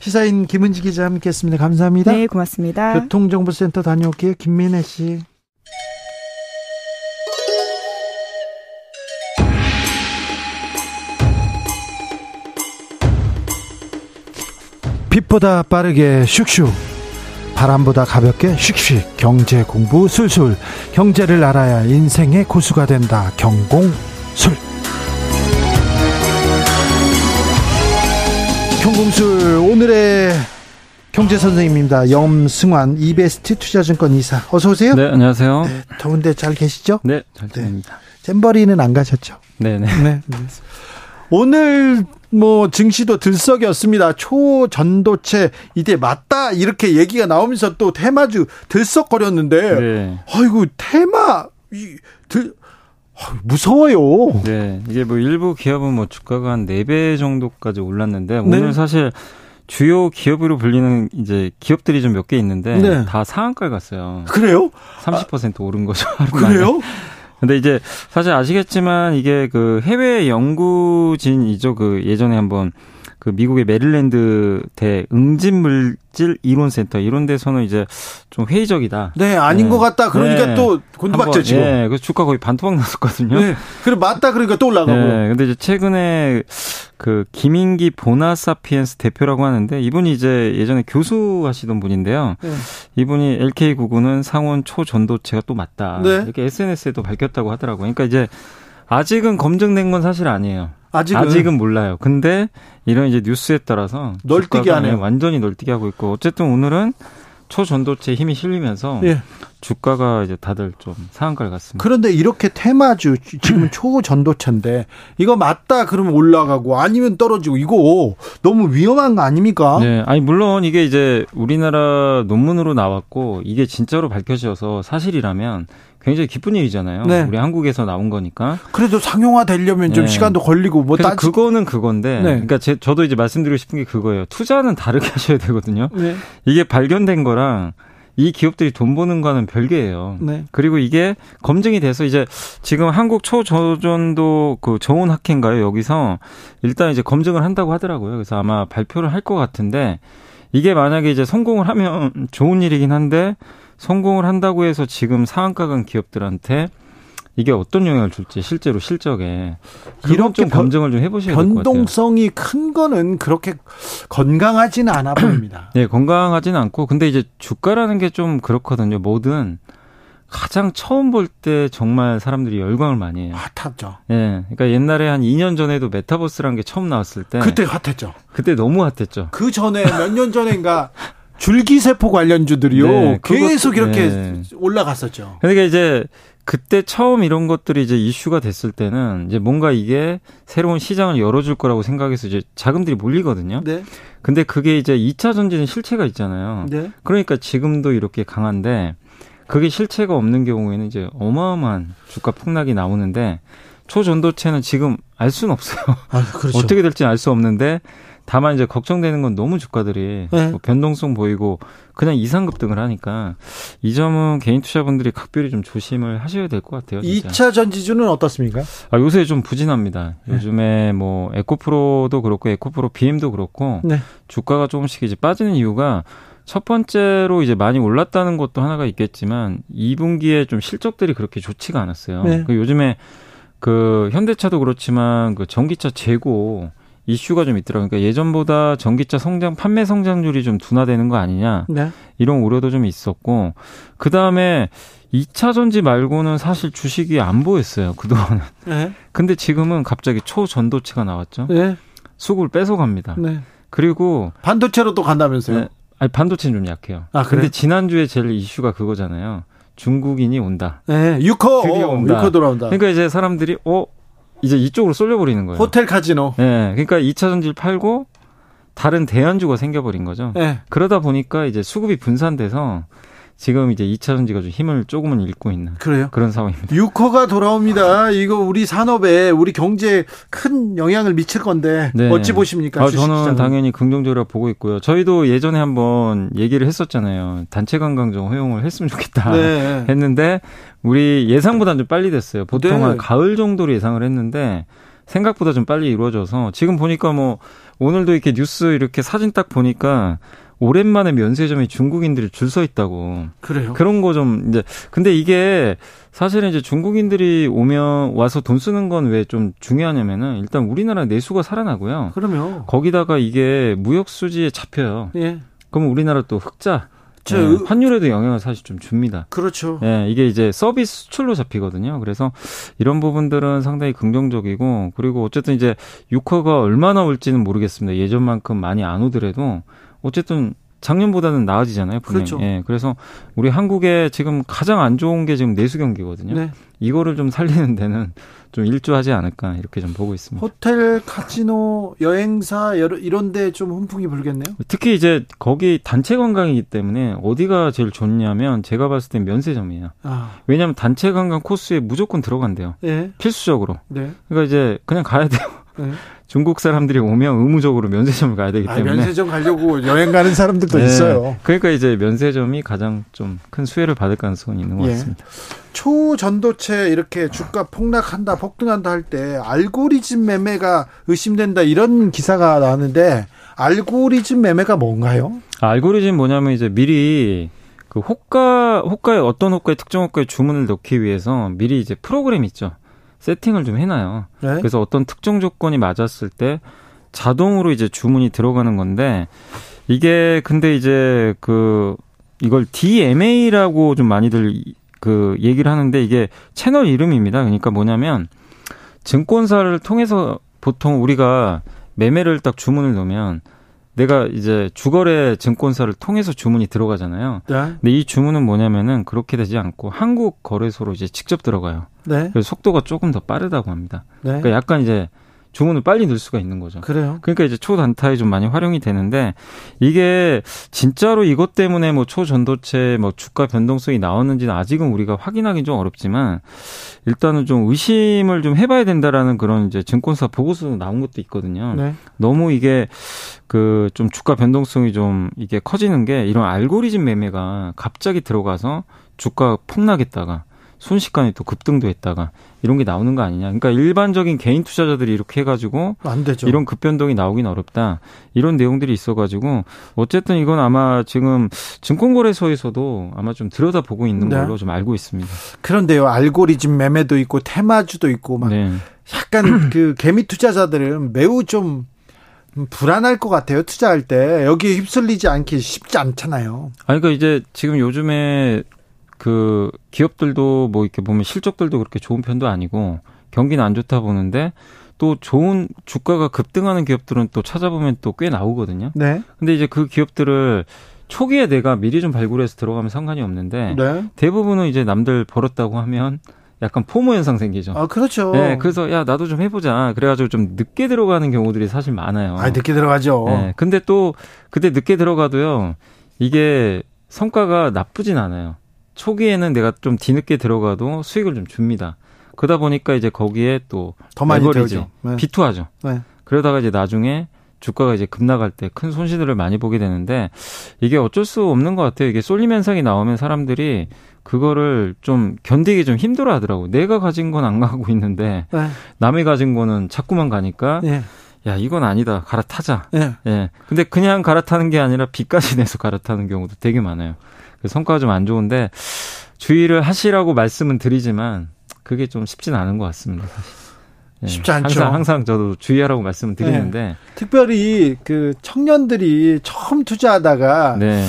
시사인 김은지 기자 함께했습니다. 감사합니다. 네, 고맙습니다. 교통정보센터 다녀올게요. 김민혜 씨. 빛보다 빠르게 슉슉 바람보다 가볍게 슉슉 경제 공부 술술 경제를 알아야 인생의 고수가 된다 경공 술 경공술 오늘의 경제 선생님입니다. 염승환 이베스트 투자증권 이사 어서 오세요. 네 안녕하세요. 네, 더운데 잘 계시죠? 네 잘 지냅니다. 네. 잼버리는 안 가셨죠? 네 네. 네. 네. 오늘 뭐 증시도 들썩였습니다. 초전도체 이제 맞다 이렇게 얘기가 나오면서 또 테마주 들썩거렸는데 네. 아이고 테마 이 들 무서워요. 네. 이게 뭐 일부 기업은 뭐 주가가 한 4배 정도까지 올랐는데 네. 오늘 사실 주요 기업으로 불리는 이제 기업들이 좀 몇 개 있는데 네. 다 상한가에 갔어요. 그래요? 30% 아, 오른 거죠. 그래요? 근데 이제 사실 아시겠지만 이게 그 해외 연구진이죠. 그 예전에 한번 그 미국의 메릴랜드 대 응집물질 이론센터 이런 데서는 이제 좀 회의적이다. 네, 아닌 네. 것 같다. 그러니까 네. 또 곤두박질 치고. 네, 그 주가 거의 반토막 났었거든요. 네. 그래 맞다 그러니까 또 올라가고. 네, 근데 이제 최근에 그 김인기 보나사피엔스 대표라고 하는데 이분이 이제 예전에 교수하시던 분인데요. 네. 이분이 LK99는 상온 초전도체가 또 맞다. 네. 이렇게 SNS에도 밝혔다고 하더라고요. 그러니까 이제 아직은 검증된 건 사실 아니에요. 아직은, 아직은 몰라요. 근데 이런 이제 뉴스에 따라서 널뛰기 하네요. 완전히 널뛰기 하고 있고 어쨌든 오늘은 초전도체 힘이 실리면서 예. 주가가 이제 다들 좀 상한가를 갔습니다. 그런데 이렇게 테마주 지금 초전도체인데 이거 맞다 그러면 올라가고 아니면 떨어지고 이거 너무 위험한 거 아닙니까? 네, 아니 물론 이게 이제 우리나라 논문으로 나왔고 이게 진짜로 밝혀져서 사실이라면 굉장히 기쁜 일이잖아요. 네. 우리 한국에서 나온 거니까. 그래도 상용화 되려면 좀 네. 시간도 걸리고 뭐 따지... 그거는 그건데. 네. 그러니까 제, 저도 이제 말씀드리고 싶은 게 그거예요. 투자는 다르게 하셔야 되거든요. 네. 이게 발견된 거랑 이 기업들이 돈 버는 거는 별개예요. 네. 그리고 이게 검증이 돼서 이제 지금 한국 초저전도 그 저온 학회인가요? 여기서 일단 이제 검증을 한다고 하더라고요. 그래서 아마 발표를 할 것 같은데 이게 만약에 이제 성공을 하면 좋은 일이긴 한데 성공을 한다고 해서 지금 상한가 간 기업들한테 이게 어떤 영향을 줄지 실제로 실적에 이런 좀 검증을 좀 해보셔야 될 것 같아요. 변동성이 큰 거는 그렇게 건강하지는 않아 보입니다. 네, 건강하지는 않고 근데 이제 주가라는 게 좀 그렇거든요. 뭐든 가장 처음 볼 때 정말 사람들이 열광을 많이 해요. 핫하죠. 예. 네, 그러니까 옛날에 한 2년 전에도 메타버스라는 게 처음 나왔을 때 그때 핫했죠. 그때 너무 핫했죠. 그 전에 몇 년 전인가 줄기세포 관련주들이요. 네, 계속 그것, 이렇게 네. 올라갔었죠. 그러니까 이제 그때 처음 이런 것들이 이제 이슈가 됐을 때는 이제 뭔가 이게 새로운 시장을 열어줄 거라고 생각해서 이제 자금들이 몰리거든요. 네. 근데 그게 이제 2차 전지는 실체가 있잖아요. 네. 그러니까 지금도 이렇게 강한데 그게 실체가 없는 경우에는 이제 어마어마한 주가 폭락이 나오는데 초전도체는 지금 알 수는 없어요. 아, 그렇죠. 어떻게 될지는 알수 없는데 다만 이제 걱정되는 건 너무 주가들이 네. 뭐 변동성 보이고 그냥 이상급등을 하니까 이 점은 개인 투자분들이 각별히 좀 조심을 하셔야 될 것 같아요. 진짜. 2차 전지주는 어떻습니까? 아, 요새 좀 부진합니다. 네. 요즘에 뭐 에코프로도 그렇고 에코프로 BM도 그렇고 네. 주가가 조금씩 이제 빠지는 이유가 첫 번째로 이제 많이 올랐다는 것도 하나가 있겠지만 2분기에 좀 실적들이 그렇게 좋지가 않았어요. 네. 그 요즘에 그 현대차도 그렇지만 그 전기차 재고 이슈가 좀 있더라고요. 그러니까 예전보다 전기차 성장 판매 성장률이 좀 둔화되는 거 아니냐 네. 이런 우려도 좀 있었고 그 다음에 2차 전지 말고는 사실 주식이 안 보였어요 그동안은. 네. 근데 지금은 갑자기 초전도체가 나왔죠. 네. 수급을 뺏어갑니다. 네. 그리고 반도체로 또 간다면서요? 네. 아니 반도체는 좀 약해요. 아, 근데 지난주에 제일 이슈가 그거잖아요. 중국인이 온다. 네, 유커 드디어 온다. 유커 돌아온다. 그러니까 이제 사람들이 어 이제 이쪽으로 쏠려버리는 거예요. 호텔 카지노. 네, 그러니까 2차 전지를 팔고 다른 대안주가 생겨버린 거죠. 네. 그러다 보니까 이제 수급이 분산돼서 지금 이제 2차 전지가 좀 힘을 조금은 잃고 있는 그래요? 그런 상황입니다. 유커가 돌아옵니다. 이거 우리 산업에 우리 경제에 큰 영향을 미칠 건데 네. 어찌 보십니까? 아, 저는? 당연히 긍정적으로 보고 있고요. 저희도 예전에 한번 얘기를 했었잖아요. 단체 관광 좀 허용을 했으면 좋겠다 네. 했는데 우리 예상보다는 좀 빨리 됐어요. 보통 네. 한 가을 정도로 예상을 했는데 생각보다 좀 빨리 이루어져서 지금 보니까 뭐 오늘도 이렇게 뉴스 이렇게 사진 딱 보니까 오랜만에 면세점에 중국인들이 줄 서 있다고. 그래요? 그런 거 좀 이제 근데 이게 사실은 이제 중국인들이 오면 와서 돈 쓰는 건 왜 좀 중요하냐면은 일단 우리나라 내수가 살아나고요. 그러면 거기다가 이게 무역 수지에 잡혀요. 예. 그러면 우리나라 또 흑자 네, 환율에도 영향을 사실 좀 줍니다. 그렇죠. 예, 이게 이제 서비스 수출로 잡히거든요. 그래서 이런 부분들은 상당히 긍정적이고 그리고 어쨌든 이제 유커가 얼마나 올지는 모르겠습니다. 예전만큼 많이 안 오더라도 어쨌든 작년보다는 나아지잖아요. 분명히. 그렇죠. 예, 그래서 우리 한국에 지금 가장 안 좋은 게 지금 내수 경기거든요. 네. 이거를 좀 살리는 데는 좀 일조하지 않을까 이렇게 좀 보고 있습니다. 호텔, 카지노, 여행사 이런 데 좀 훈풍이 불겠네요. 특히 이제 거기 단체 관광이기 때문에 어디가 제일 좋냐면 제가 봤을 땐 면세점이에요. 아. 왜냐하면 단체 관광 코스에 무조건 들어간대요. 네. 필수적으로. 네. 그러니까 이제 그냥 가야 돼요. 네. 중국 사람들이 오면 의무적으로 면세점을 가야 되기 때문에 아, 면세점 가려고 여행 가는 사람들도 네. 있어요. 그러니까 이제 면세점이 가장 좀 큰 수혜를 받을 가능성이 있는 것 예. 같습니다. 초전도체 이렇게 주가 폭락한다, 폭등한다 할 때 알고리즘 매매가 의심된다 이런 기사가 나왔는데 알고리즘 매매가 뭔가요? 아, 알고리즘 뭐냐면 이제 미리 그 호가 호가에 어떤 호가에 특정 호가에 주문을 넣기 위해서 미리 이제 프로그램 있죠. 세팅을 좀 해놔요. 네? 그래서 어떤 특정 조건이 맞았을 때 자동으로 이제 주문이 들어가는 건데 이게 근데 이제 그 이걸 DMA라고 좀 많이들 그 얘기를 하는데 이게 채널 이름입니다. 그러니까 뭐냐면 증권사를 통해서 보통 우리가 매매를 딱 주문을 넣으면 내가 이제 주거래 증권사를 통해서 주문이 들어가잖아요. 네. 근데 이 주문은 뭐냐면은 그렇게 되지 않고 한국 거래소로 이제 직접 들어가요. 네. 그래서 속도가 조금 더 빠르다고 합니다. 네. 그러니까 약간 이제 주문을 빨리 넣을 수가 있는 거죠. 그래요? 그러니까 이제 초단타에 좀 많이 활용이 되는데 이게 진짜로 이것 때문에 뭐 초전도체 뭐 주가 변동성이 나왔는지는 아직은 우리가 확인하기 좀 어렵지만 일단은 좀 의심을 좀 해봐야 된다라는 그런 이제 증권사 보고서 나온 것도 있거든요. 네. 너무 이게 그 좀 주가 변동성이 좀 이게 커지는 게 이런 알고리즘 매매가 갑자기 들어가서 주가 폭락했다가 순식간에 또 급등도 했다가 이런 게 나오는 거 아니냐. 그러니까 일반적인 개인 투자자들이 이렇게 해가지고 안 되죠. 이런 급변동이 나오긴 어렵다. 이런 내용들이 있어가지고 어쨌든 이건 아마 지금 증권거래소에서도 아마 좀 들여다보고 있는 네. 걸로 좀 알고 있습니다. 그런데요, 알고리즘 매매도 있고 테마주도 있고 막 네. 약간 그 개미 투자자들은 매우 좀 불안할 것 같아요. 투자할 때 여기에 휩쓸리지 않기 쉽지 않잖아요. 아 그러니까 이제 지금 요즘에 그 기업들도 뭐 이렇게 보면 실적들도 그렇게 좋은 편도 아니고 경기는 안 좋다 보는데 또 좋은 주가가 급등하는 기업들은 또 찾아보면 또 꽤 나오거든요. 네. 근데 이제 그 기업들을 초기에 내가 미리 좀 발굴해서 들어가면 상관이 없는데 네. 대부분은 이제 남들 벌었다고 하면 약간 포모 현상 생기죠. 아, 그렇죠. 네, 그래서 야 나도 좀 해보자. 그래가지고 좀 늦게 들어가는 경우들이 사실 많아요. 아, 늦게 들어가죠. 네, 근데 또 그때 늦게 들어가도요. 이게 성과가 나쁘진 않아요. 초기에는 내가 좀 뒤늦게 들어가도 수익을 좀 줍니다. 그러다 보니까 이제 거기에 또더 많이 들죠. 네. 비투하죠. 네. 그러다가 이제 나중에 주가가 이제 급나갈 때큰 손실들을 많이 보게 되는데 이게 어쩔 수 없는 것 같아요. 이게 쏠림 현상이 나오면 사람들이 그거를 좀 견디기 좀 힘들어 하더라고. 내가 가진 건 안 가고 있는데 네. 남이 가진 거는 자꾸만 가니까 네. 야, 이건 아니다. 갈아타자. 네. 예. 근데 그냥 갈아타는 게 아니라 빚까지 내서 갈아타는 경우도 되게 많아요. 그 성과가 좀 안 좋은데 주의를 하시라고 말씀은 드리지만 그게 좀 쉽진 않은 것 같습니다. 네. 쉽지 않죠. 항상, 항상 저도 주의하라고 말씀을 드리는데 네. 특별히 그 청년들이 처음 투자하다가 네.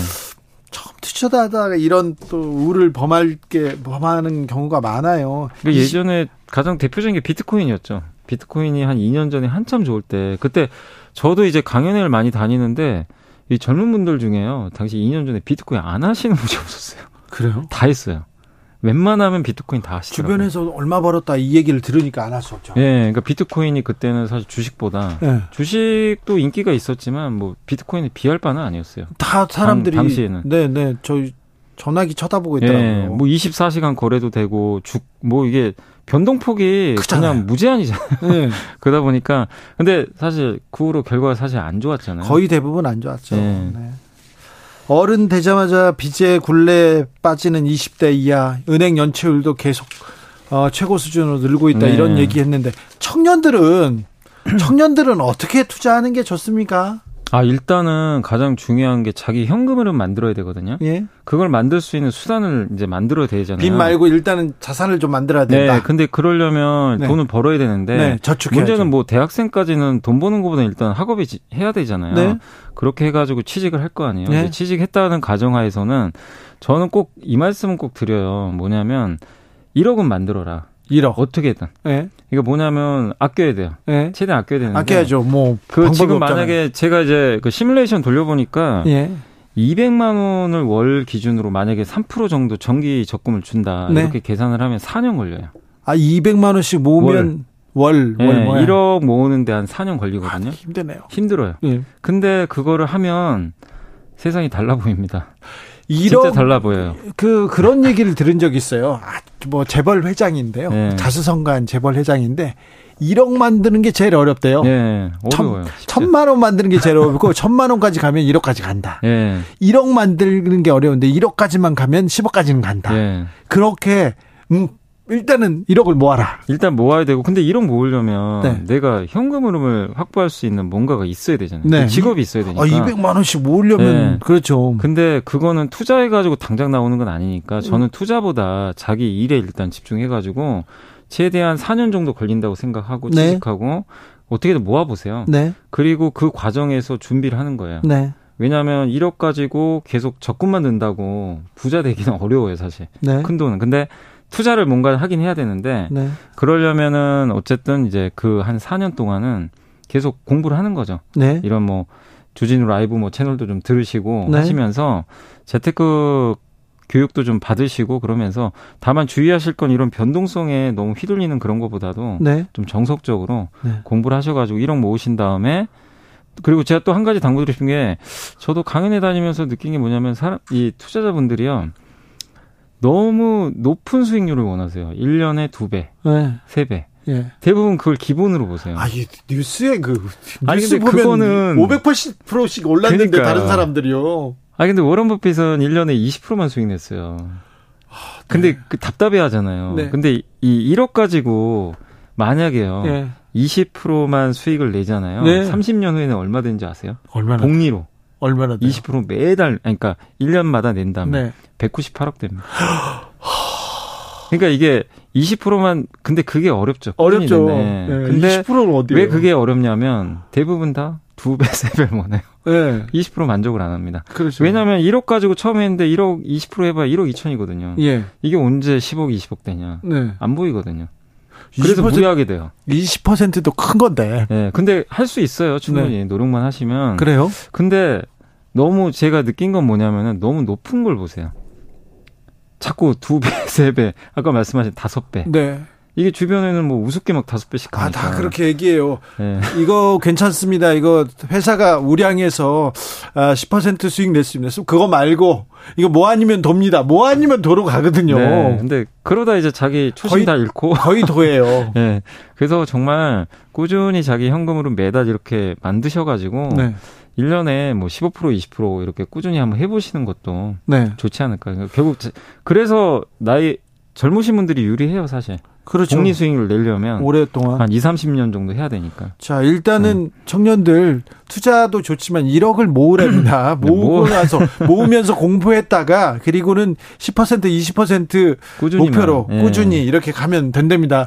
처음 투자하다가 이런 또 우를 범할 게 범하는 경우가 많아요. 그 예전에 가장 대표적인 게 비트코인이었죠. 비트코인이 한 2년 전에 한참 좋을 때 그때 저도 이제 강연회를 많이 다니는데 이 젊은 분들 중에요. 당시 2년 전에 비트코인 안 하시는 분이 없었어요. 그래요? 다 했어요. 웬만하면 비트코인 다 하시더라고요. 주변에서 얼마 벌었다 이 얘기를 들으니까 안 하셨죠. 예, 네, 그러니까 비트코인이 그때는 사실 주식보다 네. 주식도 인기가 있었지만 뭐 비트코인이 비할 바는 아니었어요. 다 사람들이 당, 시에는 네, 네. 저 전화기 쳐다보고 있더라고요. 네, 뭐 24시간 거래도 되고 죽뭐 이게 변동폭이 크잖아요. 그냥 무제한이잖아요. 네. 그러다 보니까 근데 사실 그 후로 결과가 사실 안 좋았잖아요. 거의 대부분 안 좋았죠. 네. 네. 어른 되자마자 빚에 굴레 빠지는 20대 이하 은행 연체율도 계속 어, 최고 수준으로 늘고 있다 네. 이런 얘기했는데 청년들은 청년들은 어떻게 투자하는 게 좋습니까? 아, 일단은 가장 중요한 게 자기 현금을 만들어야 되거든요. 예. 그걸 만들 수 있는 수단을 이제 만들어야 되잖아요. 빚 말고 일단은 자산을 좀 만들어야 된다. 네. 근데 그러려면 네. 돈을 벌어야 되는데 네, 저축해야죠. 문제는 뭐 대학생까지는 돈 버는 것보다 일단 학업이 해야 되잖아요. 네. 그렇게 해 가지고 취직을 할 거 아니에요. 네. 취직했다는 가정하에서는 저는 꼭 이 말씀은 꼭 드려요. 뭐냐면 1억은 만들어라. 1억. 어떻게든. 네. 이거 뭐냐면 아껴야 돼요. 네. 최대한 아껴야 되는데. 아껴야죠. 뭐. 그 지금 없잖아요. 만약에 제가 이제 그 시뮬레이션 돌려보니까 예. 200만 원을 월 기준으로 만약에 3% 정도 정기 적금을 준다. 네. 이렇게 계산을 하면 4년 걸려요. 아, 200만 원씩 모으면 월, 월, 월 네, 1억 모으는데 한 4년 걸리거든요. 아, 힘드네요. 힘들어요. 예. 근데 그거를 하면 세상이 달라 보입니다. 이런 진짜 달라 보여요. 그 그런 얘기를 들은 적이 있어요. 아, 뭐 재벌 회장인데요. 네. 자수성가한 재벌 회장인데 1억 만드는 게 제일 어렵대요. 네, 어려워요. 천, 만 원 만드는 게 제일 어렵고 천만 원까지 가면 1억까지 간다. 네. 1억 만드는 게 어려운데 1억까지만 가면 10억까지는 간다. 네. 그렇게 음, 일단은 1억을 모아라. 일단 모아야 되고 근데 1억 모으려면 네. 내가 현금 흐름을 확보할 수 있는 뭔가가 있어야 되잖아요. 네. 그 직업이 있어야 되니까. 아, 200만 원씩 모으려면 네. 그렇죠. 근데 그거는 투자해 가지고 당장 나오는 건 아니니까 저는 투자보다 자기 일에 일단 집중해 가지고 최대한 4년 정도 걸린다고 생각하고 네. 취직하고 어떻게든 모아 보세요. 네. 그리고 그 과정에서 준비를 하는 거예요. 네. 왜냐하면 1억 가지고 계속 적금만 든다고 부자 되기는 어려워요, 사실. 큰 돈은. 근데 투자를 뭔가 하긴 해야 되는데 네. 그러려면은 어쨌든 이제 그 한 4년 동안은 계속 공부를 하는 거죠. 네. 이런 뭐 주진우 라이브 뭐 채널도 좀 들으시고 네. 하시면서 재테크 교육도 좀 받으시고 그러면서 다만 주의하실 건 이런 변동성에 너무 휘둘리는 그런 것보다도 네. 좀 정석적으로 네. 공부를 하셔가지고 1억 모으신 다음에 그리고 제가 또 한 가지 당부드리고 싶은 게 저도 강연에 다니면서 느낀 게 뭐냐면 사람 이 투자자분들이요. 너무 높은 수익률을 원하세요. 1년에 2배, 네. 3배. 예. 대부분 그걸 기본으로 보세요. 아, 이 뉴스에 그 뉴스 보면 그거는 580%씩 올랐는데 그러니까. 다른 사람들이요. 아 근데 워런 버핏은 1년에 20%만 수익 냈어요. 아, 근데 네. 그 답답해 하잖아요. 네. 근데 이 1억 가지고 만약에요. 네. 20%만 수익을 내잖아요. 네. 30년 후에는 얼마 되는지 아세요? 얼마나? 복리로. 얼마나 돼요? 20% 매달 그러니까 1년마다 낸다면 네. 198억 됩니다. 그러니까 이게 20%만 근데 그게 어렵죠. 어렵죠. 네. 근데 20%는 어디에 왜 그게 어렵냐면 대부분 다 두 배, 세 배를 원해요. 네. 20% 만족을 안 합니다. 그렇죠. 왜냐하면 1억 가지고 처음 했는데 1억 20% 해봐야 1억 2천이거든요. 예. 이게 언제 10억, 20억 되냐? 네. 안 보이거든요. 그래서 무리하게 돼요. 20%도 큰 건데. 네. 근데 할 수 있어요. 충분히 네. 노력만 하시면. 그래요? 근데 너무 제가 느낀 건 뭐냐면은 너무 높은 걸 보세요. 자꾸 두 배, 세 배, 아까 말씀하신 다섯 배. 네. 이게 주변에는 뭐 우습게 막 다섯 배씩 가니까. 아, 다 그렇게 얘기해요. 네. 이거 괜찮습니다. 이거 회사가 우량해서 아, 10% 수익 냈습니다. 그거 말고 이거 뭐 아니면 돕니다. 뭐 아니면 도로 가거든요. 네. 근데 그러다 이제 자기 초심 거의, 다 잃고 거의 도예요. 네. 그래서 정말 꾸준히 자기 현금으로 매달 이렇게 만드셔 가지고 네. 1년에 뭐 15% 20% 이렇게 꾸준히 한번 해 보시는 것도 네. 좋지 않을까. 결국 그래서 나이 젊으신 분들이 유리해요, 사실. 그렇죠. 복리 수익을 내려면 오랫동안 한 2, 30년 정도 해야 되니까. 자, 일단은 네. 청년들 투자도 좋지만 1억을 모으랍니다. 모으고 네, 나서 모으면서 공부했다가 그리고는 10% 20% 꾸준히만. 목표로 네. 꾸준히 이렇게 가면 된답니다.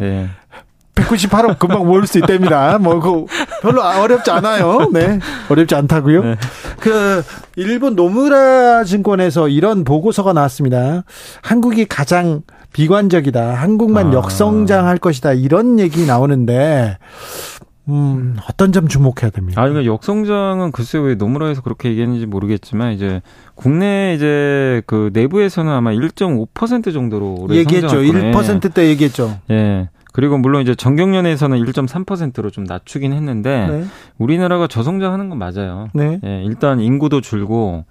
네. 198억 금방 모을 수 있답니다. 뭐, 그, 별로 어렵지 않아요. 네. 어렵지 않다고요. 네. 그, 일본 노무라 증권에서 이런 보고서가 나왔습니다. 한국이 가장 비관적이다. 한국만 아. 역성장할 것이다. 이런 얘기 나오는데 음, 어떤 점 주목해야 됩니까? 아, 그러니까 역성장은 글쎄 왜 노무라에서 그렇게 얘기했는지 모르겠지만 이제 국내 이제 그 내부에서는 아마 1.5% 정도로 얘기했죠. 1%대 얘기했죠. 예. 그리고 물론 이제 정경련에서는 1.3%로 좀 낮추긴 했는데 네. 우리나라가 저성장하는 건 맞아요. 네. 예, 일단 인구도 줄고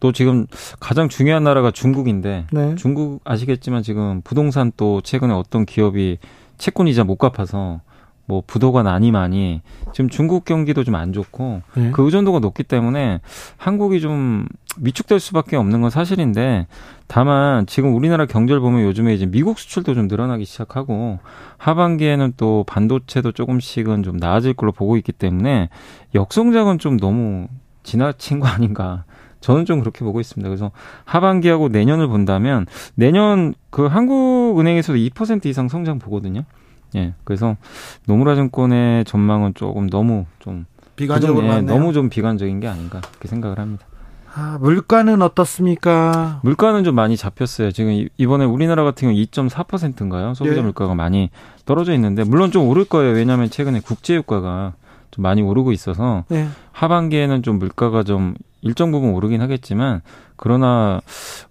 또 지금 가장 중요한 나라가 중국인데 네. 중국 아시겠지만 지금 부동산 또 최근에 어떤 기업이 채권 이자 못 갚아서 뭐 부도가 나니 많이 지금 중국 경기도 좀 안 좋고 네. 그 의존도가 높기 때문에 한국이 좀 위축될 수밖에 없는 건 사실인데 다만 지금 우리나라 경제를 보면 요즘에 이제 미국 수출도 좀 늘어나기 시작하고 하반기에는 또 반도체도 조금씩은 좀 나아질 걸로 보고 있기 때문에 역성장은 좀 너무 지나친 거 아닌가 저는 좀 그렇게 보고 있습니다. 그래서 하반기하고 내년을 본다면 내년 그 한국은행에서도 2% 이상 성장 보거든요. 예. 그래서 노무라 증권의 전망은 조금 너무 좀 비관적으로 예, 너무 좀 비관적인 게 아닌가 그렇게 생각을 합니다. 아, 물가는 어떻습니까? 물가는 좀 많이 잡혔어요. 지금 이번에 우리나라 같은 경우 2.4%인가요? 소비자 예. 물가가 많이 떨어져 있는데 물론 좀 오를 거예요. 왜냐하면 최근에 국제 유가가 좀 많이 오르고 있어서 예. 하반기에는 좀 물가가 좀 일정 부분 오르긴 하겠지만 그러나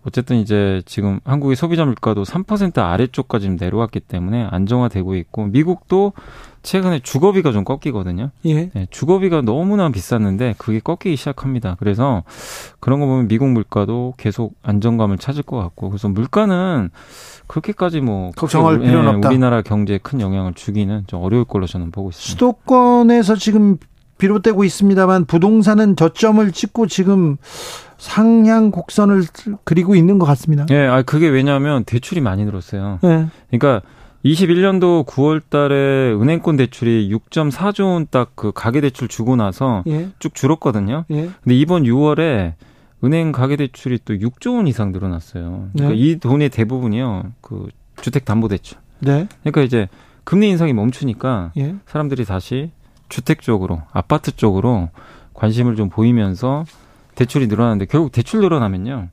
어쨌든 이제 지금 한국의 소비자 물가도 3% 아래쪽까지 내려왔기 때문에 안정화되고 있고 미국도 최근에 주거비가 좀 꺾이거든요. 예. 네, 주거비가 너무나 비쌌는데 그게 꺾이기 시작합니다. 그래서 그런 거 보면 미국 물가도 계속 안정감을 찾을 것 같고 그래서 물가는 그렇게까지 뭐 걱정할 필요는 예, 없다. 우리나라 경제에 큰 영향을 주기는 좀 어려울 걸로 저는 보고 있습니다. 수도권에서 지금 비롯되고 있습니다만 부동산은 저점을 찍고 지금 상향 곡선을 그리고 있는 것 같습니다. 예, 아 그게 왜냐하면 대출이 많이 늘었어요. 네. 그러니까 21년도 9월 달에 은행권 대출이 6.4조 원 딱 그 가계 대출 주고 나서 예. 쭉 줄었거든요. 예. 근데 이번 6월에 은행 가계 대출이 또 6조 원 이상 늘어났어요. 그러니까 네. 이 돈의 대부분이요. 그 주택 담보 대출. 네. 그러니까 이제 금리 인상이 멈추니까 예. 사람들이 다시 주택 쪽으로 아파트 쪽으로 관심을 좀 보이면서 대출이 늘어나는데 결국 대출 늘어나면요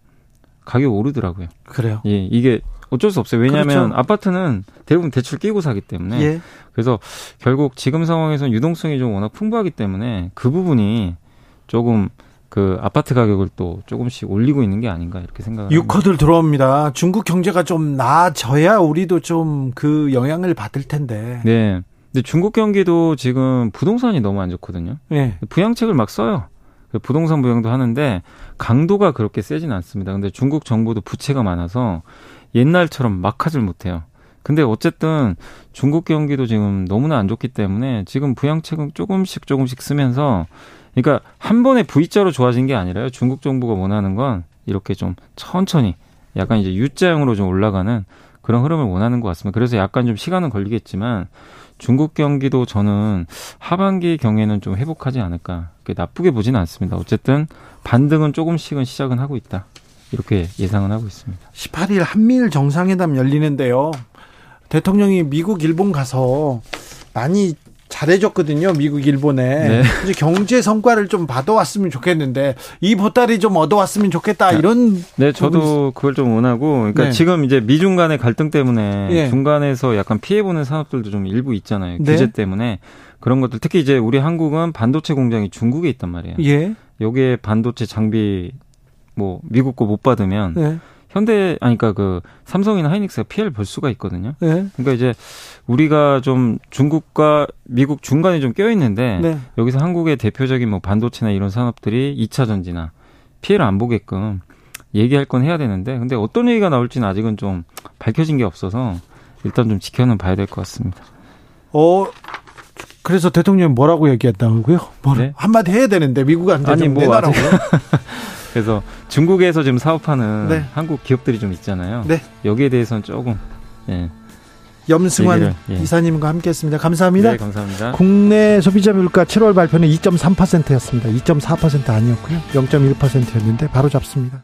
가격 오르더라고요. 그래요. 예, 이게 어쩔 수 없어요. 왜냐하면 그렇죠. 아파트는 대부분 대출 끼고 사기 때문에 예. 그래서 결국 지금 상황에서는 유동성이 좀 워낙 풍부하기 때문에 그 부분이 조금 그 아파트 가격을 또 조금씩 올리고 있는 게 아닌가 이렇게 생각합니다. 유커들 들어옵니다. 중국 경제가 좀 나아져야 우리도 좀 그 영향을 받을 텐데. 네. 근데 중국 경기도 지금 부동산이 너무 안 좋거든요. 네. 부양책을 막 써요. 그 부동산 부양도 하는데 강도가 그렇게 세진 않습니다. 근데 중국 정부도 부채가 많아서 옛날처럼 막 하질 못해요. 근데 어쨌든 중국 경기도 지금 너무나 안 좋기 때문에 지금 부양책은 조금씩 조금씩 쓰면서 그러니까 한 번에 V자로 좋아진 게 아니라요. 중국 정부가 원하는 건 이렇게 좀 천천히 약간 이제 U자형으로 좀 올라가는 그런 흐름을 원하는 것 같습니다. 그래서 약간 좀 시간은 걸리겠지만 중국 경기도 저는 하반기 경에는 좀 회복하지 않을까. 나쁘게 보지는 않습니다. 어쨌든 반등은 조금씩은 시작은 하고 있다. 이렇게 예상은 하고 있습니다. 18일 한미일 정상회담 열리는데요. 대통령이 미국, 일본 가서 많이 잘해줬거든요. 미국, 일본에. 네. 이제 경제 성과를 좀 받아왔으면 좋겠는데 이 보따리 좀 얻어왔으면 좋겠다. 이런. 네, 저도 그걸 좀 원하고. 그러니까 네. 지금 이제 미중 간의 갈등 때문에 네. 중간에서 약간 피해보는 산업들도 좀 일부 있잖아요. 네. 규제 때문에. 그런 것들 특히 이제 우리 한국은 반도체 공장이 중국에 있단 말이에요. 예. 여기에 반도체 장비 뭐 미국 거 못 받으면 네. 현대 아니 그러니까 그 삼성이나 하이닉스가 피해를 볼 수가 있거든요. 네. 그러니까 이제 우리가 좀 중국과 미국 중간에 좀 껴 있는데 네. 여기서 한국의 대표적인 뭐 반도체나 이런 산업들이 2차 전지나 피해를 안 보게끔 얘기할 건 해야 되는데 근데 어떤 얘기가 나올지는 아직은 좀 밝혀진 게 없어서 일단 좀 지켜는 봐야 될 것 같습니다. 어 그래서 대통령이 뭐라고 얘기했다고요? 뭐 네? 한마디 해야 되는데 미국한테 아니 뭐 내놔라고. 그래서 중국에서 지금 사업하는 네. 한국 기업들이 좀 있잖아요. 네. 여기에 대해서는 조금 예. 염승환 예. 이사님과 함께했습니다. 감사합니다. 네, 감사합니다. 국내 소비자 물가 7월 발표는 2.3%였습니다. 2.4% 아니었고요. 0.1%였는데 바로 잡습니다.